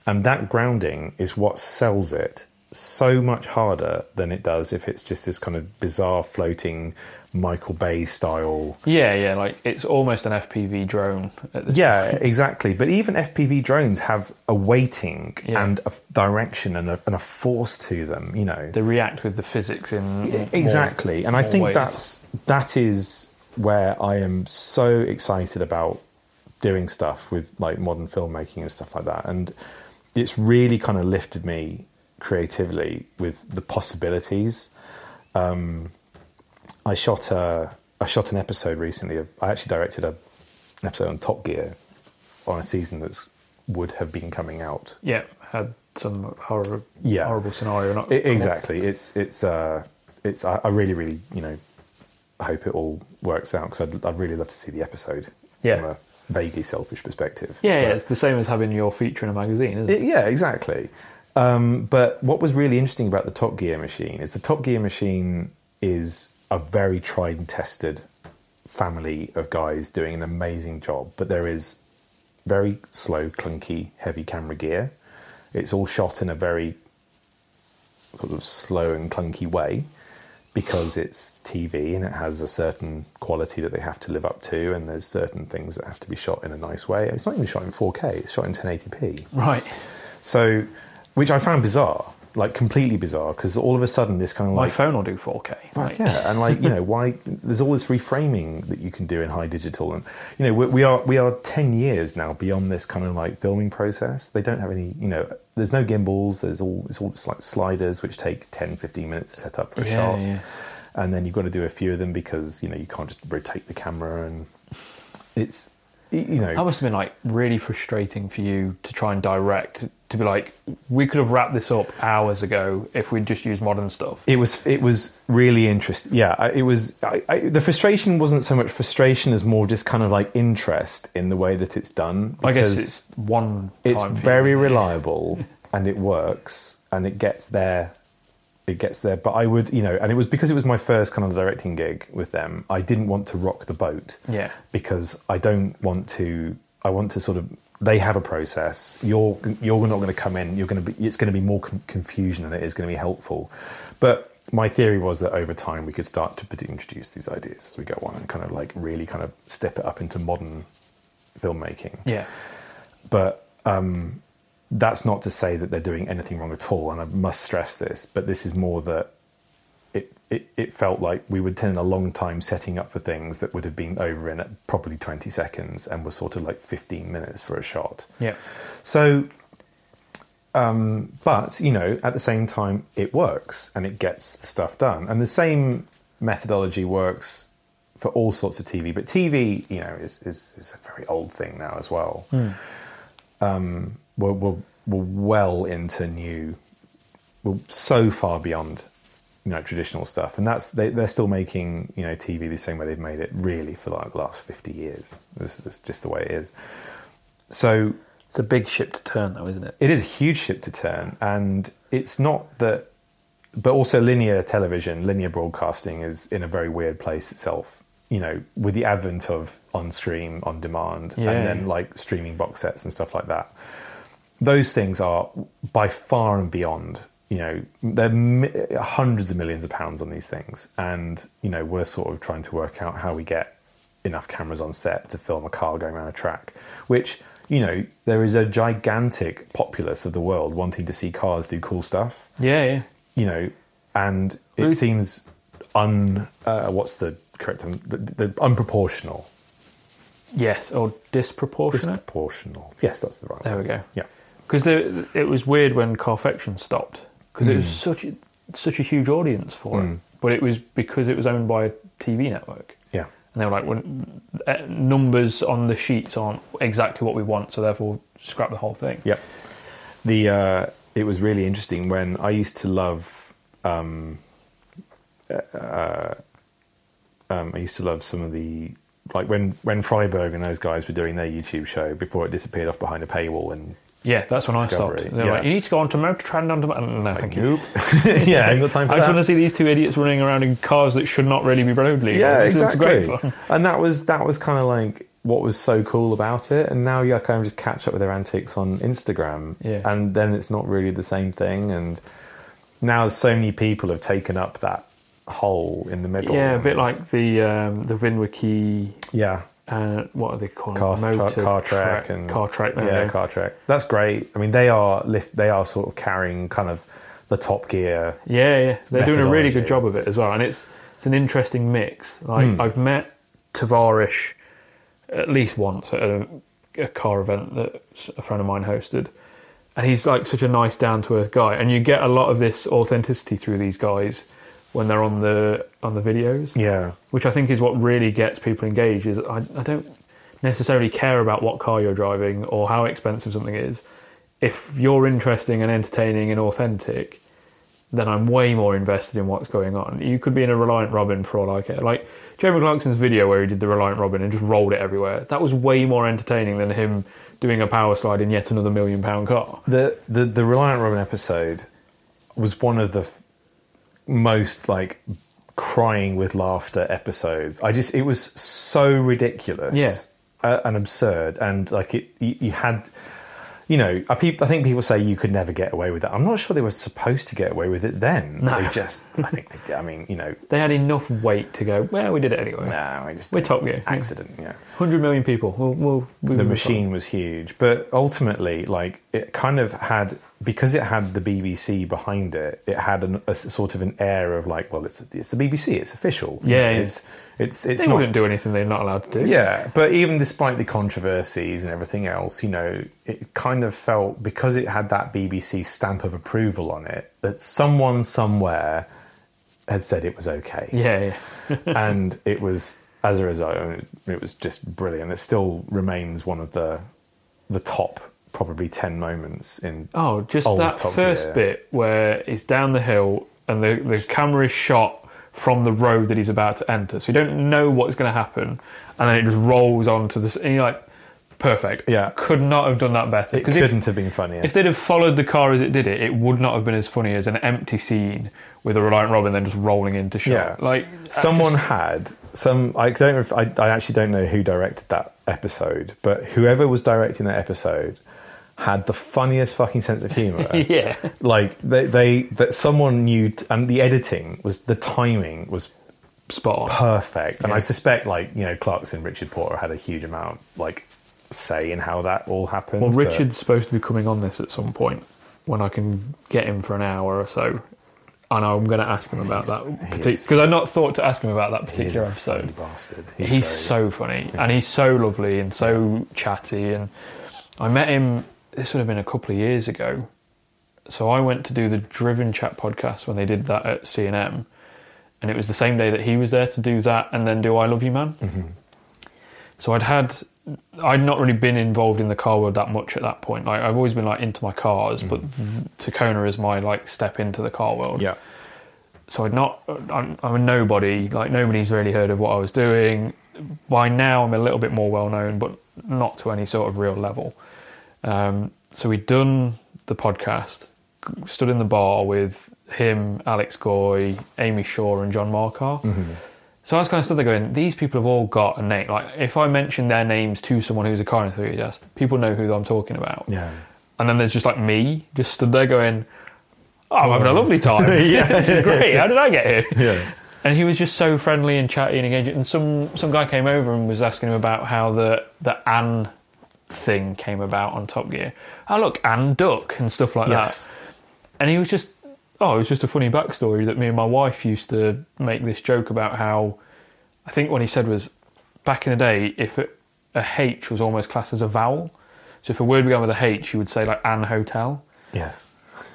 and that grounding is what sells it so much harder than it does if it's just this kind of bizarre floating Michael Bay style Yeah, yeah, like it's almost an FPV drone. Yeah, (laughs) exactly. But even FPV drones have a weighting Yeah. and a direction and a, and a force to them. You know, They react with the physics in more- exactly. and I think ways. that's that is where I am so excited about doing stuff with like modern filmmaking and stuff like that. And it's really kind of lifted me creatively with the possibilities. Um, I shot a I shot an episode recently of I actually directed a, an episode on Top Gear on a season that's would have been coming out yeah had some horror, Yeah. horrible scenario. Not I- exactly. It's it's uh it's I, I really really you know hope it all works out because I'd, I'd really love to see the episode Yeah. from a vaguely selfish perspective. Yeah, yeah, it's the same as having your feature in a magazine, isn't it? it- yeah, exactly. Um, but what was really interesting about the Top Gear machine is the Top Gear machine is a very tried and tested family of guys doing an amazing job, but there is very slow, clunky, heavy camera gear. It's all shot in a very sort of slow and clunky way because it's TV and it has a certain quality that they have to live up to, and there's certain things that have to be shot in a nice way. It's not even shot in 4K; it's shot in 1080p. Right. So, which I found bizarre, like completely bizarre, because all of a sudden this kind of My like phone will do 4K. Right, Right. yeah, and like you (laughs) know, why there's all this reframing that you can do in high digital, and you know, we, we are we are ten years now beyond this kind of like filming process. They don't have any, you know, there's no gimbals. There's all it's all just like sliders, which take 10, 15 minutes to set up for a Yeah, shot, yeah. and then you've got to do a few of them because you know you can't just rotate the camera, and it's you know, That must have been like really frustrating for you to try and direct. To be like, we could have wrapped this up hours ago if we'd just used modern stuff. it was it was really interesting. Yeah, it was. I, I, the frustration wasn't so much frustration as more just kind of like interest in the way that it's done. I guess because it's one. it's you, very isn't reliable and it works and it gets there. It gets there, but I would, you know, and it was because it was my first kind of directing gig with them. I didn't want to rock the boat. Yeah. because I don't want to. I want to sort of. They have a process. You're you're not going to come in. You're going to be. It's going to be more con- confusion than it is going to be helpful. But my theory was that over time we could start to introduce these ideas as we go on and kind of like really kind of step it up into modern filmmaking Yeah. but um, that's not to say that they're doing anything wrong at all. And I must stress this, but this is more that it, it, it felt like we would spend a long time setting up for things that would have been over in at probably 20 seconds and were sort of like 15 minutes for a shot. Yeah. So, um, but you know, at the same time, it works and it gets the stuff done. And the same methodology works for all sorts of TV. But TV, you know, is is, is a very old thing now as well. Um, we're, we're we're well into new. We're so far beyond. You know traditional stuff, and that's they, they're still making you know TV the same way they've made it really for like the last fifty years. This is just the way it is. So It's a big ship to turn, though, isn't it? it is a huge ship to turn, and it's not that. But also, linear television, linear broadcasting is in a very weird place itself. You know, with the advent of on stream, on demand, Yeah. and then like streaming box sets and stuff like that. Those things are by far and beyond. You know, they're mi- hundreds of millions of pounds on these things, and you know, we're sort of trying to work out how we get enough cameras on set to film a car going around a track, which, you know, there is a gigantic populace of the world wanting to see cars do cool stuff, Yeah, yeah. you know, and it seems un, uh, what's the correct term? The, the unproportional. Yes, or disproportionate. Disproportional. Yes, that's the right There word. we go. Yeah. Because it was weird when Carfection stopped because it was Hmm. such a, such a huge audience for it, but it was because it was owned by a TV network, Yeah. and they were like, when, uh, numbers on the sheets aren't exactly what we want, so therefore scrap the whole thing. Yeah. The uh, it was really interesting when I used to love. Um, uh, um, I used to love some of the like when when Freiburger and those guys were doing their YouTube show before it disappeared off behind a paywall and Yeah, that's when Discovery, I stopped. They're yeah. like, you need to go on to Motor Trend on demand. No, thank you. (laughs) (laughs) yeah, I ain't got time for I just that. want to see these two idiots running around in cars that should not really be road legal. yeah, This exactly. And that was that was kind of like what was so cool about it. And now you kind of just catch up with their antics on Instagram, Yeah. and then it's not really the same thing. And now so many people have taken up that hole in the middle. Yeah, a bit like the um, the Vinwiki. yeah. Uh, what are they called? car, Motor car track Trek- and car track. yeah, car track. That's great. I mean, they are lift. They are sort of carrying kind of the top gear. Yeah, yeah, they're doing a really good job of it as well, and it's it's an interesting mix. Like Hmm. I've met Tavarish at least once at a, a car event that a friend of mine hosted, and he's like such a nice, down to earth guy, and you get a lot of this authenticity through these guys when they're on the on the videos. Yeah, which I think is what really gets people engaged. Is I, I don't necessarily care about what car you're driving or how expensive something is. If you're interesting and entertaining and authentic, then I'm way more invested in what's going on. You could be in a Reliant Robin for all I care. Like Jeremy Clarkson's video where he did the Reliant Robin and just rolled it everywhere. That was way more entertaining than him doing a power slide in yet another million pound car. the the the Reliant Robin episode was one of the most like crying with laughter episodes. I just it was so ridiculous, Yeah. uh, and absurd, and like it you, you had. You know, I, peop I think people say you could never get away with that. I'm not sure they were supposed to get away with it then. No. They just, I think they did. I mean, you know, (laughs) They had enough weight to go, well, we did it anyway. no, I just We're Top Gear. accident. Yeah, 100 million people. We'll, we'll, we the machine was huge, but ultimately, like it kind of had because it had the BBC behind it. It had an, a sort of an air of like, well, it's it's the BBC, it's official. Yeah, yeah. it's it's it's They not. wouldn't do anything they're not allowed to do. Yeah, but even despite the controversies and everything else, you know, it kind of felt because it had that BBC stamp of approval on it that someone somewhere had said it was okay Yeah, yeah. (laughs) (laughs) and it was as a result, it was just brilliant. It still remains one of the the top probably ten moments in. Oh, just that Top first Gear. bit where it's down the hill and the, the camera is shot from the road that he's about to enter. So you don't know what's going to happen. And then it just rolls onto this. And you're like, perfect. Yeah. Could not have done that better. It couldn't if, have been funnier. if they'd have followed the car as it did it, it would not have been as funny as an empty scene with a Reliant Robin then just rolling into shot. Yeah. Like, Someone had some. I don't. I, I actually don't know who directed that episode, but whoever was directing that episode had the funniest fucking sense of humor. (laughs) yeah. like they, they that someone knew, t- and the editing was the timing was Spot on. perfect. And Yeah. I suspect, like you know, Clarkson, Richard Porter had a huge amount like say in how that all happened. Well, but- Richard's supposed to be coming on this at some point when I can get him for an hour or so. And I'm going to ask him about that he particular is- because I'd not thought to ask him about that particular episode. bastard. He's, very- so funny (laughs) and he's so lovely and so chatty. And I met him. This would have been a couple of years ago. So I went to do the Driven Chat podcast when they did that at C and it was the same day that he was there to do that and then do I Love You Man. Mm-hmm. So I'd had, I'd not really been involved in the car world that much at that point. Like I've always been like into my cars, but mm. th- Takona is my like step into the car world yeah. so I'd not. I'm, I'm a nobody. Like nobody's really heard of what I was doing. By now, I'm a little bit more well known, but not to any sort of real level. Um, so we'd done the podcast, stood in the bar with him, Alex Goy, Amy Shore, and John Markar. So I was kind of stood there going, these people have all got a name. Like if I mention their names to someone who's a car enthusiast, people know who I'm talking about. Yeah. And then there's just like me, just stood there going, "Oh, I'm having a lovely (laughs) time. Yeah. (laughs) this is great. How did I get here?" Yeah. And he was just so friendly and chatty and engaging. And some some guy came over and was asking him about how the the Anne thing came about on Top Gear. Oh look, Anne Duck and stuff like Yes. that. And he was just oh, it was just a funny backstory that me and my wife used to make this joke about how I think what he said was back in the day if it, a H was almost classed as a vowel. So if a word began with a H, you would say like Anne Hotel. Yes.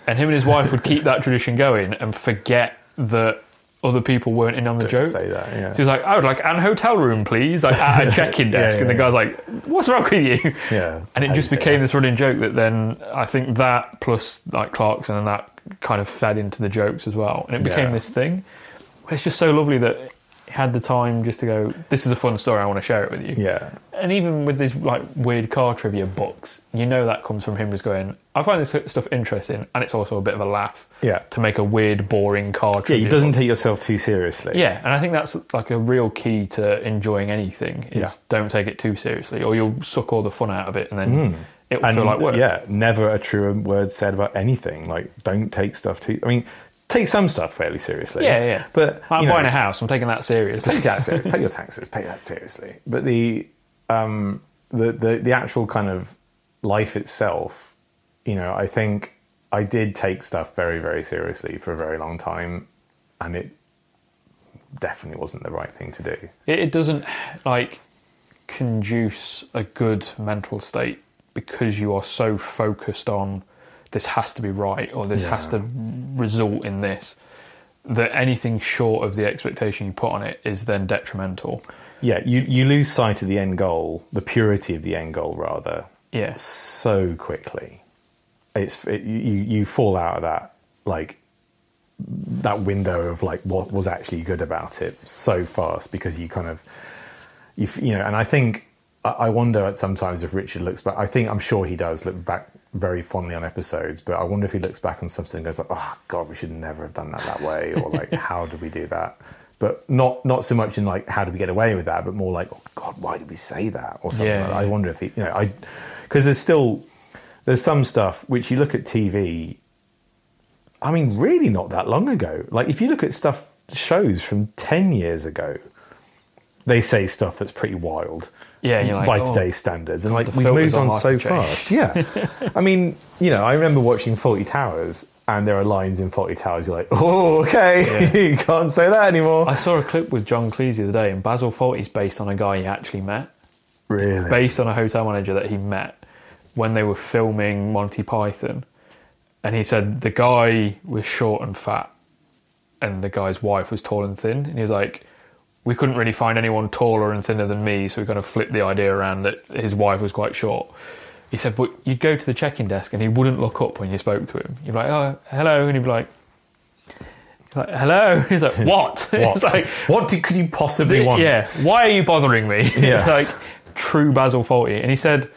And him and his wife would keep that tradition going and forget that other people weren't in on the Don't joke. say that. Yeah. She was like, I would like an hotel room, please, like at a (laughs) check-in Yeah, desk. and the yeah, guy's like, what's wrong with you? Yeah, And it just became this running joke that then I think that plus like Clarkson and that kind of fed into the jokes as well. And it became Yeah. this thing. It's just so lovely that had the time just to go, this is a fun story, I want to share it with you. Yeah. And even with these like weird car trivia books, you know that comes from him just going, I find this stuff interesting and it's also a bit of a laugh Yeah. to make a weird, boring car trivia. Yeah, he doesn't book. take yourself too seriously. Yeah, and I think that's like a real key to enjoying anything is Yeah. don't take it too seriously, or you'll suck all the fun out of it, and then mm. it'll and feel like work. yeah, never a truer word said about anything. Like, don't take stuff too. I mean, take some stuff fairly seriously. yeah, yeah. But I'm you know, buying a house. I'm taking that seriously. take that ser- pay your taxes, pay that seriously. But the um, the, the the actual kind of life itself, you know, I think I did take stuff very very seriously for a very long time, and it definitely wasn't the right thing to do. it, it doesn't like conduce a good mental state because you are so focused on this has to be right or this has to result in this that anything short of the expectation you put on it is then detrimental. Yeah, you you lose sight of the end goal, the purity of the end goal, rather, Yeah. so quickly. It's it, you you fall out of that like that window of like what was actually good about it so fast because you kind of you you know, and I think I I wonder at sometimes if Richard looks back. I think I'm sure he does look back very fondly on episodes, but I wonder if he looks back on something and goes like, "Oh God, we should never have done that that way," or (laughs) like, "How did we do that?" But not not so much in like, "How did we get away with that?" But more like, "Oh God, why did we say that?" or something. Yeah, like that. I wonder if he, you know, I because there's still there's some stuff which you look at TV. I mean, really, not that long ago. Like if you look at stuff shows from ten years ago, they say stuff that's pretty wild. Yeah, you're like, by oh, today's standards, and God, like we've moved on on so fast. Yeah, (laughs) I mean, you know, I remember watching Fawlty Towers, and there are lines in Fawlty Towers. You're like, oh, okay, (laughs) you can't say that anymore. I saw a clip with John Cleese the other day, and Basil Fawlty's based on a guy he actually met, really? based on a hotel manager that he met when they were filming Monty Python. And he said the guy was short and fat, and the guy's wife was tall and thin. And he was like, we couldn't really find anyone taller and thinner than me, so we kind of flipped the idea around that his wife was quite short. He said, but you'd go to the check-in desk and he wouldn't look up when you spoke to him. You'd be like, oh, hello, and he'd be like, like hello. (laughs) He's like, what? (laughs) What? like, what do, could you possibly want? yeah, why are you bothering me? (laughs) Yeah. it's like true Basil Fawlty. And he said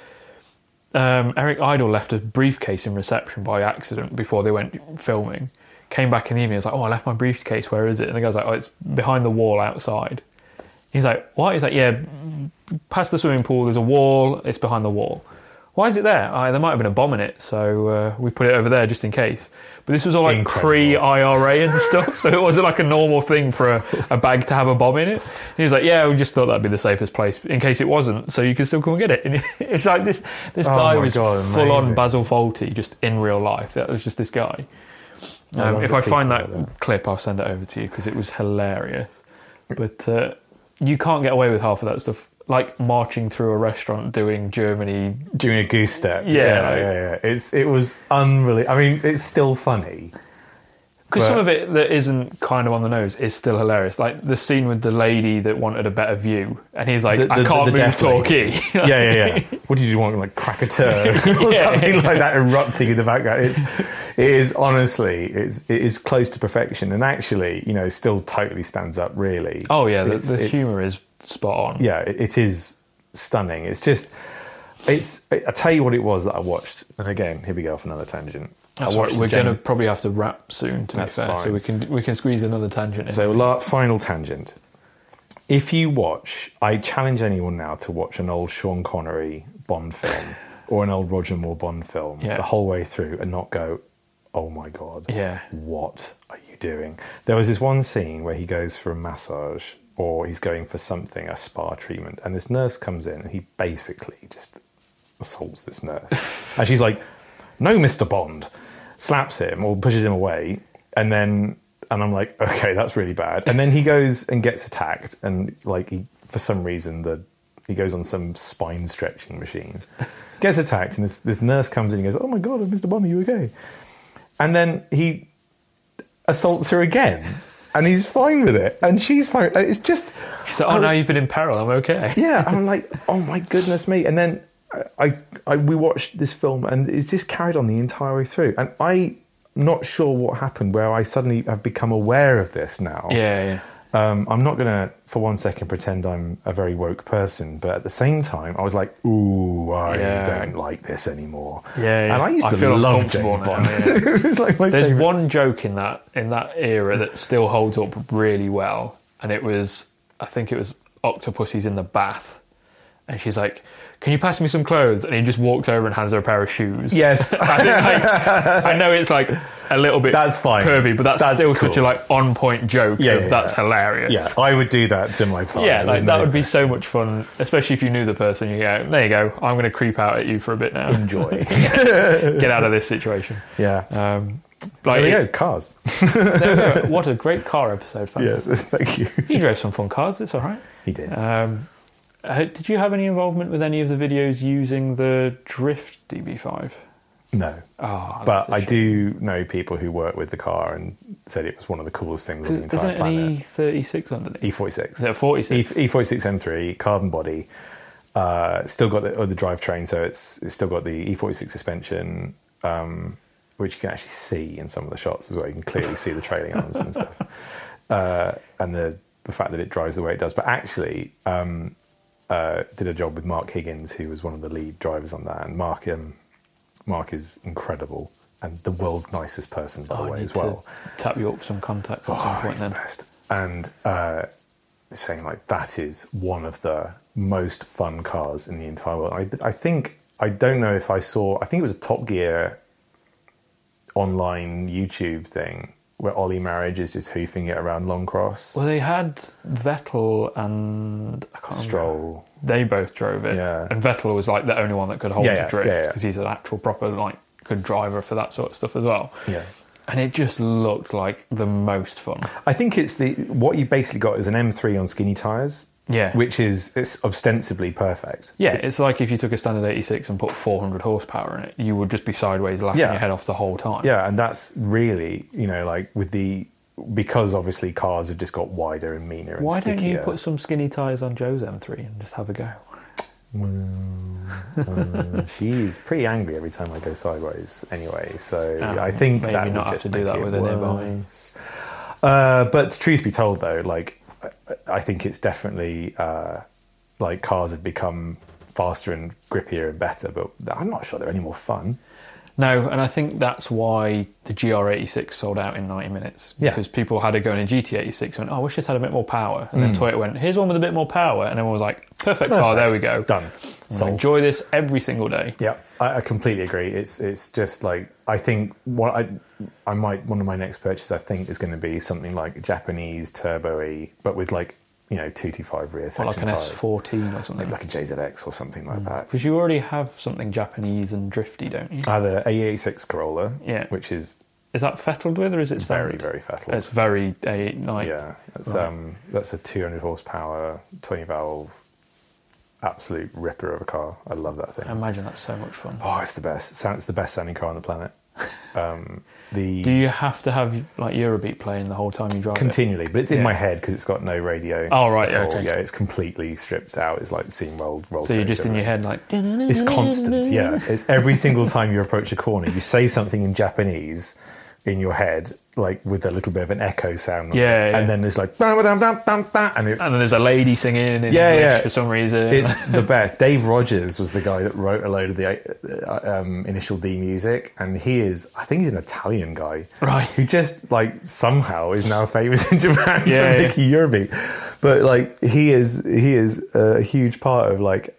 um, Eric Idle left a briefcase in reception by accident before they went filming. Came back in the evening, he was like, oh, I left my briefcase, where is it? And the guy's like, oh, it's behind the wall outside. He's like, what? He's like, yeah, past the swimming pool, there's a wall, it's behind the wall. Why is it there? Oh, there might have been a bomb in it, so uh, we put it over there just in case. But this was all like pre IRA and (laughs) stuff, so it wasn't like a normal thing for a, a bag to have a bomb in it. And he was like, "Yeah, we just thought that'd be the safest place in case it wasn't, so you could still come and get it." And (laughs) it's like this this Oh guy was God, full on. Basil Fawlty, just in real life. That was just this guy. Um, if I find that that. clip, I'll send it over to you because it was hilarious. But uh, you can't get away with half of that stuff, like marching through a restaurant doing Germany. Doing a goose step. Yeah, yeah, like- yeah, yeah. It's it was unreal. I mean, it's still funny. Because some of it that isn't kind of on the nose is still hilarious. Like the scene with the lady that wanted a better view, and he's like, The- "I can't the move talkie." (laughs) yeah, yeah, yeah. What did you want? Like crack a turd (laughs) or Yeah. something like that erupting in the background. It's it is honestly it's it is close to perfection and actually you know still totally stands up really. oh yeah, the, It's- the it's- humour is spot on. Yeah, it, it is stunning. It's just it's. I I tell you what it was that I watched, and again here we go off another tangent. That's. We're going to probably have to wrap soon. To That's be fair, so we can we can squeeze another tangent in. So, la- final tangent. If you watch, I challenge anyone now to watch an old Sean Connery Bond film (laughs) or an old Roger Moore Bond film Yeah. the whole way through and not go, oh my God, Yeah. what are you doing? There was this one scene where he goes for a massage or he's going for something, a spa treatment, and this nurse comes in and he basically just assaults this nurse. (laughs) and she's like, no, Mr. Bond, slaps him or pushes him away. And then, and I'm like, okay, that's really bad. And then he goes and gets attacked. And like, he, for some reason, the, he goes on some spine stretching machine, gets attacked. And this, this nurse comes in and goes, oh my God, Mr. Bond, are you okay? And then he assaults her again. And he's fine with it. And she's fine. And it's just, So, oh, now you've been in peril. I'm okay. yeah, I'm like, oh my goodness me. And then I, I, we watched this film, and it's just carried on the entire way through. And I'm not sure what happened, where I suddenly have become aware of this now. Yeah, yeah. Um, I'm not going to, for one second, pretend I'm a very woke person, but at the same time, I was like, ooh, I Yeah. don't like this anymore. Yeah, yeah. And I used I to feel love James Bond. (laughs) it was like my There's favorite. one joke in that in that era that still holds up really well, and it was I think it was Octopussy's in the bath, and she's like, "Can you pass me some clothes?" And he just walks over and hands her a pair of shoes. Yes. (laughs) I, like, I know it's like a little bit That's fine. pervy, but that's, That's still such a like on point joke. Yeah, yeah, that's yeah. hilarious. yeah, I would do that to my partner. Yeah, like that no- would be so much fun, especially if you knew the person. You go, there you go. I'm going to creep out at you for a bit now. enjoy. (laughs) Get out of this situation. yeah. Um, like, there we go, cars. (laughs) there we go. What a great car episode! yes, thank you. He drove some fun cars. It's all right. He did. Um, uh, did you have any involvement with any of the videos using the Drift DB5? no. Oh, But I do know people who work with the car and said it was one of the coolest things on the entire Isn't it an planet. E36 underneath? E46. Is it 46? E- E46 M3 carbon body. Uh, still got the, oh, the drivetrain, so it's, it's still got the E46 suspension, um, which you can actually see in some of the shots as well. You can clearly see the trailing arms and stuff, (laughs) uh, and the the fact that it drives the way it does. But actually, um, uh, did a job with Mark Higgins, who was one of the lead drivers on that, and Mark um, Mark is incredible and the world's nicest person, by Oh, the way, as well. tap you up some contacts at some Oh, point he's the best. And uh, saying like that is one of the most fun cars in the entire world. I, I think I don't know if I saw. I think it was a Top Gear online YouTube thing where Ollie Marriage is just hoofing it around Long Cross. Well, they had Vettel and I can't remember. Stroll. They both drove it, Yeah. and Vettel was like the only one that could hold Yeah, the drift yeah, yeah. because he's an actual proper like good driver for that sort of stuff as well. Yeah. And it just looked like the most fun. I think it's the what you basically got is an M3 on skinny tires. Yeah. Which is it's ostensibly perfect. Yeah, it's like if you took a standard 86 and put 400 horsepower in it, you would just be sideways laughing Yeah. your head off the whole time. Yeah, and that's really, you know, like with the because obviously cars have just got wider and meaner and Why stickier. don't you put some skinny tyres on Joe's M3 and just have a go? Uh, she's pretty angry every time I go sideways. Anyway, so Ah, I think maybe that not have to do that with her nearby. Uh, but truth be told, though, like I- I think it's definitely uh, like cars have become faster and grippier and better, but I'm not sure they're any more fun. No, and I think that's why the GR86 sold out in 90 minutes. Yeah. Because people had it going in a GT86 and went, oh, I wish this had a bit more power. And Hmm. then Toyota went, here's one with a bit more power. And everyone was like, perfect, car, there we go. Done. So enjoy this every single day. Yeah, I, I completely agree. It's it's just like I think what I I might one of my next purchases I think is going to be something like Japanese turbo E, but with like you know two two five rear Or like an tyres. S14 or something. like a JZX or something like that. Because you already have something Japanese and drifty, don't you? I have the AE86 Corolla, Yeah. which is Is that fettled with or is it very standard? very fettled. It's very A8 like yeah, that's Right. um that's a 200 horsepower, 20 valve, absolute ripper of a car. I love that thing. I imagine that's so much fun. oh, it's the best. It's the best sounding car on the planet. (laughs) Um, the Do you have to have like Eurobeat playing the whole time you drive it? continually, but it's in Yeah. my head because it's got no radio. Oh, right, yeah, okay. Yeah, it's completely stripped out. It's like seeing rolled roll. So you're just in your head like It's constant. Yeah, it's every single time you approach a corner, you say something in Japanese in your head, like with a little bit of an echo sound. Yeah, yeah. and then there's like dum, dum, dum, dum, dum, and it's And then there's a lady singing in Yeah, English yeah. for some reason. it's (laughs) the best. Dave Rodgers was the guy that wrote a load of the uh, um, Initial D music, and he is, I think he's an Italian guy, Right. Who just like somehow is now famous in (laughs) Japan Yeah, for yeah. Eurobeat, but like he is, he is a huge part of like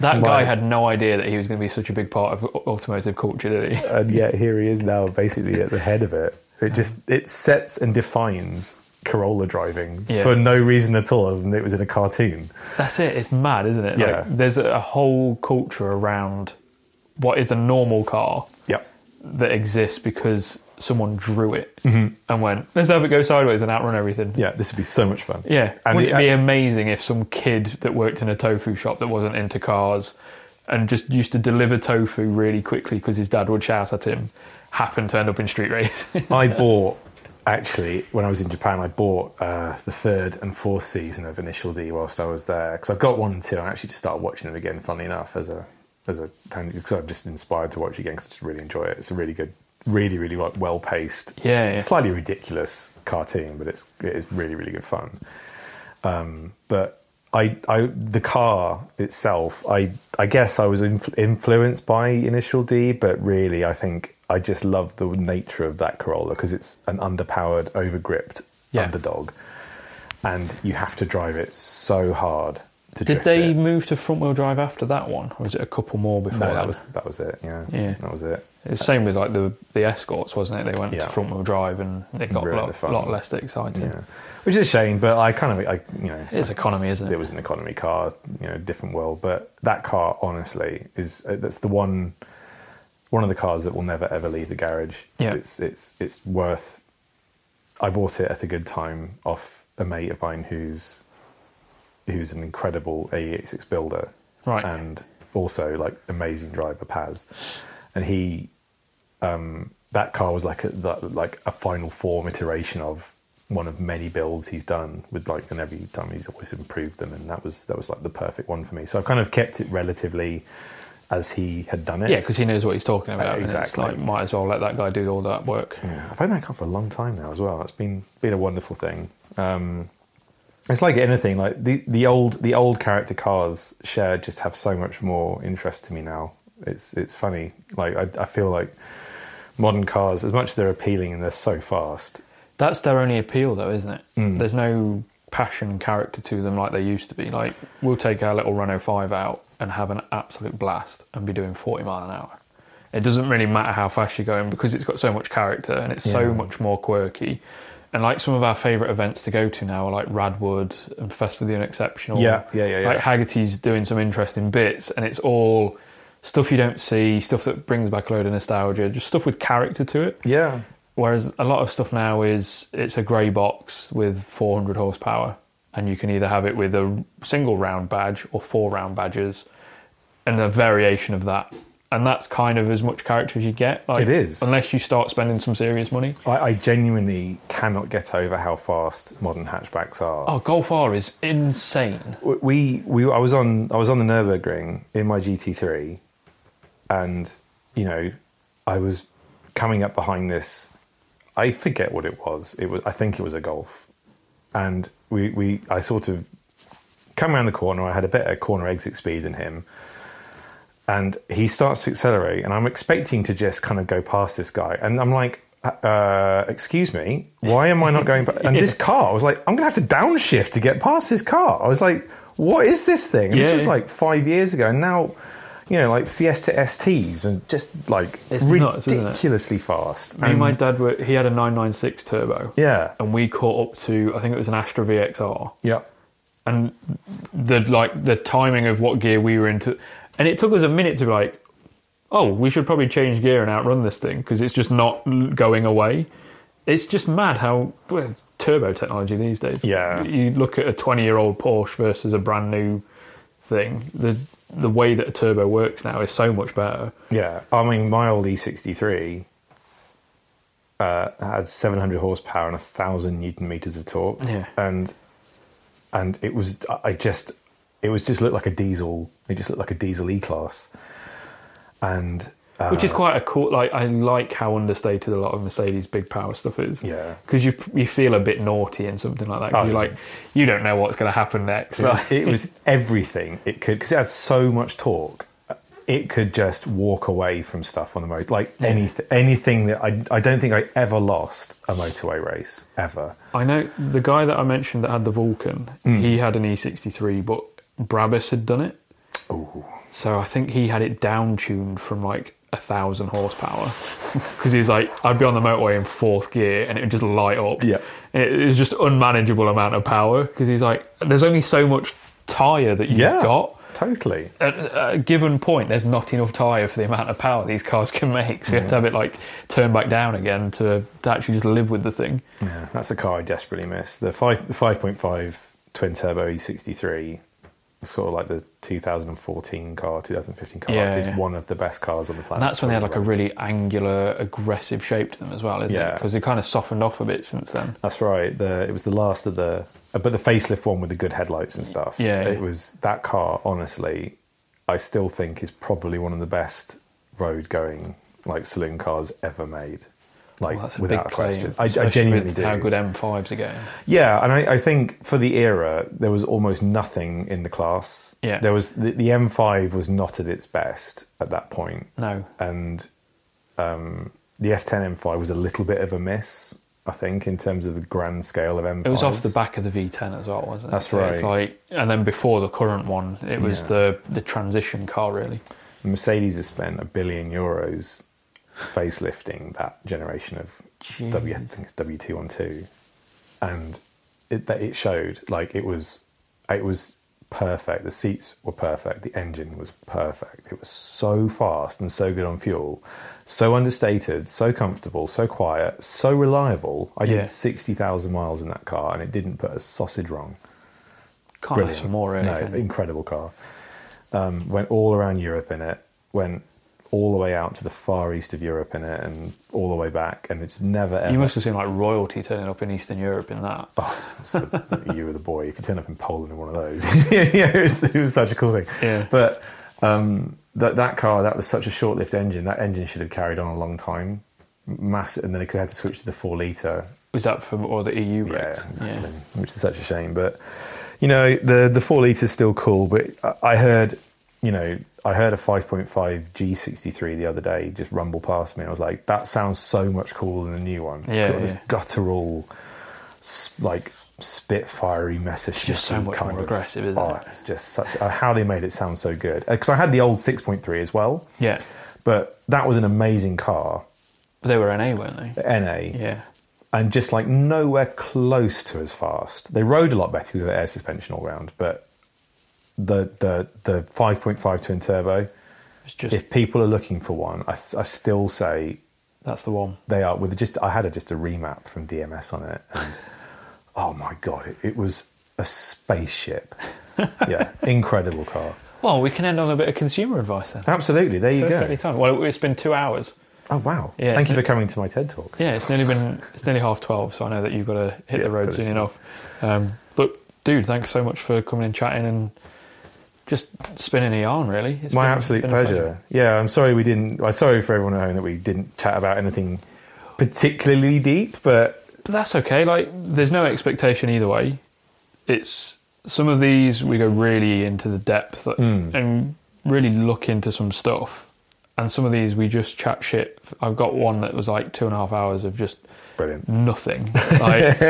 that guy had no idea that he was going to be such a big part of automotive culture, did he? (laughs) and yet here he is now, basically at the head of it. It just it sets and defines Corolla driving Yeah. for no reason at all, other than it was in a cartoon. That's it. It's mad, isn't it? Yeah. Like, there's a whole culture around what is a normal car Yep. that exists because someone drew it and went, let's have it go sideways and outrun everything. Yeah, this would be so much fun. Yeah. And it Wouldn't the- it be amazing if some kid that worked in a tofu shop that wasn't into cars and just used to deliver tofu really quickly because his dad would shout at him happened to end up in street race? (laughs) I bought actually when I was in Japan. I bought uh, the third and fourth season of Initial D whilst I was there because I've got one and two. I actually just started watching them again. Funnily enough, as a as a because I'm just inspired to watch again because I just really enjoy it. It's a really good, really really well paced, Yeah, yeah. slightly ridiculous cartoon, but it's it is really really good fun. Um, but I, I, the car itself, I, I guess I was influ- influenced by Initial D, but really, I think I just love the nature of that Corolla because it's an underpowered, overgripped Yeah. underdog, and you have to drive it so hard to Did they it. move to front wheel drive after that one? Or was it a couple more before No, that? that was that was it. Yeah, Yeah. that was it. It was same with like the the escorts, wasn't it? They went Yeah. to front wheel drive and it got a lot, lot less exciting. Yeah, which is a shame, but I kind of, I you know, It's economy, isn't it? It was an economy car, you know, different world. But that car, honestly, is uh, that's the one, one of the cars that will never ever leave the garage. Yeah. it's it's it's worth. I bought it at a good time off a mate of mine who's who's an incredible AE86 builder, Right. and also like amazing driver Paz, and he um, that car was like a like a final form iteration of one of many builds he's done with like and every time he's always improved them and that was that was like the perfect one for me so i've kind of kept it relatively as he had done it Yeah, because he knows what he's talking about. it's exactly. like, might as well let that guy do all that work. Yeah, I've had that car for a long time now as well. It's been been a wonderful thing. Um, it's like anything, like the, the old the old character cars shared just have so much more interest to me now. It's it's funny. Like I, I feel like modern cars, as much as they're appealing and they're so fast. That's their only appeal, though, isn't it? Mm. There's no passion and character to them like they used to be. Like we'll take our little Renault Five out and have an absolute blast and be doing 40 mile an hour. It doesn't really matter how fast you're going because it's got so much character and it's so much more quirky. And like some of our favourite events to go to now are like Radwood and Festival of the Unexceptional. Yeah, yeah, yeah, yeah. Like Hagerty's doing some interesting bits and it's all stuff you don't see, stuff that brings back a load of nostalgia, just stuff with character to it. Yeah, Whereas a lot of stuff now is it's a grey box with 400 horsepower, and you can either have it with a single round badge or four round badges, and a variation of that and that's kind of as much character as you get. Like, It is. unless you start spending some serious money. I, I genuinely cannot get over how fast modern hatchbacks are. Oh, Golf R is insane. we we I was on I was on the Nurburgring in my GT3, and you know I was coming up behind this. I forget what it was. It was I think it was a Golf, and we we I sort of come around the corner. I had a better corner exit speed than him. And he starts to accelerate, and I'm expecting to just kind of go past this guy. And I'm like, uh, excuse me, why am I not going? pa-" (laughs) And this car, I was like, I'm going to have to downshift to get past this car. I was like, what is this thing? And this was like five years ago, and now, you know, like Fiesta STs and just like It's nuts, ridiculously fast. Me and my dad were. He had a 996 turbo. yeah, And we caught up to. I think it was an Astra VXR. yeah, and the like the timing of what gear we were into and it took us a minute to be like oh we should probably change gear and outrun this thing because it's just not going away it's just mad how well, turbo technology these days Yeah. you look at a 20 year old porsche versus a brand new thing the the way that a turbo works now is so much better yeah. I mean, my old E63 uh, had 700 horsepower and a thousand newton meters of torque. Yeah. and and it was I just it was just looked like a diesel. It just looked like a diesel E class, and uh, which is quite a cool like i like how understated a lot of mercedes big power stuff is Yeah. because you you feel a bit naughty in something like that. Oh, you're like you don't know what's going to happen next it was, (laughs) it was everything it could because it had so much torque. It could just walk away from stuff on the motor, like anything. Anything that I, I don't think I ever lost a motorway race ever. I know the guy that I mentioned that had the Vulcan. Hmm. He had an E63, but Brabus had done it. Ooh. So I think he had it down tuned from like a thousand horsepower (laughs) because he's like, I'd be on the motorway in fourth gear and it would just light up. Yeah. It, it was just unmanageable amount of power because he's like, there's only so much tire that you've Yeah, got. totally. At a given point, there's not enough tire for the amount of power these cars can make. So you have to have it like turn back down again to, to actually just live with the thing. Yeah, that's a car I desperately miss. The five the five point five twin turbo E63, sort of like the 2014 car, 2015 car, Yeah, is yeah. one of the best cars on the planet. And that's when they had like a really angular, aggressive shape to them as well, isn't it? Yeah. Because they kind of softened off a bit since then. That's right. The it was the last of the, uh, but the facelift one with the good headlights and stuff. Yeah, it was that car. Honestly, I still think is probably one of the best road going like saloon cars ever made. Like Well, that's a without question, I, I genuinely with do. how good M5s are getting. Yeah, and I, I think for the era, there was almost nothing in the class. Yeah. there was the, the M5 was not at its best at that point, No, and um, the F10 M5 was a little bit of a miss. I think in terms of the grand scale of M5. it was off the back of the V10 as well, wasn't it? That's So It's right. like, and then before the current one, it was Yeah. the the transition car really. Mercedes has spent a billion euros facelifting that generation of W. I think it's W two one two, and it that it showed like it was it was perfect. The seats were perfect. The engine was perfect. It was so fast and so good on fuel, so understated, so comfortable, so quiet, so reliable. I Yeah. did sixty thousand miles in that car, and it didn't put a sausage wrong. Can't ask more really. No, incredible car. Um, went all around Europe in it. Went all the way out to the far east of Europe in it, and all the way back. And it's just never ever. You must have seen like royalty turning up in Eastern Europe in that. Oh, the, (laughs) you were the boy. If you turn up in Poland in one of those, (laughs) yeah, it was, it was such a cool thing. Yeah. But um, that that car, that was such a short-lived engine. That engine should have carried on a long time. Mass, and then it could have had to switch to the four liter Was that from all the EU Yeah, exactly. Which is such a shame. But you know, the the four liter is still cool. But I heard, you know, I heard a 5.5 G63 the other day just rumble past me. And I was like, that sounds so much cooler than the new one. It's Yeah, got this yeah. guttural, like spitfirey message. just so much more aggressive, isn't oh, it? It's just such uh, how they made it sound so good. Because I had the old 6.3 as well, Yeah. but that was an amazing car. But they were NA, weren't they? NA Yeah. and just like nowhere close to as fast. They rode a lot better because of the air suspension all round, but the the the 5.5 twin turbo. Just If people are looking for one, I, I still say that's the one. they are. With just, I had a, just a remap from DMS on it, and (laughs) oh my god, it, it was a spaceship. (laughs) yeah, incredible car. Well, we can end on a bit of consumer advice then. Absolutely. There you Perfectly go. Well, it's been two hours. Oh wow! Yeah, Thank you for n- coming to my TED talk. Yeah, it's nearly been it's nearly half twelve, so I know that you've got to hit Yeah, the road soon enough. Um, but dude, thanks so much for coming and chatting and just spinning a yarn. Really, It's My been- absolute been a pleasure. Yeah, I'm sorry we didn't. I'm sorry for everyone at home that we didn't chat about anything particularly deep, but But that's okay. Like, there's no expectation either way. It's some of these we go really into the depth Hmm. and really look into some stuff, and some of these we just chat shit. I've got one that was like two and a half hours of just brilliant. nothing. Like,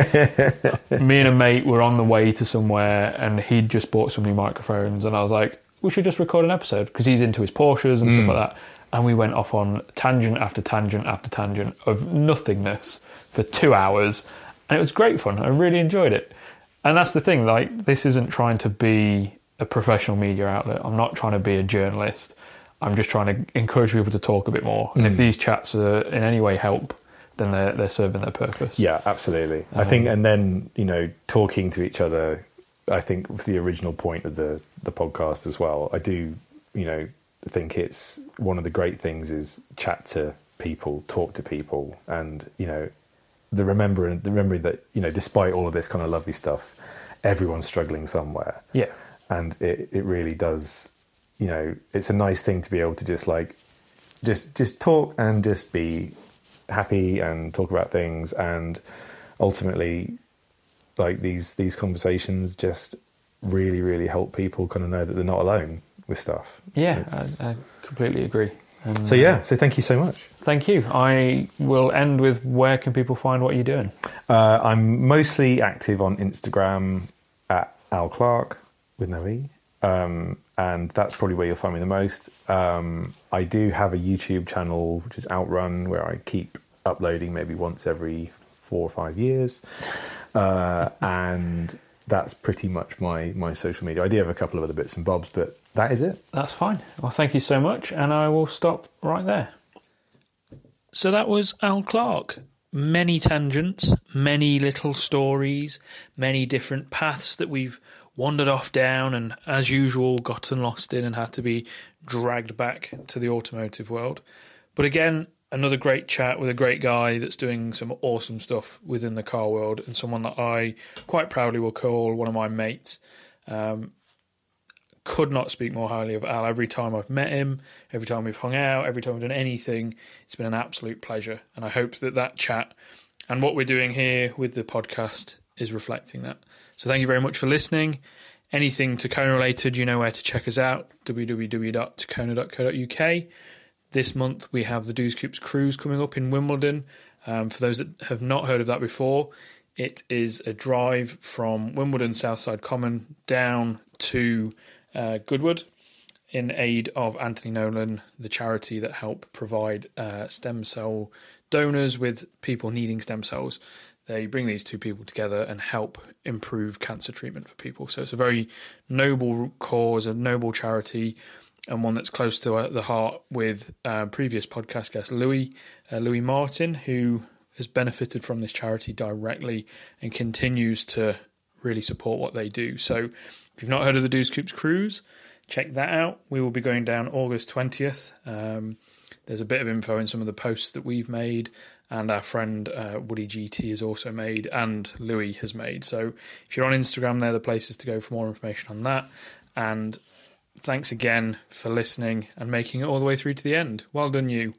(laughs) me and a mate were on the way to somewhere, and he'd just bought some new microphones, and I was like, we should just record an episode because he's into his Porsches and stuff mm. like that. And we went off on tangent after tangent after tangent of nothingness for two hours, and it was great fun. I really enjoyed it. And that's the thing, like, this isn't trying to be a professional media outlet. I'm not trying to be a journalist. I'm just trying to encourage people to talk a bit more. And if mm. these chats are in any way help, then they're, they're serving their purpose. Yeah, absolutely. I think, um, and then you know, talking to each other. I think the original point of the the podcast as well. I do, you know, think it's one of the great things is chat to people, talk to people, and you know, the remembering the remembering that you know, despite all of this kind of lovely stuff, everyone's struggling somewhere. Yeah. and it, it really does you know it's a nice thing to be able to just like just just talk and just be happy and talk about things and ultimately like these these conversations just really really help people kind of know that they're not alone with stuff Yeah, I, I completely agree. And, so yeah so thank you so much Thank you. I will end with where can people find what you're doing? uh, i'm mostly active on instagram at al clark with no e um, and that's probably where you'll find me the most. Um, I do have a YouTube channel which is Outrun, where I keep uploading maybe once every four or five years, uh, and that's pretty much my my social media. I do have a couple of other bits and bobs, but that is it. That's fine. Well, thank you so much, and I will stop right there. So that was Al Clark. Many tangents, many little stories, many different paths that we've wandered off down, and as usual, gotten lost in and had to be dragged back to the automotive world. But again, another great chat with a great guy that's doing some awesome stuff within the car world, and someone that I quite proudly will call one of my mates. Um, could not speak more highly of Al. Every time I've met him, every time we've hung out, every time we've done anything, it's been an absolute pleasure. And I hope that that chat and what we're doing here with the podcast is reflecting that. So thank you very much for listening. Anything Takona related, you know where to check us out www.takona.co.uk. This month we have the Doos Coops Cruise coming up in Wimbledon. Um, for those that have not heard of that before, it is a drive from Wimbledon Southside Common down to uh, Goodwood in aid of Anthony Nolan, the charity that help provide uh, stem cell donors with people needing stem cells. They bring these two people together and help improve cancer treatment for people. So it's a very noble cause, a noble charity, and one that's close to uh, the heart with uh, previous podcast guest Louis uh, Louis Martin, who has benefited from this charity directly and continues to really support what they do. So if you've not heard of the Doos Coops Cruise, check that out. We will be going down August 20th. Um, there's a bit of info in some of the posts that we've made, and our friend uh, Woody GT has also made, and Louis has made. So if you're on Instagram, they're the places to go for more information on that. And thanks again for listening and making it all the way through to the end. Well done, you.